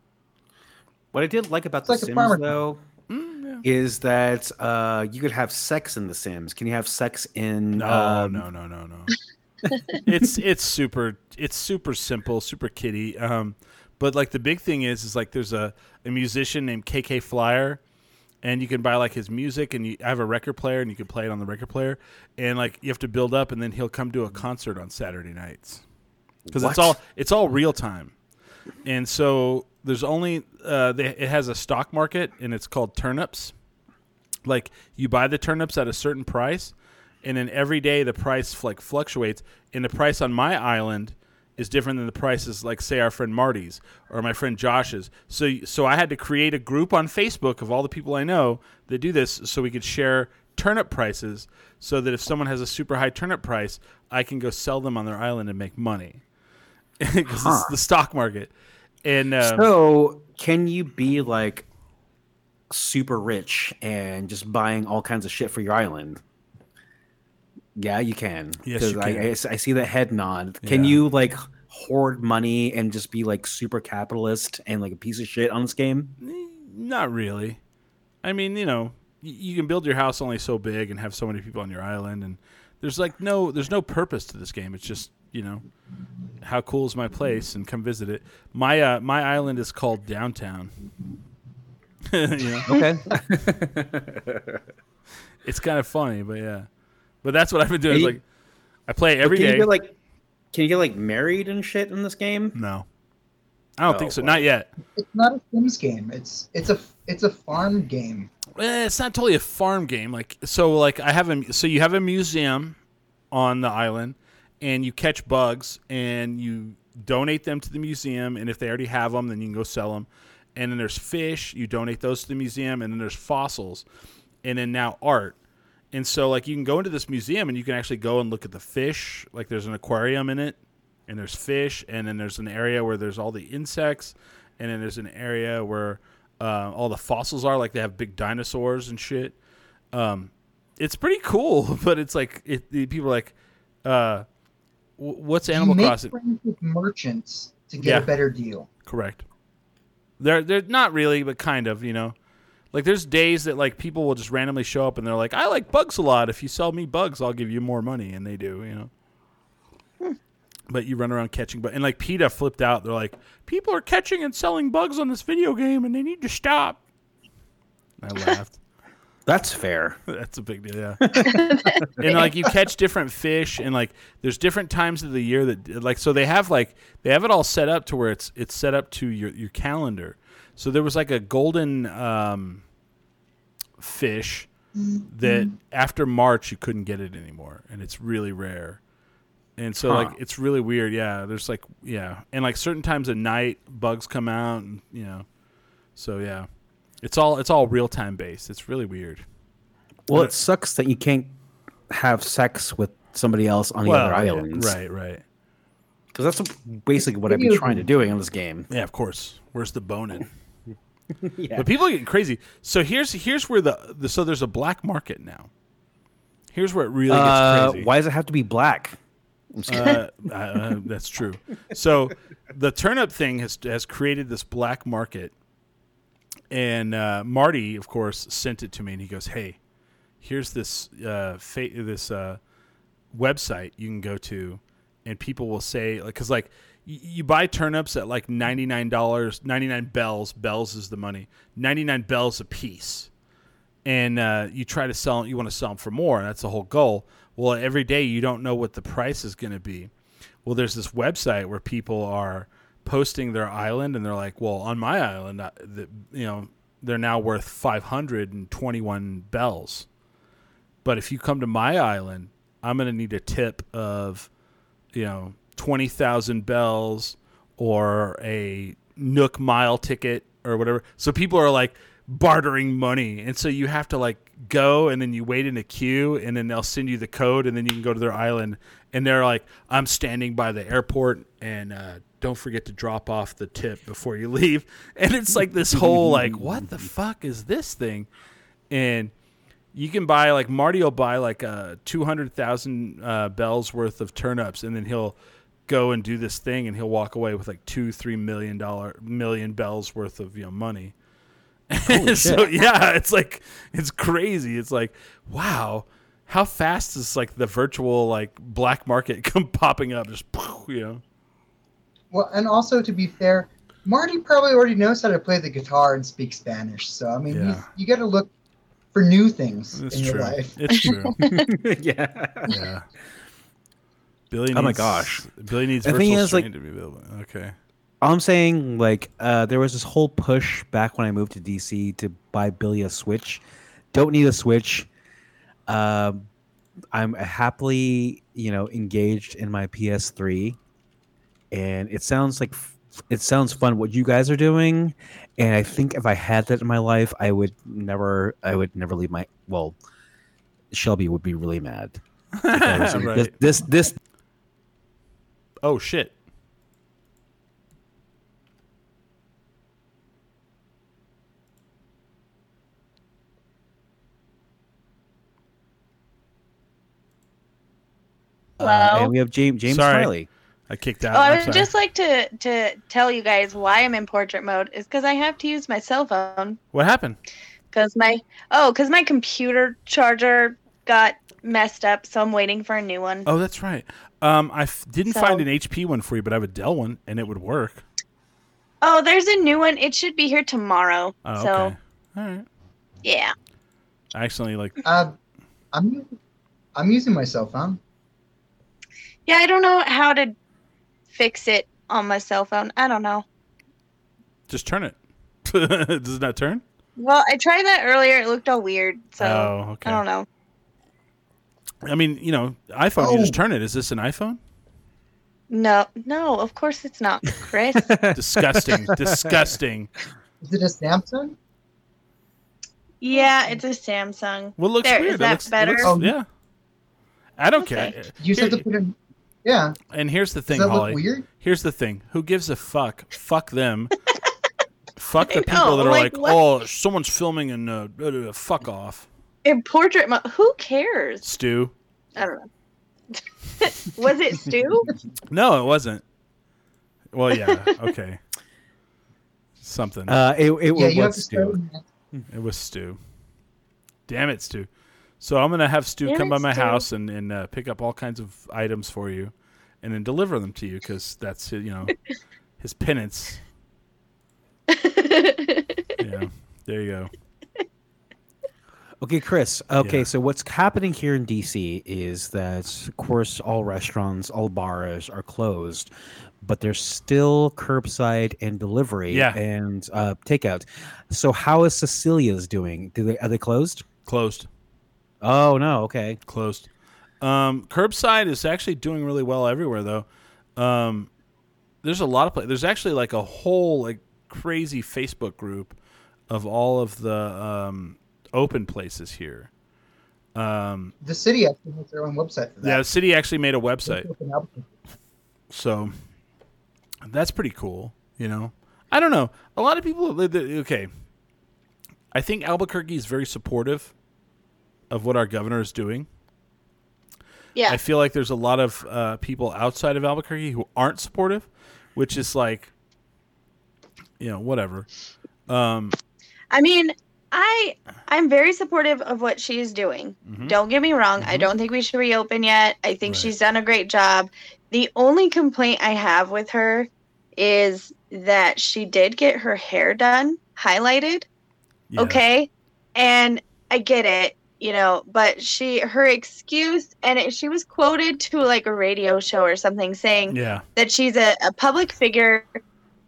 S2: What I did like about
S3: It's
S2: The
S3: like
S2: Sims,
S3: farmer-
S2: though,
S1: Mm,
S2: is that uh, you could have sex in The Sims. Can you have sex in?
S1: No,
S2: um,
S1: no, no, no, no. it's it's super it's super simple, super kitty. Um, but like the big thing is is like there's a, a musician named KK Slider, and you can buy like his music, and you I have a record player, and you can play it on the record player, and like you have to build up, and then he'll come to a concert on Saturday nights because it's all it's all real time. and so there's only uh, they, it has a stock market, and it's called turnips. Like you buy the turnips at a certain price, and then every day the price like fluctuates, and the price on my island is different than the prices like say our friend Marty's or my friend Josh's. So so I had to create a group on Facebook of all the people I know that do this so we could share turnip prices so that if someone has a super high turnip price, I can go sell them on their island and make money. Because
S2: Huh.
S1: it's the stock market. And uh,
S2: So, can you be like super rich and just buying all kinds of shit for your island? Yeah, you can.
S1: Yes, you
S2: I,
S1: can.
S2: I I see the head nod. Can
S1: Yeah.
S2: you like hoard money and just be like super capitalist and like a piece of shit on this game?
S1: Not really. I mean, you know, you can build your house only so big and have so many people on your island, and there's like no, there's no purpose to this game. It's just you know, how cool is my place and come visit it. My uh, my island is called downtown.
S2: Okay.
S1: it's kind of funny, but yeah, but that's what I've been doing.
S2: Can you-
S1: like, I play every
S2: can
S1: day.
S2: you get like can you get like married and shit in this game?
S1: no, I don't
S2: Oh,
S1: think so.
S2: wow.
S1: Not yet.
S3: It's not a Sims game. It's it's a it's a farm game.
S1: Eh, it's not totally a farm game. Like so, like I have a so you have a museum on the island, and you catch bugs and you donate them to the museum. And if they already have them, then you can go sell them. And then there's fish. You donate those to the museum. And then there's fossils, and then now art. And so like you can go into this museum and you can actually go and look at the fish. Like there's an aquarium in it, and there's fish, and then there's an area where there's all the insects, and then there's an area where uh, all the fossils are. Like they have big dinosaurs and shit. Um, it's pretty cool, but it's like it, the people are like, uh, wh- what's Animal
S3: you
S1: Crossing?
S3: friends with merchants to get
S1: Yeah.
S3: a better deal.
S1: Correct. They're they're not really, but kind of, you know. Like there's days that like people will just randomly show up and they're like, I like bugs a lot. If you sell me bugs, I'll give you more money, and they do, you know. Hmm. But you run around catching bugs, and like PETA flipped out. They're like, people are catching and selling bugs on this video game, and they need to stop. I laughed.
S2: That's fair.
S1: That's a big deal, yeah. and like you catch different fish, and like there's different times of the year that like so they have like they have it all set up to where it's it's set up to your your calendar. So there was like a golden um, fish that after March you couldn't get it anymore, and it's really rare. And so
S2: Huh.
S1: like it's really weird, yeah. There's like yeah, and like certain times at night bugs come out, and you know, so yeah, it's all it's all real time based. It's really weird.
S2: Well, it sucks that you can't have sex with somebody else on the
S1: Well,
S2: other
S1: yeah,
S2: islands.
S1: right, right.
S2: Because that's basically what I've been trying to doing in this game.
S1: Yeah, of course. Where's the boning?
S2: Yeah.
S1: But people are getting crazy. So here's here's where the, the so there's a black market now. Here's where it really gets
S2: Uh,
S1: crazy.
S2: why does it have to be black?
S1: Uh, uh, that's true. So the turnip thing has has created this black market, and uh, Marty, of course, sent it to me, and he goes, "Hey, here's this uh, fa- this uh, website you can go to, and people will say like, because like you buy turnips at like ninety nine dollars, ninety nine bells. Bells is the money. Ninety nine bells a piece." and uh, you try to sell you want to sell them for more and that's the whole goal well every day you don't know what the price is going to be well there's this website where people are posting their island and they're like well on my island uh, you know they're now worth 521 bells but if you come to my island i'm going to need a tip of you know 20,000 bells or a Nook mile ticket or whatever. So people are like bartering money. And so you have to like go and then you wait in a queue and then they'll send you the code and then you can go to their island and they're like, I'm standing by the airport and uh, don't forget to drop off the tip before you leave. And it's like this whole like, what the fuck is this thing? And you can buy like Marty will buy like uh, two hundred thousand uh, bells worth of turnips, and then he'll go and do this thing, and he'll walk away with like two, three million dollar million bells worth of you know money. so yeah, it's like it's crazy. It's like wow, how fast is like the virtual like black market come popping up? Just you know.
S3: Well, and also to be fair, Marty probably already knows how to play the guitar and speak Spanish. So I mean,
S1: Yeah.
S3: you, you got to look for new things
S1: It's
S3: in your
S1: true.
S3: life.
S1: It's true.
S2: yeah.
S1: yeah. Billy. Needs,
S2: Oh my gosh.
S1: Billy needs
S2: The
S1: virtual
S2: thing is, like-
S1: to be available. Okay.
S2: All I'm saying, like, uh, there was this whole push back when I moved to DC to buy Billy a Switch. Don't need a Switch. Um, I'm happily, you know, engaged in my PS3, and it sounds like f- it sounds fun what you guys are doing. And I think if I had that in my life, I would never, I would never leave my. Well, Shelby would be really mad.
S1: Right.
S2: this, this, this
S1: Oh shit.
S2: uh,
S4: Hello?
S2: and we have James James
S1: Sorry.
S2: Smiley.
S1: I kicked out.
S4: Oh, I would just like to to tell you guys why I'm in portrait mode is because I have to use my cell phone
S1: What happened?
S4: because my oh because my computer charger got messed up, so I'm waiting for a new one.
S1: Oh, that's right. Um, I f- didn't
S4: So-
S1: find an HP one for you, but I have a Dell one, and it would work.
S4: Oh, there's a new one. It should be here tomorrow.
S1: Oh,
S4: so
S1: okay. All right.
S4: yeah.
S1: I accidentally like.
S3: Uh, I'm I'm using my cell phone.
S4: Yeah, I don't know how to fix it on my cell phone. I don't know.
S1: Just turn it. Does it not turn?
S4: Well, I tried that earlier. It looked all weird. So
S1: oh, okay.
S4: I don't know.
S1: I mean, you know, iPhone. You just
S3: Oh.
S1: turn it. Is this an iPhone?
S4: No, no, of course it's not, Chris.
S1: Disgusting. Disgusting.
S3: Is it a Samsung?
S4: yeah, it's a Samsung.
S1: Well, it looks
S4: There, is
S1: weird. It
S4: that
S1: looks-
S4: better?
S1: looks-
S3: Oh.
S1: yeah. I don't
S4: Okay.
S1: care.
S3: You just have to put in. Yeah.
S1: and here's the
S3: Does
S1: thing,
S3: that look
S1: Holly.
S3: weird?
S1: Here's the thing. Who gives a fuck? Fuck them. fuck the people
S4: know,
S1: that are
S4: like,
S1: like, oh, someone's filming and uh, fuck off,
S4: In portrait mode, who cares?
S1: Stu.
S4: I don't know. Was it Stu?
S1: No, it wasn't. Well, yeah, okay. Something.
S2: Uh, it it
S3: Yeah,
S2: was
S3: you have to start.
S2: Stu.
S3: with-
S1: It was Stu. Damn it, Stu. So I'm gonna have Stu
S4: Damn
S1: come
S4: it,
S1: by my
S4: Stu.
S1: house and and uh, pick up all kinds of items for you, and then deliver them to you because that's you know his penance. Yeah, there you go.
S2: Okay, Chris. Okay,
S1: Yeah.
S2: so what's happening here in DC is that, of course, all restaurants, all bars are closed, but there's still curbside and delivery
S1: Yeah.
S2: and uh, takeout. So, how is Cecilia's doing? Do they are they closed?
S1: Closed.
S2: Oh no. Okay.
S1: Closed. Um, curbside is actually doing really well everywhere though. Um, there's a lot of places. There's actually like a whole like crazy Facebook group of all of the um, open places here. Um,
S3: The city actually has their own website for that.
S1: yeah, the city actually made a website, so that's pretty cool. You know, I don't know. A lot of people. Okay, I think Albuquerque is very supportive of what our governor is doing.
S4: yeah.
S1: I feel like there's a lot of uh, people outside of Albuquerque who aren't supportive, which is like, you know, whatever. Um,
S4: I mean, I I'm very supportive of what she's doing.
S1: mhm.
S4: Don't get me wrong. I
S1: Mhm.
S4: don't think we should reopen yet. I think
S1: Right.
S4: she's done a great job. The only complaint I have with her is that she did get her hair done, highlighted.
S1: yeah.
S4: Okay. And I get it, you know, but she, her excuse, and it, she was quoted to like a radio show or something saying
S1: Yeah.
S4: that she's a, a public figure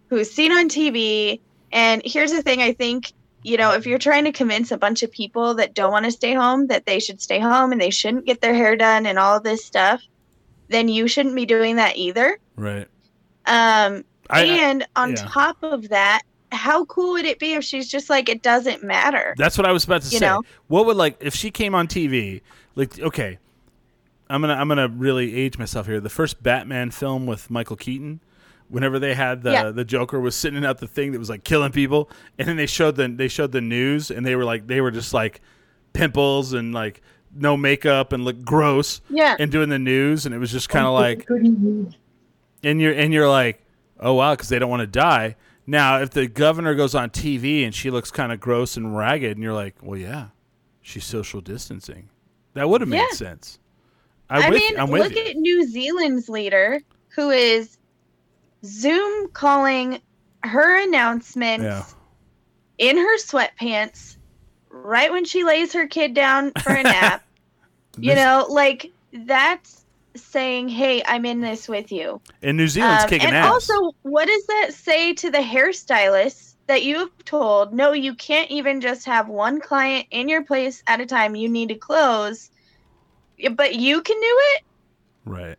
S4: who's seen on TV. And here's the thing I think, you know, if you're trying to convince a bunch of people that don't want to stay home that they should stay home and they shouldn't get their hair done and all this stuff, then you shouldn't be doing that either.
S1: Right.
S4: Um,
S1: I,
S4: and on
S1: yeah.
S4: top of that, how cool would it be if she's just like, it doesn't matter?
S1: that's what I was about to
S4: you
S1: say.
S4: know?
S1: What would like if she came on TV? Like, okay, I'm gonna I'm gonna really age myself here. The first Batman film with Michael Keaton. Whenever they had the
S4: Yeah.
S1: the Joker was sitting out the thing that was like killing people, and then they showed the they showed the news, and they were like they were just like pimples and like no makeup and look gross,
S4: Yeah.
S1: and doing the news, and it was just kind of like and you're and you're like, oh wow, because they don't want to die. Now, if the governor goes on TV and she looks kind of gross and ragged, and you're like, well, yeah, she's social distancing. That would have made
S4: Yeah.
S1: sense. I'm
S4: I
S1: with,
S4: mean,
S1: I'm with
S4: look
S1: you.
S4: at New Zealand's leader who is Zoom calling her announcements
S1: Yeah.
S4: in her sweatpants right when she lays her kid down for a nap. you
S1: This-
S4: know, like that's saying, "Hey, I'm in this with you."
S1: And New Zealand's
S4: Um,
S1: kicking
S4: and
S1: ass.
S4: also, what does that say to the hairstylists that you have told, no, you can't even just have one client in your place at a time. You need to close, but you can do it.
S1: right.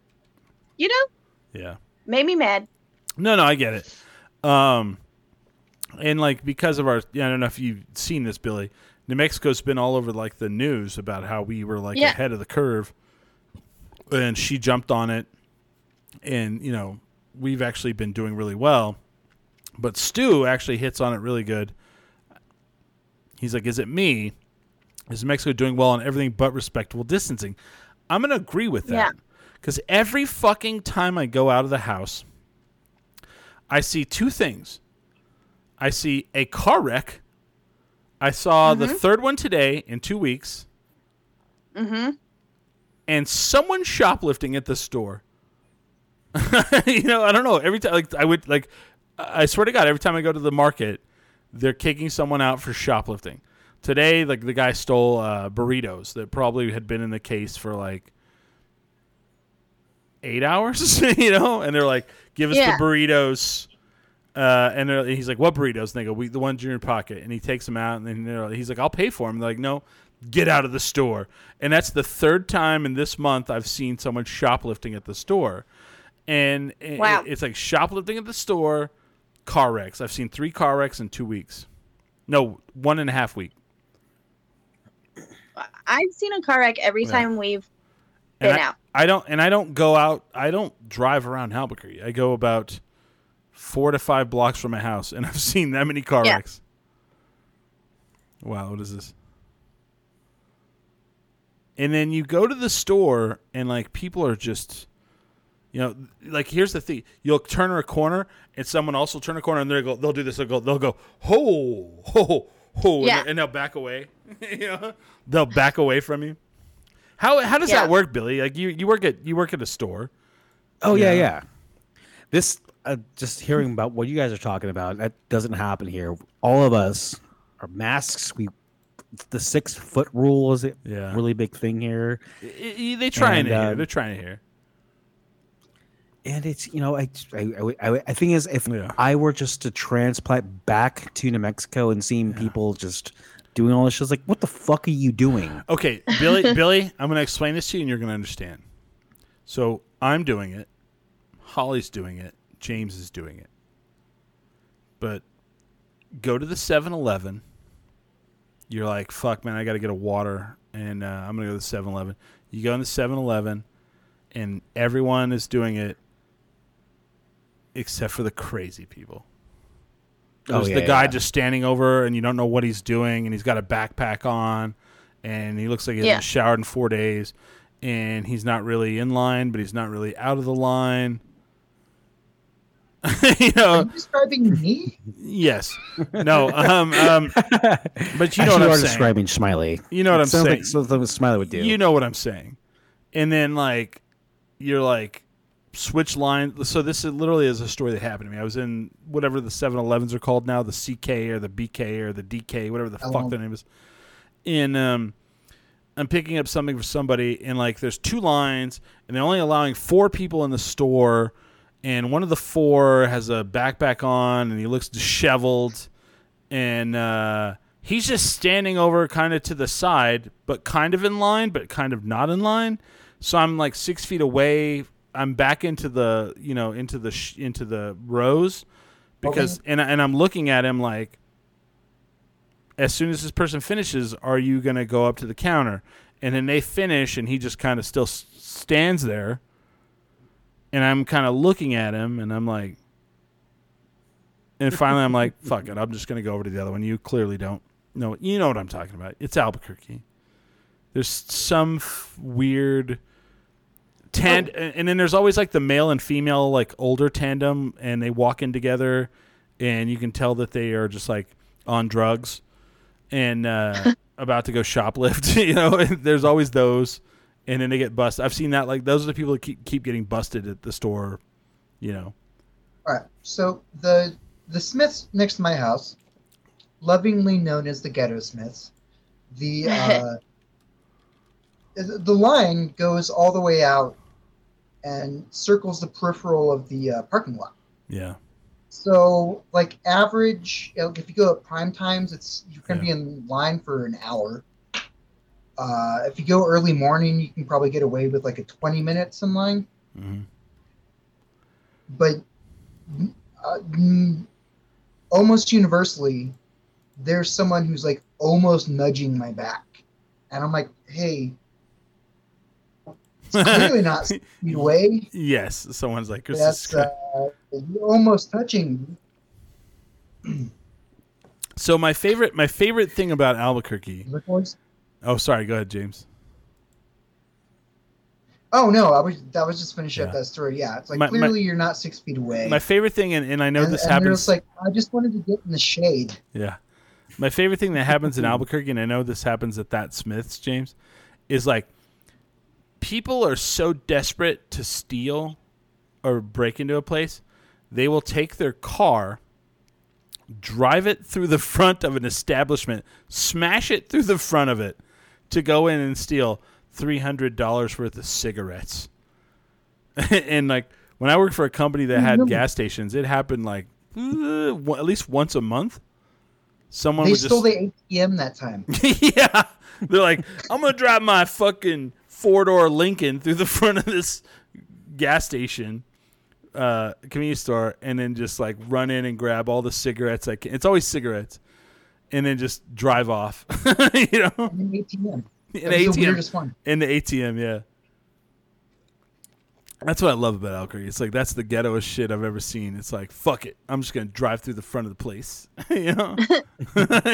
S4: You know,
S1: Yeah.
S4: made me mad.
S1: No, no, I get it. Um, and like because of our, yeah, I don't know if you've seen this, Billy. New Mexico's been all over like the news about how we were like
S4: Yeah.
S1: ahead of the curve, and she jumped on it, and you know we've actually been doing really well. But Stu actually hits on it really good. He's like, "Is it me? Is Mexico doing well on everything but respectable distancing?" I'm gonna agree with that because every fucking time I go out of the house, I see two things. I see a car wreck. I saw the third one today in two weeks,
S4: Mm-hmm.
S1: and someone shoplifting at the store. you know, I don't know. Every time, like I would like, I swear to God, every time I go to the market, they're kicking someone out for shoplifting. Today, like the guy stole uh, burritos that probably had been in the case for like eight hours, you know, and they're like, "Give us
S4: Yeah.
S1: the burritos." Uh, and they're- he's like, "What burritos?" And they go, "We the ones in your pocket." And he takes them out, and then they're, he's like, "I'll pay for them." They're like, "No, get out of the store." And that's the third time in this month I've seen someone shoplifting at the store, and it- it's like shoplifting at the store, car wrecks. I've seen three car wrecks in two weeks. No, one and a half week.
S4: I've seen a car wreck every
S1: Yeah.
S4: time we've been
S1: I,
S4: out.
S1: I don't, and I don't go out. I don't drive around Albuquerque. I go about four to five blocks from my house, and I've seen that many car
S4: Yeah.
S1: wrecks. Wow, what is this? And then you go to the store, and like people are just, you know, like here's the thing: you'll turn a corner, and someone else will turn a corner, and they go, they'll do this. They'll go, they'll go, ho, ho, ho,
S4: Yeah.
S1: and, and they'll back away. you know, they'll back away from you. How how does
S4: Yeah.
S1: that work, Billy? Like you you work at you work at a store.
S2: Oh yeah,
S1: Yeah.
S2: yeah. This uh, just hearing about what you guys are talking about that doesn't happen here. All of us are masks. We the six foot rule is a
S1: Yeah.
S2: really big thing here,
S1: I- I- they trying
S2: And,
S1: to hear.
S2: uh,
S1: They're trying to hear.
S2: and it's you know I I I, I think is if
S1: Yeah.
S2: I were just to transplant back to New Mexico and seeing people just doing all this shit, it's like what the fuck are you doing?
S1: Okay, Billy, Billy, I'm going to explain this to you, and you're going to understand. So I'm doing it. Holly's doing it. James is doing it. But go to the 7-Eleven. You're like, fuck, man, I got to get a water, and uh, I'm going to go to the 7-Eleven. You go in the 7-Eleven, and everyone is doing it except for the crazy people. There's
S2: Oh,
S1: the guy
S2: yeah.
S1: just standing over, and you don't know what he's doing, and he's got a backpack on, and he looks like he
S4: Yeah.
S1: hasn't showered in four days, and he's not really in line, but he's not really out of the line. you
S3: Are
S1: know,
S3: you describing me?
S1: yes, no, um, um, but you know
S2: Actually,
S1: what I'm
S2: are
S1: saying.
S2: describing Smiley.
S1: You know what
S2: It
S1: I'm saying.
S2: Like something Smiley would do.
S1: You know what I'm saying. And then like you're like switch line. So this is literally is a story that happened to me. I was in whatever the 7-Elevens are called now, the CK or the BK or the DK, whatever the fuck
S3: Oh.
S1: the name is. And um I'm picking up something for somebody and like there's two lines and they're only allowing four people in the store and one of the four has a backpack on and he looks disheveled and uh, he's just standing over kind of to the side, but kind of in line, but kind of not in line. So I'm like six feet away. I'm back into the you know into the sh- into the rows because and I- and I'm looking at him like. As soon as this person finishes, are you gonna go up to the counter? And then they finish, and he just kind of still s- stands there. And I'm kind of looking at him, and I'm like, and finally, I'm like, fuck it. I'm just going to go over to the other one. You clearly don't know. You know what I'm talking about. It's Albuquerque. There's some f- weird tand, and then there's always like the male and female, like older tandem, and they walk in together, and you can tell that they are just like on drugs and uh, about to go shoplift. you know, and there's always those, and then they get busted. I've seen that. Like those are the people that keep keep getting busted at the store. You know.
S3: All right. So the the Smiths next to my house, lovingly known as the Ghetto Smiths, the uh, the the line goes all the way out and circles the peripheral of the uh, parking lot.
S1: Yeah.
S3: So, like average, if you go at prime times, it's you're gonna be in line for an hour. Uh, if you go early morning, you can probably get away with like a 20 minutes in line.
S1: hmm
S3: But uh, almost universally, there's someone who's like almost nudging my back, and I'm like, hey. It's clearly not away.
S1: Yes, someone's like, "This is
S3: That's uh, you're almost touching.
S1: so my favorite, my favorite thing about Albuquerque. Oh, sorry. Go ahead, James.
S3: Oh no, I was that was just finishing
S1: Yeah.
S3: up that story. Yeah, it's like
S1: My- my-
S3: clearly you're not six feet away.
S1: My favorite thing, and, and I know
S3: and,
S1: this
S3: and
S1: happens.
S3: just like I just wanted to get in the shade.
S1: Yeah. My favorite thing that happens in Albuquerque, and I know this happens at that Smith's, James, is like people are so desperate to steal or break into a place, they will take their car, drive it through the front of an establishment, smash it through the front of it to go in and steal $300 worth of cigarettes. and like when I worked for a company that had gas stations, it happened like uh, at least once a month. Someone
S3: they stole
S1: just
S3: the ATM that time.
S1: yeah. They're like, I'm gonna drive my fucking four door Lincoln through the front of this gas station, uh, convenience store, and then just like run in and grab all the cigarettes I can. It's always cigarettes, and then just drive off. you know,
S3: An ATM.
S1: in
S3: the
S1: ATM, in the ATM, yeah. That's what I love about Albuquerque. It's like that's the ghettoest shit I've ever seen. It's like fuck it, I'm just gonna drive through the front of the place. you know,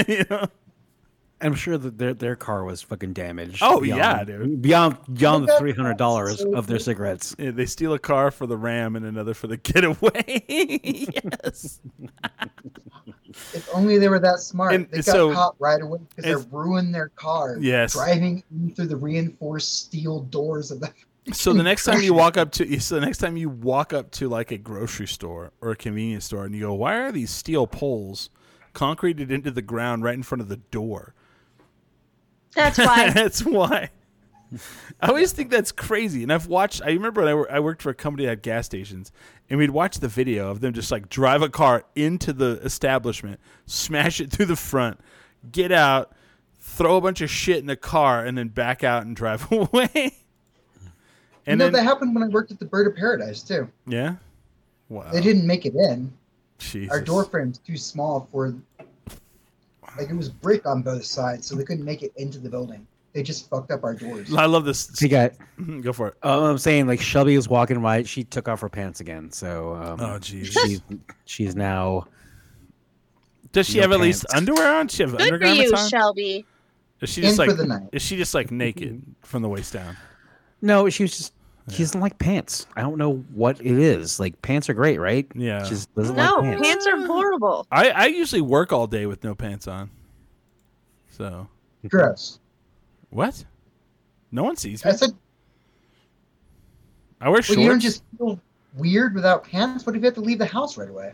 S1: you know.
S2: I'm sure that their their car was fucking damaged.
S1: Oh,
S2: beyond-
S1: yeah, dude.
S2: Beyond beyond the three hundred dollars of their cigarettes.
S1: Yeah, they steal a car for the ram and another for the getaway. yes.
S3: If only they were that smart.
S1: And
S3: they got
S1: so-
S3: caught right away because
S1: it's-
S3: they ruined their car.
S1: Yes.
S3: Driving in through the reinforced steel doors of the.
S1: So the next time you walk up to so the next time you walk up to like a grocery store or a convenience store and you go, "Why are these steel poles concreted into the ground right in front of the door?"
S4: That's why.
S1: that's why. I always think that's crazy. And I've watched I remember when I, wor- I worked for a company that had gas stations and we'd watch the video of them just like drive a car into the establishment, smash it through the front, get out, throw a bunch of shit in the car and then back out and drive away.
S3: And
S1: And
S3: you know,
S1: then,
S3: that happened when I worked at the Bird of Paradise too.
S1: yeah. Wow.
S3: They didn't make it in.
S1: Jesus.
S3: Our door frame's too small for. Like it was brick on both sides, so they couldn't make it into the building. They just fucked up our doors.
S1: I love this.
S2: She got.
S1: Go for it.
S2: Uh, I'm saying like Shelby was walking right. She took off her pants again. So um,
S1: Oh, jeez.
S2: she's she's now.
S1: Does she
S2: No
S1: have at least underwear on? She have
S4: Good for you,
S1: on?
S4: Shelby.
S1: Is she just
S3: for
S1: like
S3: the night.
S1: is she just like naked from the waist down?
S2: No, she was just. She doesn't like pants. I don't know what it is. Like pants are great, right?
S1: Yeah.
S2: She just doesn't
S4: No,
S2: like pants.
S4: pants are mm. horrible.
S1: I, I usually work all day with no pants on. So
S3: dress.
S1: what? No one sees me.
S3: I said,
S1: I wear
S3: well,
S1: shorts.
S3: you don't just feel weird without pants. What if you have to leave the house right away?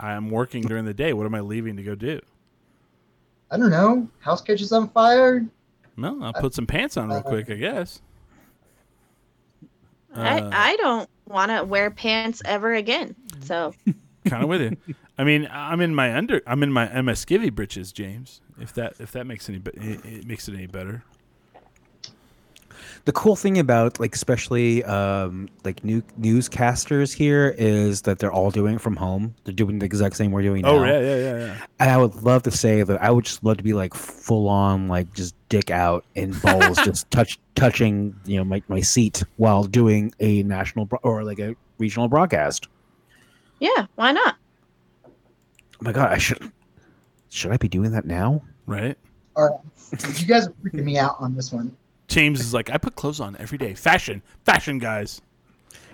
S1: I am working during the day. What am I leaving to go do?
S3: I don't know. House catches on fire.
S1: No, I'll put some pants on real uh, quick, I guess. Uh,
S4: I, I don't want to wear pants ever again. So
S1: kind of with you. I mean, I'm in my under. I'm in my my skivvy britches, James. If that if that makes any it, it makes it any better.
S2: The cool thing about like especially um, like new newscasters here is that they're all doing it from home. They're doing the exact same we're doing now.
S1: Oh yeah, yeah, yeah, yeah.
S2: And I would love to say that I would just love to be like full on like just dick out and balls just touch touching you know my, my seat while doing a national bro- or like a regional broadcast.
S4: yeah, why not?
S2: Oh my god, I should should I be doing that now?
S1: Right.
S3: All right. You guys are freaking me out on this one.
S1: James is like, I put clothes on every day. Fashion, fashion, guys.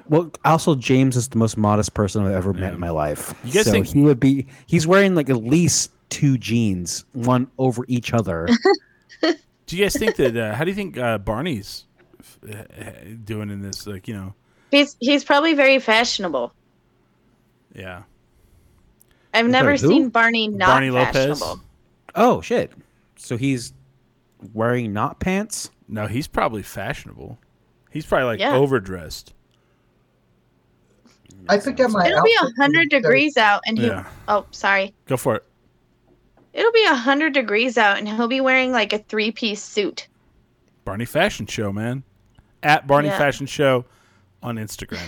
S2: Well, also James is the most modest person I've ever met in my life.
S1: You guys
S2: so
S1: think-
S2: he would be? He's wearing like at least two jeans, one over each other.
S1: Do you guys think that? Uh, how do you think uh, Barney's uh, doing in this? Like, you know,
S4: He's he's probably very fashionable.
S1: yeah.
S4: I've
S2: I'm
S4: never seen Barney not
S1: Barney Lopez.
S4: fashionable.
S2: oh shit! So he's wearing not pants.
S1: No, he's probably fashionable. He's probably like
S4: Yeah.
S1: overdressed.
S3: I picked out my.
S4: It'll be a hundred
S3: for-
S4: degrees out, and he.
S1: Yeah.
S4: Oh, sorry.
S1: Go for it.
S4: It'll be a hundred degrees out, and he'll be wearing like a three-piece suit.
S1: Barney Fashion Show, man. At Barney
S4: Yeah.
S1: Fashion Show on Instagram.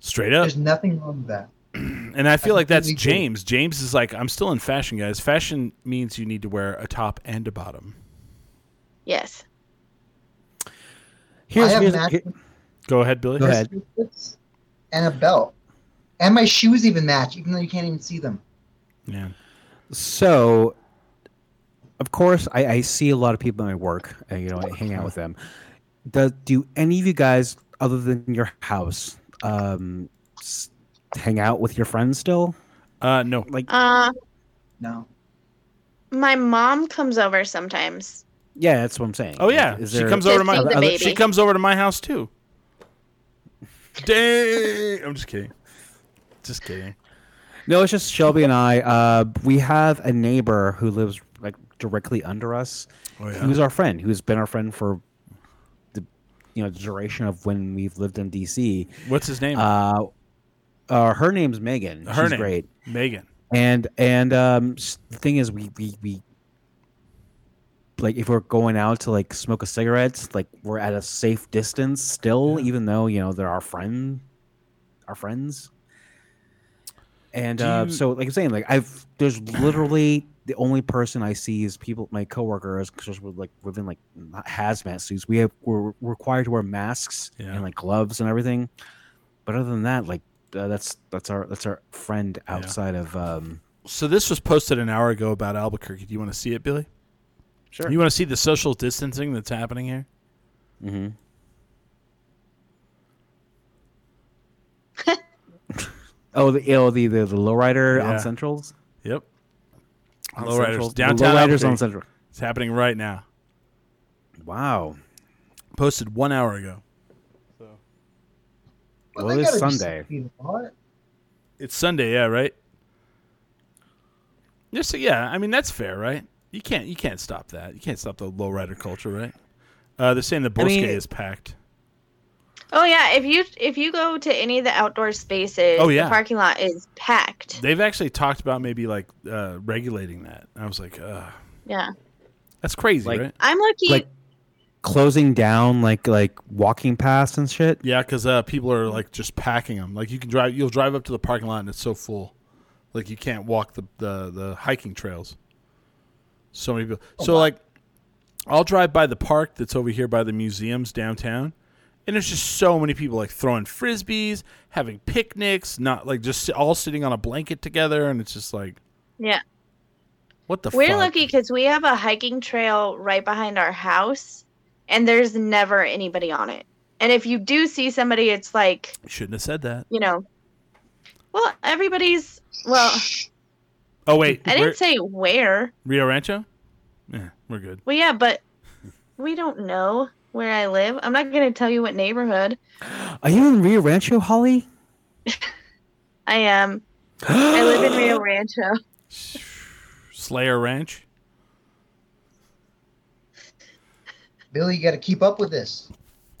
S1: Straight up.
S3: There's nothing wrong with that.
S1: And I feel like that's
S3: completely agree.
S1: James. James is like, I'm still in fashion, guys. Fashion means you need to wear a top and a bottom.
S4: Yes.
S2: Here's,
S3: I have
S2: here's
S3: matching
S2: here-
S1: Go ahead, Billy.
S2: Go ahead.
S3: and a belt, and my shoes even match, even though you can't even see them.
S1: Yeah.
S2: So, of course, I, I see a lot of people in my work, and you know, I hang out with them. Does do any of you guys, other than your house, um, s- hang out with your friends still?
S1: Uh, no.
S2: Like,
S4: Uh,
S3: No.
S4: my mom comes over sometimes.
S2: Yeah, that's what I'm saying.
S1: Oh yeah,
S2: Like, is
S1: she
S2: there-
S1: comes over to my.
S4: see the baby.
S1: She comes over to my house too. Dang! I'm just kidding. Just kidding.
S2: No, it's just Shelby and I. Uh, we have a neighbor who lives like directly under us.
S1: Oh yeah.
S2: Who's our friend? Who's been our friend for the you know the duration of when we've lived in DC.
S1: What's his name?
S2: Uh, uh, her name's Megan.
S1: Her
S2: She's
S1: name.
S2: great.
S1: Megan.
S2: And and um, s- the thing is, we we we like if we're going out to like smoke a cigarette, like we're at a safe distance still, even though you know they're our friend, our friends. And uh,
S1: you-
S2: so, like I'm saying, like I've there's literally the only person I see is people, my coworkers, because we're like within like not hazmat suits. We have we're required to wear masks
S1: Yeah.
S2: and like gloves and everything. But other than that, like uh, that's that's our that's our friend outside of um.
S1: So this was posted an hour ago about Albuquerque. Do you want to see it, Billy?
S2: Sure.
S1: You want to see the social distancing that's happening here?
S2: Mm-hmm. oh, the oh, the the, the lowrider
S1: Yeah.
S2: on Centrals.
S1: Yep.
S2: On
S1: Lowriders
S2: Central-
S1: downtown.
S2: lowriders on Central.
S1: It's happening right now.
S2: Wow.
S1: Posted one hour ago.
S2: Well,
S3: they
S2: it is Sunday.
S3: something about it.
S1: It's Sunday, yeah, right? Just yeah, I mean that's fair, right? You can't you can't stop that. You can't stop the lowrider culture, right? Uh, they're saying the Bosque
S2: mean,
S1: is packed.
S4: Oh yeah, if you if you go to any of the outdoor spaces,
S1: Oh, yeah.
S4: the parking lot is packed.
S1: They've actually talked about maybe like uh, regulating that. I was like, uh,
S4: Yeah,
S1: that's crazy,
S2: Like-
S1: right?
S4: I'm lucky.
S2: Like closing down, like like walking past and shit.
S1: Yeah, because uh, people are like just packing them. Like you can drive, you'll drive up to the parking lot and it's so full, like you can't walk the the, the hiking trails. So many people. Oh, so like, I'll drive by the park that's over here by the museums downtown, and there's just so many people like throwing frisbees, having picnics, not like just all sitting on a blanket together, and it's just like,
S4: yeah,
S1: what the
S4: we're
S1: fuck?
S4: lucky because we have a hiking trail right behind our house, and there's never anybody on it. And if you do see somebody, it's like
S1: Shouldn't have said that.
S4: you know, well, everybody's well.
S1: Oh wait,
S4: I didn't say where.
S1: Rio Rancho. Yeah, we're good.
S4: Well, yeah, but we don't know where I live. I'm not gonna tell you what neighborhood
S2: Are you in Rio Rancho, Holly?
S4: I am. I live in Rio Rancho.
S1: Slayer Ranch.
S3: Billy, you got to keep up with this.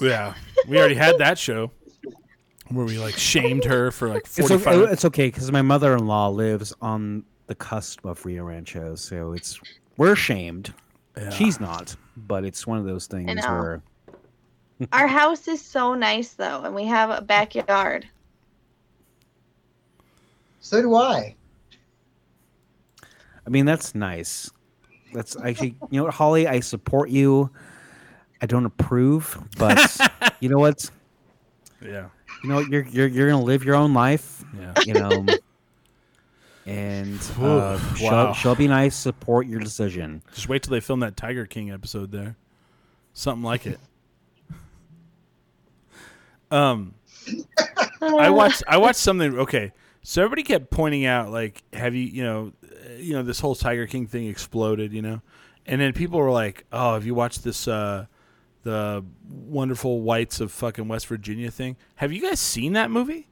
S1: Yeah, we already had that show where we like shamed her for like
S2: It's
S1: forty
S2: okay,
S1: five.
S2: it's okay because my mother-in-law lives on the cusp of Rio Rancho, so it's we're shamed. She's not, but it's one of those things
S4: know.
S2: where
S4: Our house is so nice though, and we have a backyard.
S3: So do I.
S2: I mean that's nice. That's actually you know what, Holly, I support you. I don't approve, but you know what?
S1: Yeah,
S2: You know what? You're you're you're gonna live your own life.
S1: yeah.
S2: You know. And uh,
S1: wow.
S2: Shelby and I support your decision.
S1: Just wait till they film that Tiger King episode there. Something like it. Um, I watched. I watched something. Okay, so everybody kept pointing out, like, have you, you know, you know, this whole Tiger King thing exploded, you know, and then people were like, oh, have you watched this, uh, the Wonderful Whites of fucking West Virginia thing? Have you guys seen that movie?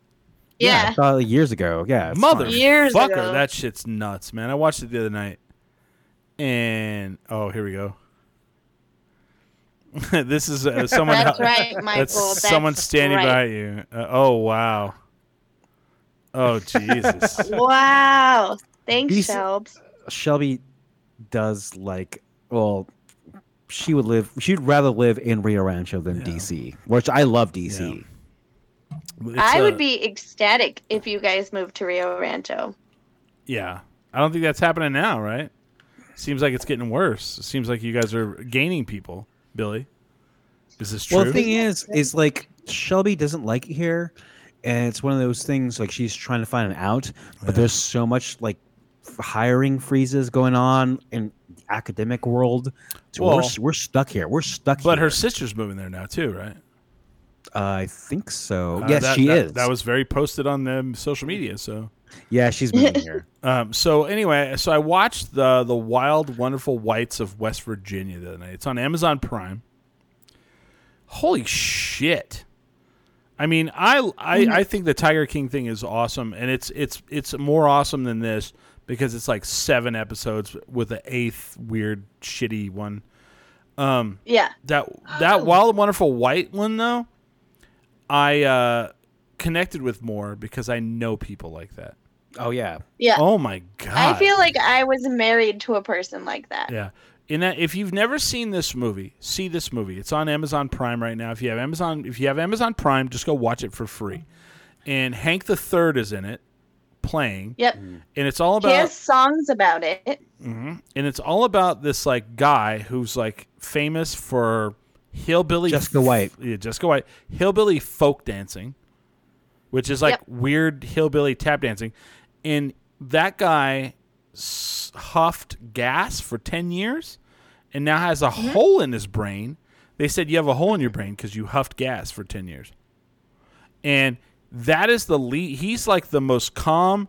S2: I
S4: Yeah.
S2: saw it years ago. Yeah, it's
S1: Mother
S2: fine.
S4: Years
S1: fucker,
S4: ago.
S1: that shit's nuts, man. I watched it the other night, and oh, here we go. this is uh, someone.
S4: That's right, Michael.
S1: That's
S4: That's
S1: someone standing
S4: right.
S1: by you. Uh, oh wow. Oh Jesus.
S4: Wow. Thanks,
S2: These-
S4: Shelbs.
S2: Shelby does like well she would live she'd rather live in Rio Rancho than
S1: Yeah.
S2: DC. Which I love DC.
S1: It's,
S4: I would be ecstatic if you guys moved to Rio Rancho.
S1: Yeah, I don't think that's happening now, right? Seems like it's getting worse. It seems like you guys are gaining people, Billy. Is this true?
S2: Well the thing is is like Shelby doesn't like it here and it's one of those things like she's trying to find an out, but there's so much like hiring freezes going on in the academic world. So we're,
S1: Well-
S2: we're stuck here. We're stuck
S1: but
S2: here.
S1: her sister's moving there now too, right?
S2: I think so.
S1: Uh,
S2: yes,
S1: that-
S2: she
S1: that-
S2: is.
S1: That was very posted on the social media. So,
S2: yeah, she's been here.
S1: um, so anyway, so I watched the the Wild Wonderful Whites of West Virginia the other night. It's on Amazon Prime. Holy shit! I mean, I I, I think the Tiger King thing is awesome, and it's it's it's more awesome than this because it's like seven episodes with the eighth weird shitty one. Um,
S4: Yeah.
S1: that that Wild Wonderful White one though, I uh, connected with more because I know people like that.
S2: Oh yeah.
S4: Yeah.
S1: Oh my god!
S4: I feel like I was married to a person like that.
S1: yeah. In that, if you've never seen this movie, see this movie. It's on Amazon Prime right now. If you have Amazon, if you have Amazon Prime, just go watch it for free. And Hank the Third is in it, playing,
S4: Yep.
S1: and it's all about.
S4: He
S1: about
S4: has songs about it.
S1: hmm And it's all about this like guy who's like famous for hillbilly
S2: Jesco White.
S1: Yeah, Jesco White. Hillbilly folk dancing, which is like
S4: Yep.
S1: weird hillbilly tap dancing. And that guy s- huffed gas for 10 years and now has a mm-hmm. hole in his brain. They said you have a hole in your brain because you huffed gas for 10 years. And that is the lead. He's like the most calm,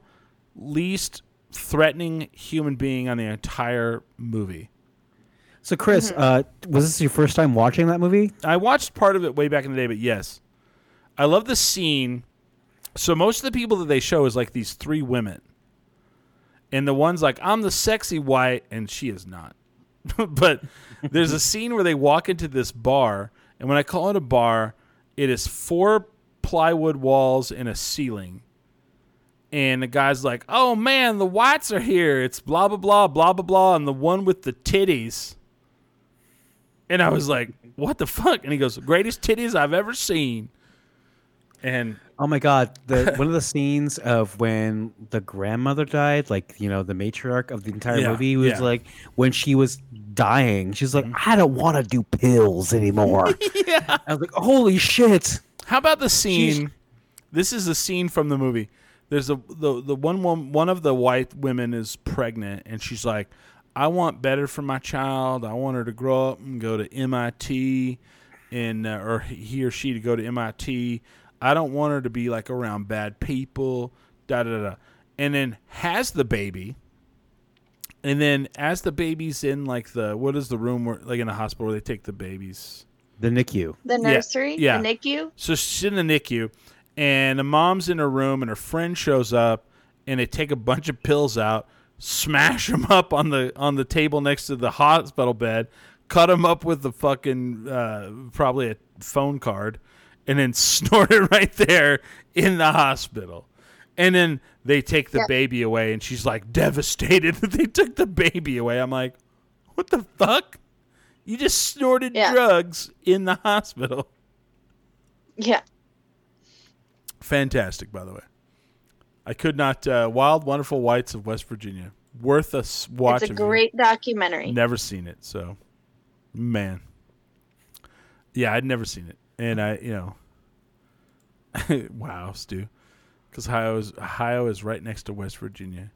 S1: least threatening human being on the entire movie.
S2: So Chris, uh, was this your first time watching that movie?
S1: I watched part of it way back in the day, but yes, I love the scene. So most of the people that they show is like these three women, and the one's like, "I'm the sexy white," and she is not. but there's a scene where they walk into this bar, and when I call it a bar, it is four plywood walls and a ceiling. And the guy's like, "Oh man, the whites are here. It's blah blah blah blah blah blah." And the one with the titties. And I was like, "What the fuck?" And he goes, "Greatest titties I've ever seen." And
S2: Oh my god, the one of the scenes of when the grandmother died, like you know, the matriarch of the entire
S1: Yeah,
S2: movie was
S1: yeah.
S2: like when she was dying, she's like, mm-hmm. I don't want to do pills anymore.
S1: yeah.
S2: I was like, holy shit.
S1: How about the scene? This is a scene from the movie. There's a the the one one one of the white women is pregnant and she's like, I want better for my child. I want her to grow up and go to MIT, and uh, or he or she to go to MIT. I don't want her to be like around bad people. Da da da. da. And then has the baby. And then as the baby's in like the what is the room where like in a hospital where they take the babies.
S2: The NICU.
S4: The
S1: Yeah,
S4: nursery,
S1: yeah.
S4: the NICU.
S1: So she's in the NICU, and the mom's in her room, and her friend shows up, and they take a bunch of pills out, smash him up on the on the table next to the hospital bed, cut him up with the fucking uh, probably a phone card, and then snort it right there in the hospital. And then they take the
S4: Yep.
S1: baby away, and she's like devastated that they took the baby away. I'm like, what the fuck? You just snorted
S4: Yeah.
S1: drugs in the hospital.
S4: Yeah.
S1: Fantastic, by the way. I could not. Uh, Wild, Wonderful Whites of West Virginia. Worth a s- watch.
S4: it's a
S1: if you-
S4: great documentary.
S1: Never seen it, so man. Yeah, I'd never seen it, and I, you know, wow, Stu, because Ohio is Ohio is right next to West Virginia.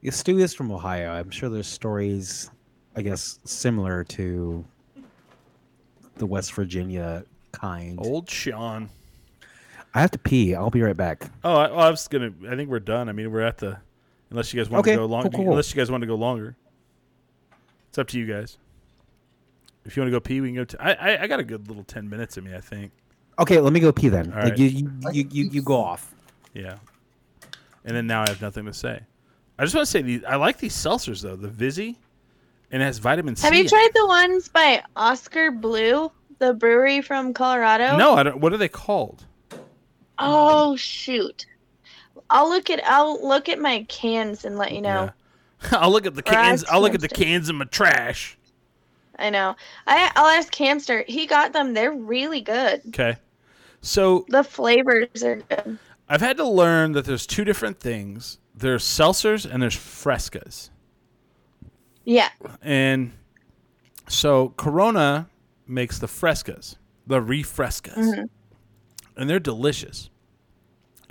S2: Yeah, Stu is from Ohio. I'm sure there's stories, I guess, similar to the West Virginia kind.
S1: Old Sean.
S2: I have to pee. I'll be right back.
S1: Oh, I, I was gonna. I think we're done. I mean, we're at the. Unless you guys want
S2: Okay,
S1: to go long,
S2: cool, cool, cool.
S1: unless you guys want to go longer, it's up to you guys. If you want to go pee, we can go. T- I, I I got a good little ten minutes in me. I think.
S2: Okay, let me go pee then.
S1: All
S2: like
S1: right.
S2: you, you, you, you, you go off.
S1: Yeah. And then now I have nothing to say. I just want to say these. I like these seltzers though. The Vizzy, and it has vitamin C.
S4: Have you tried the ones by Oskar Blue, the brewery from Colorado?
S1: No, I don't. What are they called?
S4: Oh shoot. I'll look at I'll look at my cans and let you know.
S1: Yeah. I'll look at the cans. I'll look at the cans in my trash.
S4: I know. I I'll ask Hamster. He got them. They're really good.
S1: Okay. So
S4: The flavors are good.
S1: I've had to learn that there's two different things. There's seltzers and there's frescas.
S4: Yeah.
S1: And so Corona makes the frescas, the refrescas,
S4: Mhm.
S1: and they're delicious.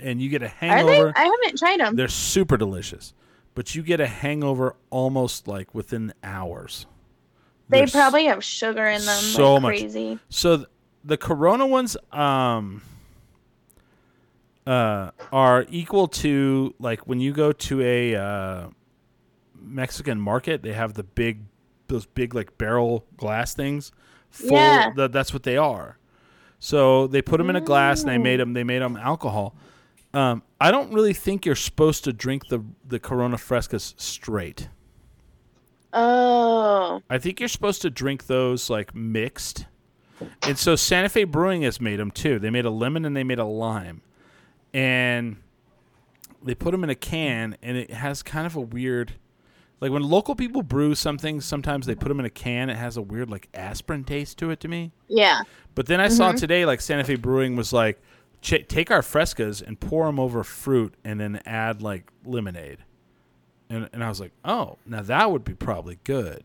S1: And you get a hangover.
S4: I haven't tried them.
S1: They're super delicious, but you get a hangover almost like within hours.
S4: They
S1: They're
S4: probably have sugar in them
S1: so
S4: like
S1: much. So th- the Corona ones um uh are equal to like when you go to a uh Mexican market, they have the big those big like barrel glass things. Full,
S4: Yeah.
S1: th- that's what they are. So they put them in a glass and they made them they made them alcohol. Um, I don't really think you're supposed to drink the the Corona Frescas straight.
S4: Oh.
S1: I think you're supposed to drink those like mixed. And so Santa Fe Brewing has made them too. They made a lemon and they made a lime. And they put them in a can and it has kind of a weird like when local people brew something, sometimes they put them in a can, it has a weird like aspirin taste to it to me.
S4: Yeah.
S1: But then I saw today like Santa Fe Brewing was like Ch- take our frescas and pour them over fruit and then add like lemonade. And, and I was like, oh, now that would be probably good.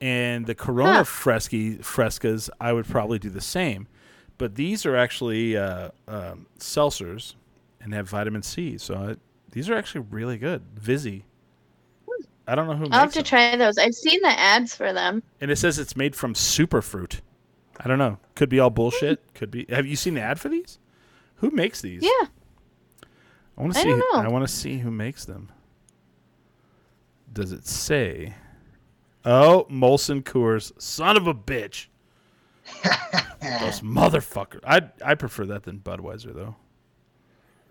S1: And the Corona
S4: Huh.
S1: fresky frescas, I would probably do the same. But these are actually uh, um, seltzers and have vitamin C. So I, these are actually really good. Vizzy. I don't know who
S4: I'll have to
S1: them.
S4: try those. I've seen the ads for them.
S1: And it says it's made from superfruit. I don't know. Could be all bullshit. Could be. Have you seen the ad for these? Who makes these?
S4: Yeah.
S1: I want to see.
S4: don't.
S1: I want to see who makes them. Does it say? Oh, Molson Coors, son of a bitch. Those motherfuckers. I I prefer that than Budweiser though.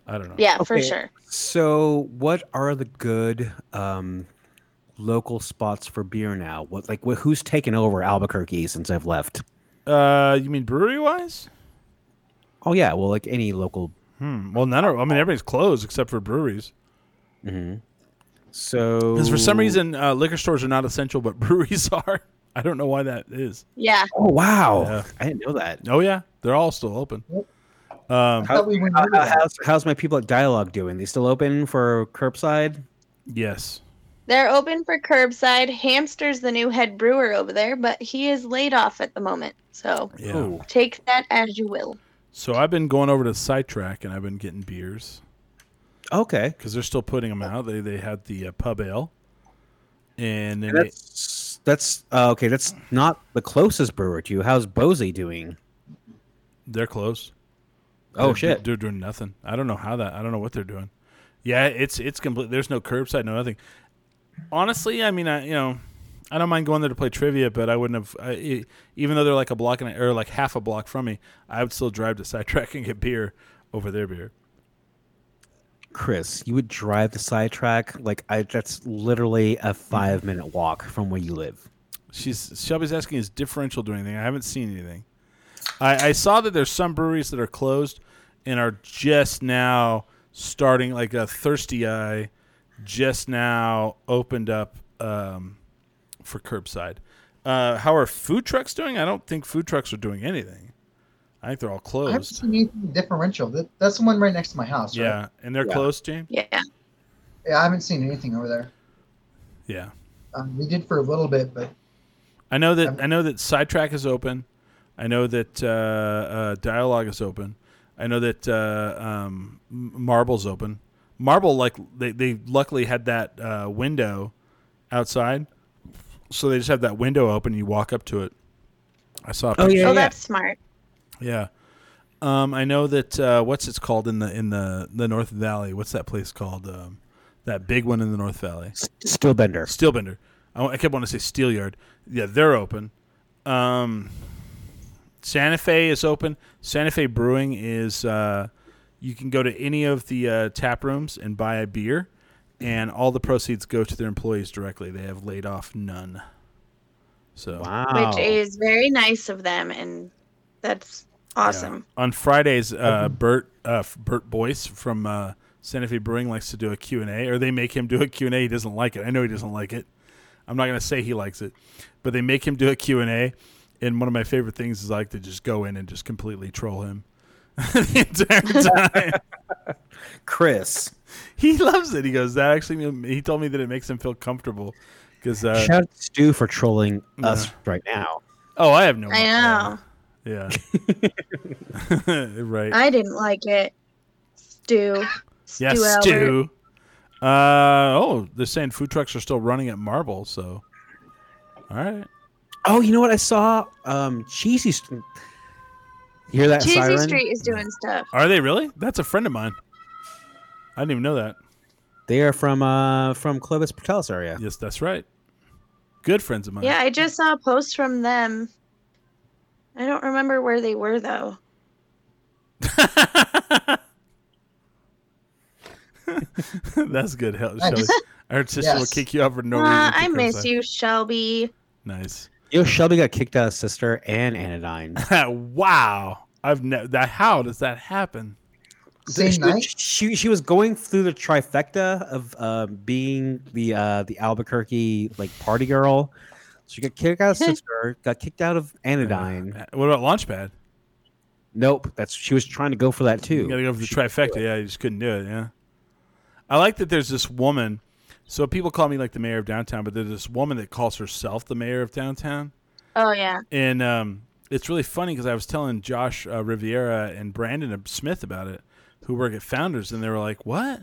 S1: I don't know.
S4: Yeah, for sure.
S2: So, what are the good um, local spots for beer now? What like wh- who's taken over Albuquerque since I've left?
S1: Uh, you mean brewery wise?
S2: Oh yeah, well like any local.
S1: Hmm. Well, none are. I mean, everybody's closed except for breweries.
S2: So
S1: Because for some reason, uh, liquor stores are not essential, but breweries are. I don't know why that is.
S4: Yeah.
S2: Oh wow,
S1: Yeah.
S2: I didn't know that.
S1: Oh yeah, they're all still open. Um,
S3: thought we went
S2: How-
S3: over that.
S2: how's, how's my people at Dialogue doing? They still open for curbside?
S1: yes.
S4: They're open for curbside. Hamster's the new head brewer over there, but he is laid off at the moment. So
S1: Yeah.
S4: Take that as you will.
S1: So I've been going over to Sidetrack and I've been getting beers
S2: Okay.
S1: because they're still putting them out. They they had the uh, pub ale, and then they,
S2: That's that's uh, okay. That's not the closest brewer to you. How's Bose doing?
S1: they're close.
S2: Oh
S1: They're-
S2: shit!
S1: they're doing nothing. I don't know how that. I don't know what they're doing. Yeah, it's it's complete. There's no curbside, no nothing. Honestly, I mean, I you know, I don't mind going there to play trivia, but I wouldn't have. I, even though they're like a block and a, or like half a block from me, I would still drive to Sidetrack and get beer over their beer.
S2: Chris, you would drive the sidetrack like I. That's literally a five minute walk from where you live.
S1: She's Shelby's asking is differential doing anything? I haven't seen anything. I, I saw that there's some breweries that are closed and are just now starting like a thirsty eye just now opened up um, for curbside. Uh, how are food trucks doing? I don't think food trucks are doing anything. I think they're all closed.
S3: I haven't seen anything differential. That, that's the one right next to my house. Right?
S1: Yeah, and they're
S2: Yeah.
S1: closed, James.
S4: Yeah.
S3: Yeah, I haven't seen anything over there.
S1: Yeah,
S3: Um, we did for a little bit, but
S1: I know that I know that Sidetrack is open. I know that uh, uh, Dialogue is open. I know that uh, um, Marble's open. Marble, like they, they luckily had that uh, window outside, so they just have that window open. and You walk up to it. I saw. A
S2: Oh. Yeah,
S4: oh,
S2: yeah.
S4: that's smart.
S1: yeah. Um, I know that uh, what's it's called in the in the the North Valley. What's that place called? Um, that big one in the North Valley.
S2: Steelbender.
S1: Steelbender. I, I kept wanting to say Steelyard. Yeah, they're open. Um, Santa Fe is open. Santa Fe Brewing is. Uh, you can go to any of the uh, tap rooms and buy a beer, and all the proceeds go to their employees directly. They have laid off none. So
S2: Wow.
S4: which is very nice of them, and that's awesome.
S1: on Fridays, uh, Bert uh, Bert Boyce from uh, Santa Fe Brewing likes to do a Q and A, or they make him do a Q and A. He doesn't like it. I know he doesn't like it. I'm not going to say he likes it, but they make him do a Q and A. And one of my favorite things is I like to just go in and just completely troll him the entire time.
S2: Chris.
S1: he loves it. He goes, "That actually." He told me that it makes him feel comfortable because. Uh,
S2: Shout out to Stu for trolling
S1: Yeah.
S2: us right now.
S1: oh, I have no.
S4: I know.
S1: Yeah. right.
S4: I didn't like it. Stu.
S1: Yes,
S4: Albert.
S1: Stu. Uh oh, they're saying food trucks are still running at Marble. So, all right.
S2: Oh, you know what I saw? Um, Cheesy. St- you hear that
S4: Cheesy
S2: siren?
S4: Street is doing stuff.
S1: Are they really? That's a friend of mine. I didn't even know that.
S2: They are from uh from Clovis Portales area.
S1: Yes, that's right. Good friends of mine.
S4: Yeah, I just saw a post from them. I don't remember where they were though.
S1: that's good. Hell, Shelby. Our heard sister will kick you out for no
S4: Uh,
S1: reason.
S4: I miss
S1: aside.
S4: you, Shelby.
S1: Nice.
S2: You know, Shelby got kicked out of Sister and Anodyne.
S1: wow. I've never that. How does that happen?
S3: Same
S2: she,
S3: night.
S2: she she was going through the trifecta of uh, being the uh, the Albuquerque like party girl. She got kicked out of Sister, got kicked out of Anodyne.
S1: Uh, What about Launchpad?
S2: Nope, that's she was trying to go for that too.
S1: You gotta go for the trifecta. Yeah, you just couldn't do it. Yeah. I like that there's this woman. So people call me like the mayor of downtown, but there's this woman that calls herself the mayor of downtown,
S4: Oh yeah.
S1: and um, it's really funny because I was telling Josh uh, Riviera and Brandon Smith about it, who work at Founders, and they were like, "What?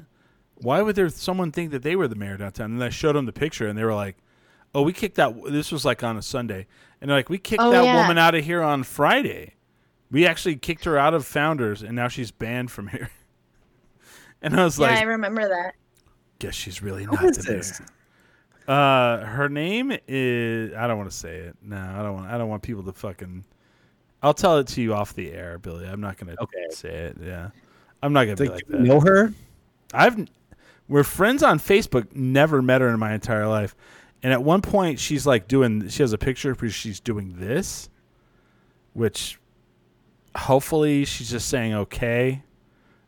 S1: Why would there someone think that they were the mayor of downtown?" And I showed them the picture, and they were like, "Oh, we kicked that. This was like on a Sunday, and they're like, we kicked
S4: Oh,
S1: that
S4: yeah.
S1: woman out of here on Friday. We actually kicked her out of Founders, and now she's banned from here." And I was like
S4: Yeah,
S1: like,
S4: I remember that.
S1: Guess she's really not
S2: is
S1: the mayor.
S2: this?
S1: Uh, her name is. I don't want to say it. No, I don't want. I don't want people to fucking. I'll tell it to you off the air, Billy. I'm not gonna
S2: Okay.
S1: say it. Yeah, I'm not gonna be
S2: Like,
S1: that.
S2: know her?
S1: I've. We're friends on Facebook. Never met her in my entire life, and at one point she's like doing. She has a picture where she's doing this, which, hopefully, she's just saying okay,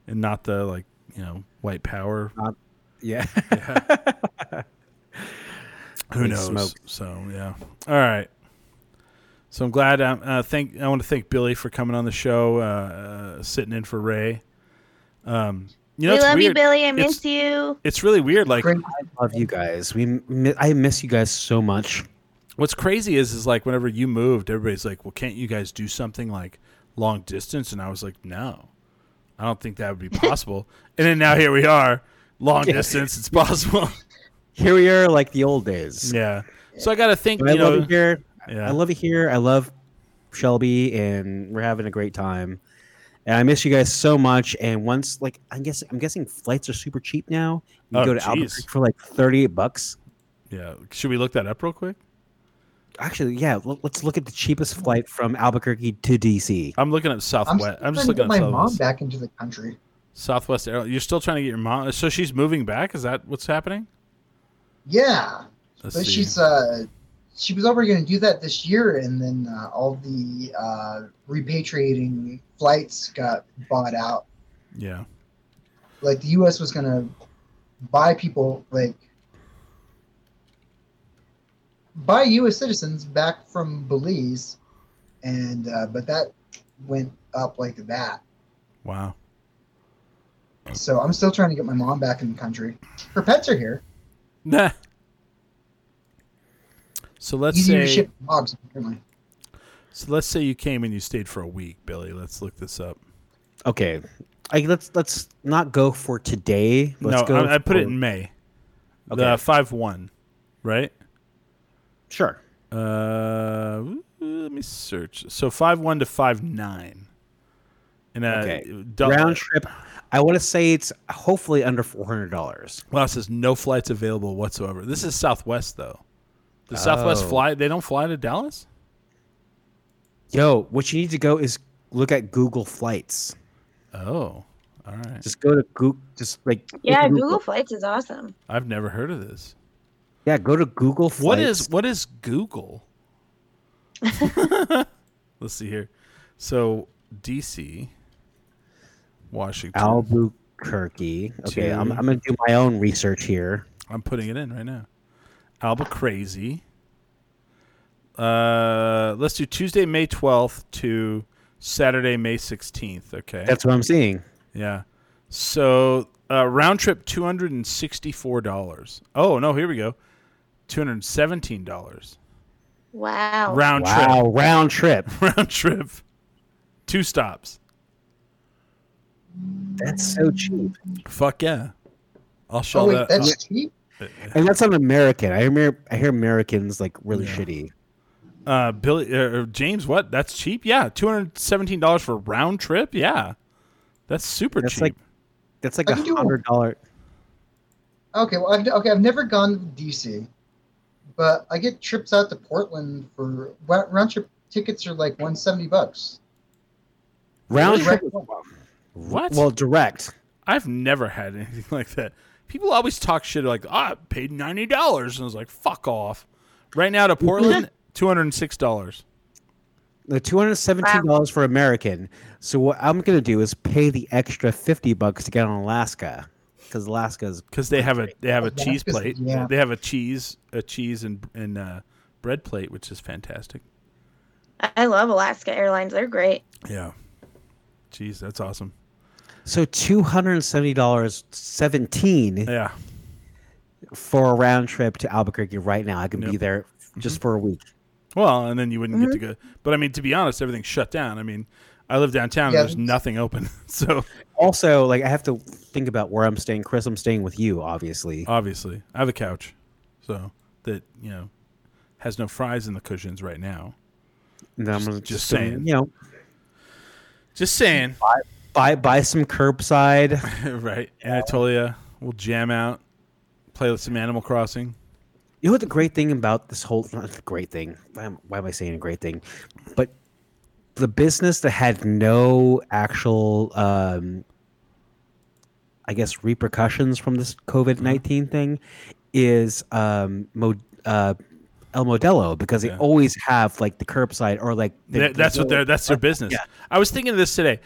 S1: and not the like you know white power
S2: Yeah.
S1: Who
S2: Holy
S1: knows?
S2: smokes.
S1: So yeah. All right. So I'm glad. Um, uh, thank. I want to thank Billy for coming on the show, uh, uh, sitting in for Ray. Um, you know,
S4: we
S1: it's
S4: love you. Billy. I
S1: It's-
S4: miss you.
S1: It's really weird. Like,
S2: I love you guys. We I miss you guys so much.
S1: what's crazy is, is like whenever you moved, everybody's like, "Well, can't you guys do something like long distance?" And I was like, "No, I don't think that would be possible." and then now here we are, long
S2: Yeah.
S1: distance. It's possible.
S2: Here we are, like the old days.
S1: yeah. So I got to think.
S2: But I
S1: You
S2: love
S1: know.
S2: it here.
S1: Yeah.
S2: I love it here. I love Shelby, and we're having a great time. And I miss you guys so much. And once, like, I guess I'm guessing flights are super cheap now. You
S1: Oh,
S2: go to
S1: geez.
S2: Albuquerque for like 38 bucks.
S1: yeah. Should we look that up real quick?
S2: Actually, yeah. l- Let's look at the cheapest flight from Albuquerque to DC.
S1: I'm looking at
S3: I'm,
S1: Southwest. I'm, just looking at
S3: my mom back into the country.
S1: Southwest Airlines. You're still trying to get your mom. So she's moving back. Is that what's happening?
S3: Yeah,
S1: Let's
S3: but
S1: see.
S3: she's uh, she was already going to do that this year, and then uh, all the uh, repatriating flights got bought out.
S1: yeah.
S3: Like the U.S. was going to buy people like buy U.S. citizens back from Belize, and uh, but that went up like that.
S1: Wow.
S3: So I'm still trying to get my mom back in the country. Her pets are here.
S1: Nah. So let's
S3: Easier to ship dogs apparently.
S1: So let's say you came and you stayed for a week, Billy. Let's look this up.
S2: Okay. I, let's let's not go for today. Let's
S1: no,
S2: go
S1: I, I put it in May.
S2: Okay.
S1: The five one, right?
S2: Sure.
S1: Uh, let me search. So five one to five nine. And uh,
S2: Okay.
S1: dou-
S2: Round trip. I want to say it's hopefully under four hundred dollars.
S1: Well, it says no flights available whatsoever. This is Southwest though. The Southwest
S2: Oh.
S1: fly. They don't fly to Dallas.
S2: Yo, what you need to go is look at Google Flights.
S1: Oh, all right.
S2: Just go to Google. Just like
S4: Yeah,
S2: Google-
S4: Google Flights is awesome.
S1: I've never heard of this.
S2: Yeah, go to Google Flights.
S1: What is what is Google? Let's see here. So DC, Washington.
S2: Albuquerque. Okay, I'm, I'm gonna do my own research here.
S1: I'm putting it in right now. Albuquerque. Uh, let's do Tuesday, May 12th to Saturday, May 16th. Okay.
S2: That's what I'm seeing.
S1: yeah. So uh, round trip two hundred and sixty-four dollars. Oh no, here we go. Two hundred seventeen dollars
S4: Wow.
S1: round trip.
S2: wow, round trip.
S1: trip. Round trip. Two stops.
S2: That's so cheap.
S1: Fuck yeah. I'll show
S3: Oh wait,
S1: that.
S3: that's cheap.
S2: And that's not American. I hear I hear Americans like really
S1: Yeah.
S2: shitty.
S1: Uh, Billy uh, uh, James, what? That's cheap. Yeah, two hundred seventeen dollars for a round trip. Yeah, that's super
S2: That's
S1: cheap.
S2: like that's like a hundred dollar.
S3: Okay, well, I've, okay, I've never gone to DC, but I get trips out to Portland for wa- round trip tickets are like one seventy bucks.
S2: Round
S3: Really?
S2: trip.
S1: What?
S2: Well, direct.
S1: I've never had anything like that. People always talk shit like, "Ah, I paid ninety dollars," and I was like, "Fuck off!" Right now to Portland, two hundred and six dollars.
S2: The two hundred seventeen dollars for American. So what I'm gonna do is pay the extra fifty bucks to get on Alaska, because Alaska's
S1: because they have a they have a
S3: Yeah,
S1: cheese
S3: 'cause-
S1: plate.
S3: yeah.
S1: They have a cheese a cheese and and uh, bread plate, which is fantastic.
S4: I love Alaska Airlines. They're great.
S1: Yeah, Jeez, that's awesome.
S2: So two hundred and seventy dollars seventeen
S1: Yeah,
S2: for a round trip to Albuquerque right now. I can be there mm-hmm. just for a week.
S1: well, and then you wouldn't get to mm-hmm. go. But I mean, to be honest, everything's shut down. I mean, I live downtown.
S3: Yeah,
S1: and there's nothing open, so
S2: Also, like I have to think about where I'm staying. Chris, I'm staying with you, obviously.
S1: obviously I have a couch, so that you know has no fries in the cushions right now.
S2: And then I'm
S1: just
S2: just,
S1: saying.
S2: you know,
S1: Just saying,
S2: buy buy some curbside.
S1: right? Anatolia, we'll jam out, play with some Animal Crossing.
S2: You know what the great thing about this whole not the great thing. Why am, why am I saying a great thing? But the business that had no actual, um, I guess, repercussions from this COVID 19 thing is um, Mo, uh, El Modelo because they
S1: Yeah.
S2: always have like the curbside or like the,
S1: That- that's what they're that's their business.
S2: yeah.
S1: I was thinking of this today.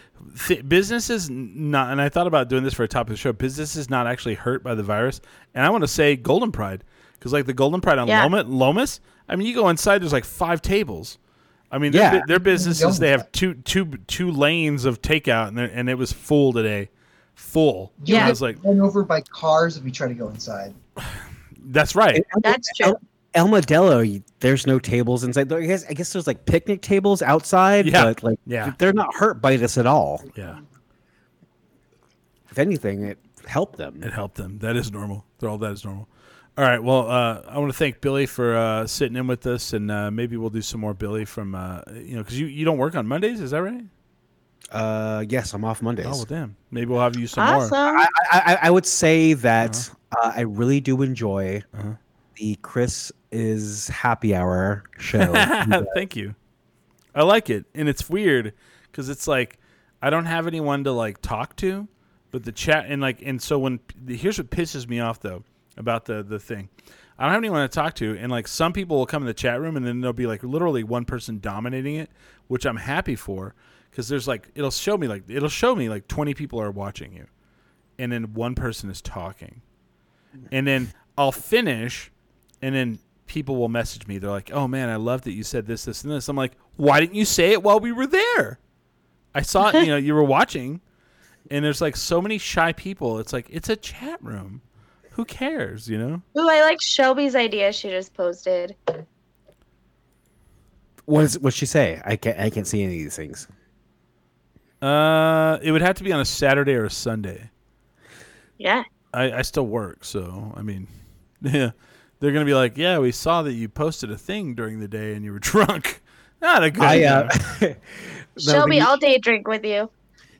S1: Th- businesses not, and I thought about doing this for a top of the show. Businesses not actually hurt by the virus, and I want to say Golden Pride because like the Golden Pride on
S4: Yeah.
S1: Loma, Lomas. I mean, you go inside, there's like five tables. I mean, their,
S2: Yeah.
S1: their businesses they have two two two lanes of takeout, and and it was full today, full.
S3: You
S1: I was like,
S3: run over by cars if you try to go inside.
S1: that's right.
S4: That's true.
S2: El Modelo, there's no tables inside. I guess, I guess there's like picnic tables outside,
S1: Yeah.
S2: but like
S1: Yeah.
S2: they're not hurt by this at all.
S1: Yeah,
S2: If anything, it helped them.
S1: it helped them. That is normal. They're all that is normal. All right. Well, uh, I want to thank Billy for uh, sitting in with us, and uh, maybe we'll do some more Billy from uh, you know because you, you don't work on Mondays, is that right?
S2: Uh, yes, I'm off Mondays.
S1: Oh well, damn. Maybe we'll have you some more.
S4: Awesome.
S2: I, I, I would say that uh, I really do enjoy
S1: Uh-huh.
S2: The Chris is happy hour show.
S1: Thank you. I like it, and it's weird because it's like I don't have anyone to like talk to, but the chat and like and so when here's what pisses me off though about the the thing. I don't have anyone to talk to, and like some people will come in the chat room, and then there'll be like literally one person dominating it, which I'm happy for because there's like it'll show me like it'll show me like 20 people are watching you, and then one person is talking, and then I'll finish, and then people will message me. They're like, "Oh man, I love that you said this, this, and this." I'm like, "Why didn't you say it while we were there?" I saw, it, you know, you were watching, and there's like so many shy people. It's like it's a chat room. Who cares, you know?
S4: Ooh, I like Shelby's idea she just posted.
S2: what is what she say? I can't I can't see any of these things.
S1: Uh, it would have to be on a Saturday or a Sunday.
S4: Yeah.
S1: I, I still work, so I mean, yeah, they're gonna be like, "Yeah, we saw that you posted a thing during the day and you were drunk." Not a good.
S2: I uh,
S1: idea.
S2: the-
S4: Shelby,
S2: the-
S4: I'll day drink with you.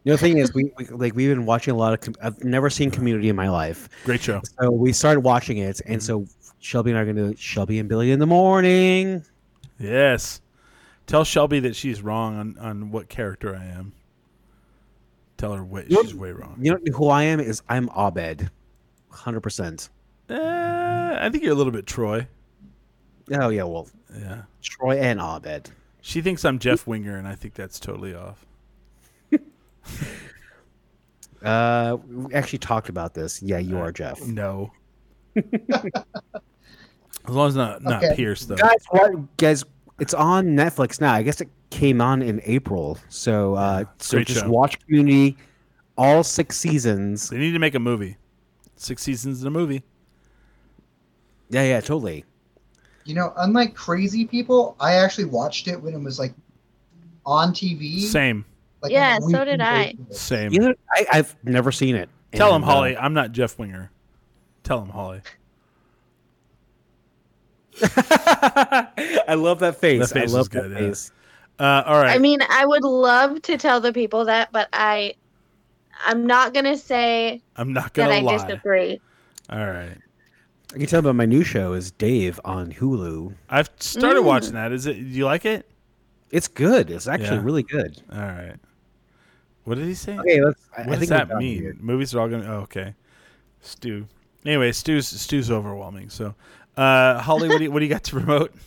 S2: The thing is, we, we like we've been watching a lot of. Com- I've never seen Community in my life,
S1: Great show.
S2: so we started watching it, and so Shelby and I are going to Shelby and Billy in the morning.
S1: Yes. Tell Shelby that she's wrong on, on what character I am. Tell her way,
S2: Yep.
S1: she's way wrong.
S2: You know who I am is I'm Abed, hundred percent.
S1: Uh, I think you're a little bit Troy.
S2: Oh yeah, well
S1: Yeah.
S2: Troy and Abed.
S1: She thinks I'm Jeff Winger, and I think that's totally off.
S2: Uh, we actually talked about this. Yeah, you are Jeff.
S1: No. as long as not not
S3: Okay.
S1: Pierce though.
S2: Guys, what, guys, it's on Netflix now. I guess it came on in April. So, uh, so
S1: great
S2: just
S1: show.
S2: watch Community, all six seasons.
S1: They need to make a movie. Six seasons in a movie.
S2: Yeah, yeah, totally.
S3: You know, unlike crazy people, I actually watched it when it was like on TV.
S1: Same.
S3: Like,
S4: Yeah, so did I.
S3: basis.
S1: Same.
S2: Either I, I've never seen it.
S1: Tell him,
S2: And, uh,
S1: Holly. I'm not Jeff Winger. Tell him, Holly.
S2: I love that face.
S1: That face
S2: I love
S1: is good,
S2: that
S1: yeah.
S2: face.
S1: Uh, all right.
S4: I mean, I would love to tell the people that, but I, I'm not gonna say
S1: I'm not gonna
S4: I
S1: lie.
S4: disagree.
S1: All right.
S2: I can tell by my new show is Dave on Hulu.
S1: I've started
S4: Mm.
S1: watching that. Is it? Do you like it?
S2: It's good. It's actually
S1: Yeah.
S2: really good.
S1: All right. What did he say?
S2: Okay, let's.
S1: What
S2: I
S1: does
S2: think
S1: that mean?
S2: here.
S1: Movies are all gonna. Oh, okay. Stu. Anyway, Stu's Stu's overwhelming. So, uh, Holly, what do you what do you got to promote?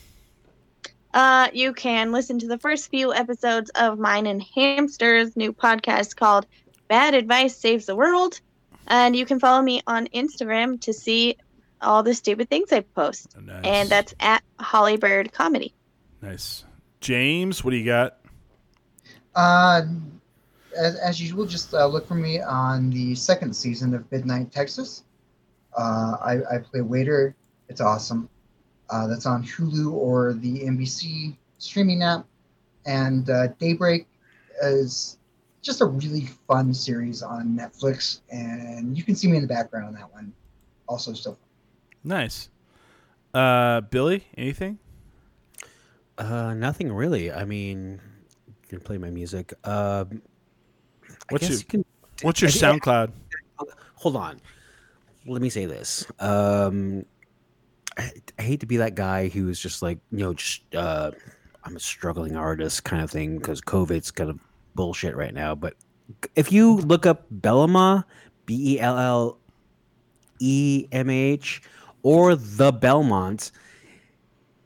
S4: Uh, you can listen to the first few episodes of mine and Hamster's new podcast called Bad Advice Saves the World. And you can follow me on Instagram to see all the stupid things I post.
S1: Oh, nice.
S4: And that's at Hollybird Comedy.
S1: nice. James, what do you got?
S3: Uh, as, as usual, just uh, look for me on the second season of Midnight Texas. Uh, I, I play waiter. It's awesome. Uh, that's on Hulu or the NBC streaming app. And uh, Daybreak is just a really fun series on Netflix, and you can see me in the background on that one. Also, still
S1: Nice. Uh, Billy, anything?
S2: Uh, nothing really. I mean, you can play my music. I
S1: What's your-
S2: you can.
S1: What's your
S2: I think I-
S1: SoundCloud?
S2: Hold on. Let me say this. Um, I, I hate to be that guy who's just like, you know, just uh, I'm a struggling artist kind of thing because COVID's kind of bullshit right now. But if you look up Bellama, B E L L E M H, or the Belmont,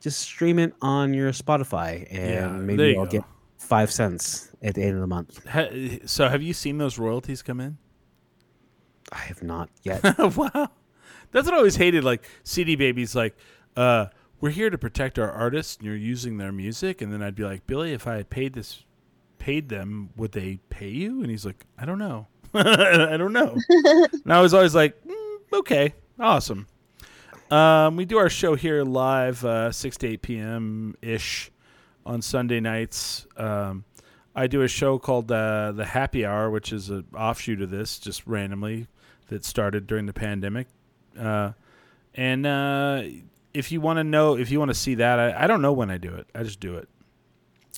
S2: just stream it on your Spotify, and
S1: Yeah,
S2: maybe
S1: you
S2: I'll
S1: go.
S2: get five cents at the end of the month.
S1: Ha- so, have you seen those royalties come in?
S2: I have not yet.
S1: wow. That's what I always hated. Like CD Baby's like, uh, we're here to protect our artists and you're using their music. And then I'd be like, Billy, if I had paid this, paid them, would they pay you? And he's like, I don't know. I don't know. and I was always like, mm, okay, awesome. Um, we do our show here live, uh, 6 to 8 p.m. ish on Sunday nights. Um, I do a show called uh, The Happy Hour, which is an offshoot of this, just randomly, that started during the pandemic. Uh, and uh, if you want to know, if you want to see that, I, I don't know when I do it. I just do it.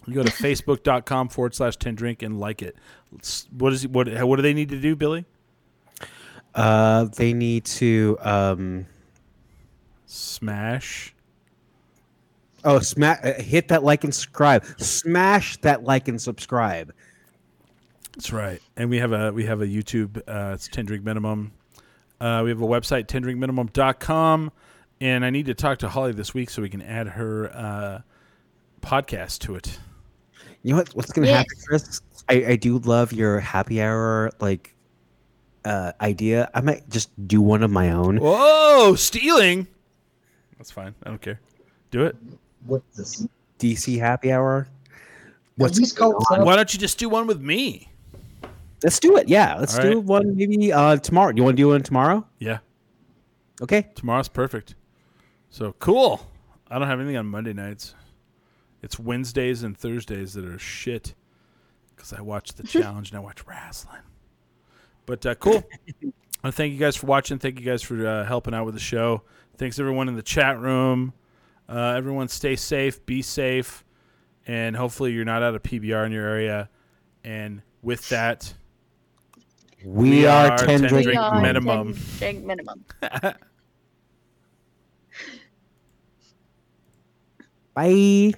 S1: You go to facebook.com forward slash 10 drink and like it. What is what? What do they need to do, Billy?
S2: Uh, they need to um,
S1: Smash.
S2: oh smash uh, hit that like and subscribe. Smash that like and subscribe.
S1: That's right. And we have a we have a YouTube. Uh, it's ten drink minimum. Uh, we have a website tendrinkminimum.com, and I need to talk to Holly this week so we can add her uh, podcast to it.
S2: You know what, what's gonna
S4: Yes.
S2: happen, Chris? I, I do love your happy hour like uh, idea. I might just do one of my own.
S1: Whoa, stealing! That's fine. I don't care. Do it.
S3: what's this?
S2: DC happy hour.
S3: At least call it
S1: Why don't you just do one with me?
S2: Let's do it. Yeah, let's
S1: All
S2: do
S1: right.
S2: one maybe uh, tomorrow. You want to do one tomorrow?
S1: Yeah,
S2: Okay.
S1: tomorrow's perfect. So cool. I don't have anything on Monday nights. It's Wednesdays and Thursdays that are shit because I watch the challenge and I watch wrestling. But uh, cool. Uh, thank you guys for watching. Thank you guys for uh, helping out with the show. Thanks everyone in the chat room. Uh, everyone, stay safe, be safe, and hopefully you're not out of PBR in your area. And with that,
S2: We,
S1: We
S2: are,
S1: are
S2: 10
S1: 10
S2: drink
S1: drink
S4: God,
S1: minimum.
S4: ten Drink minimum.
S2: Bye.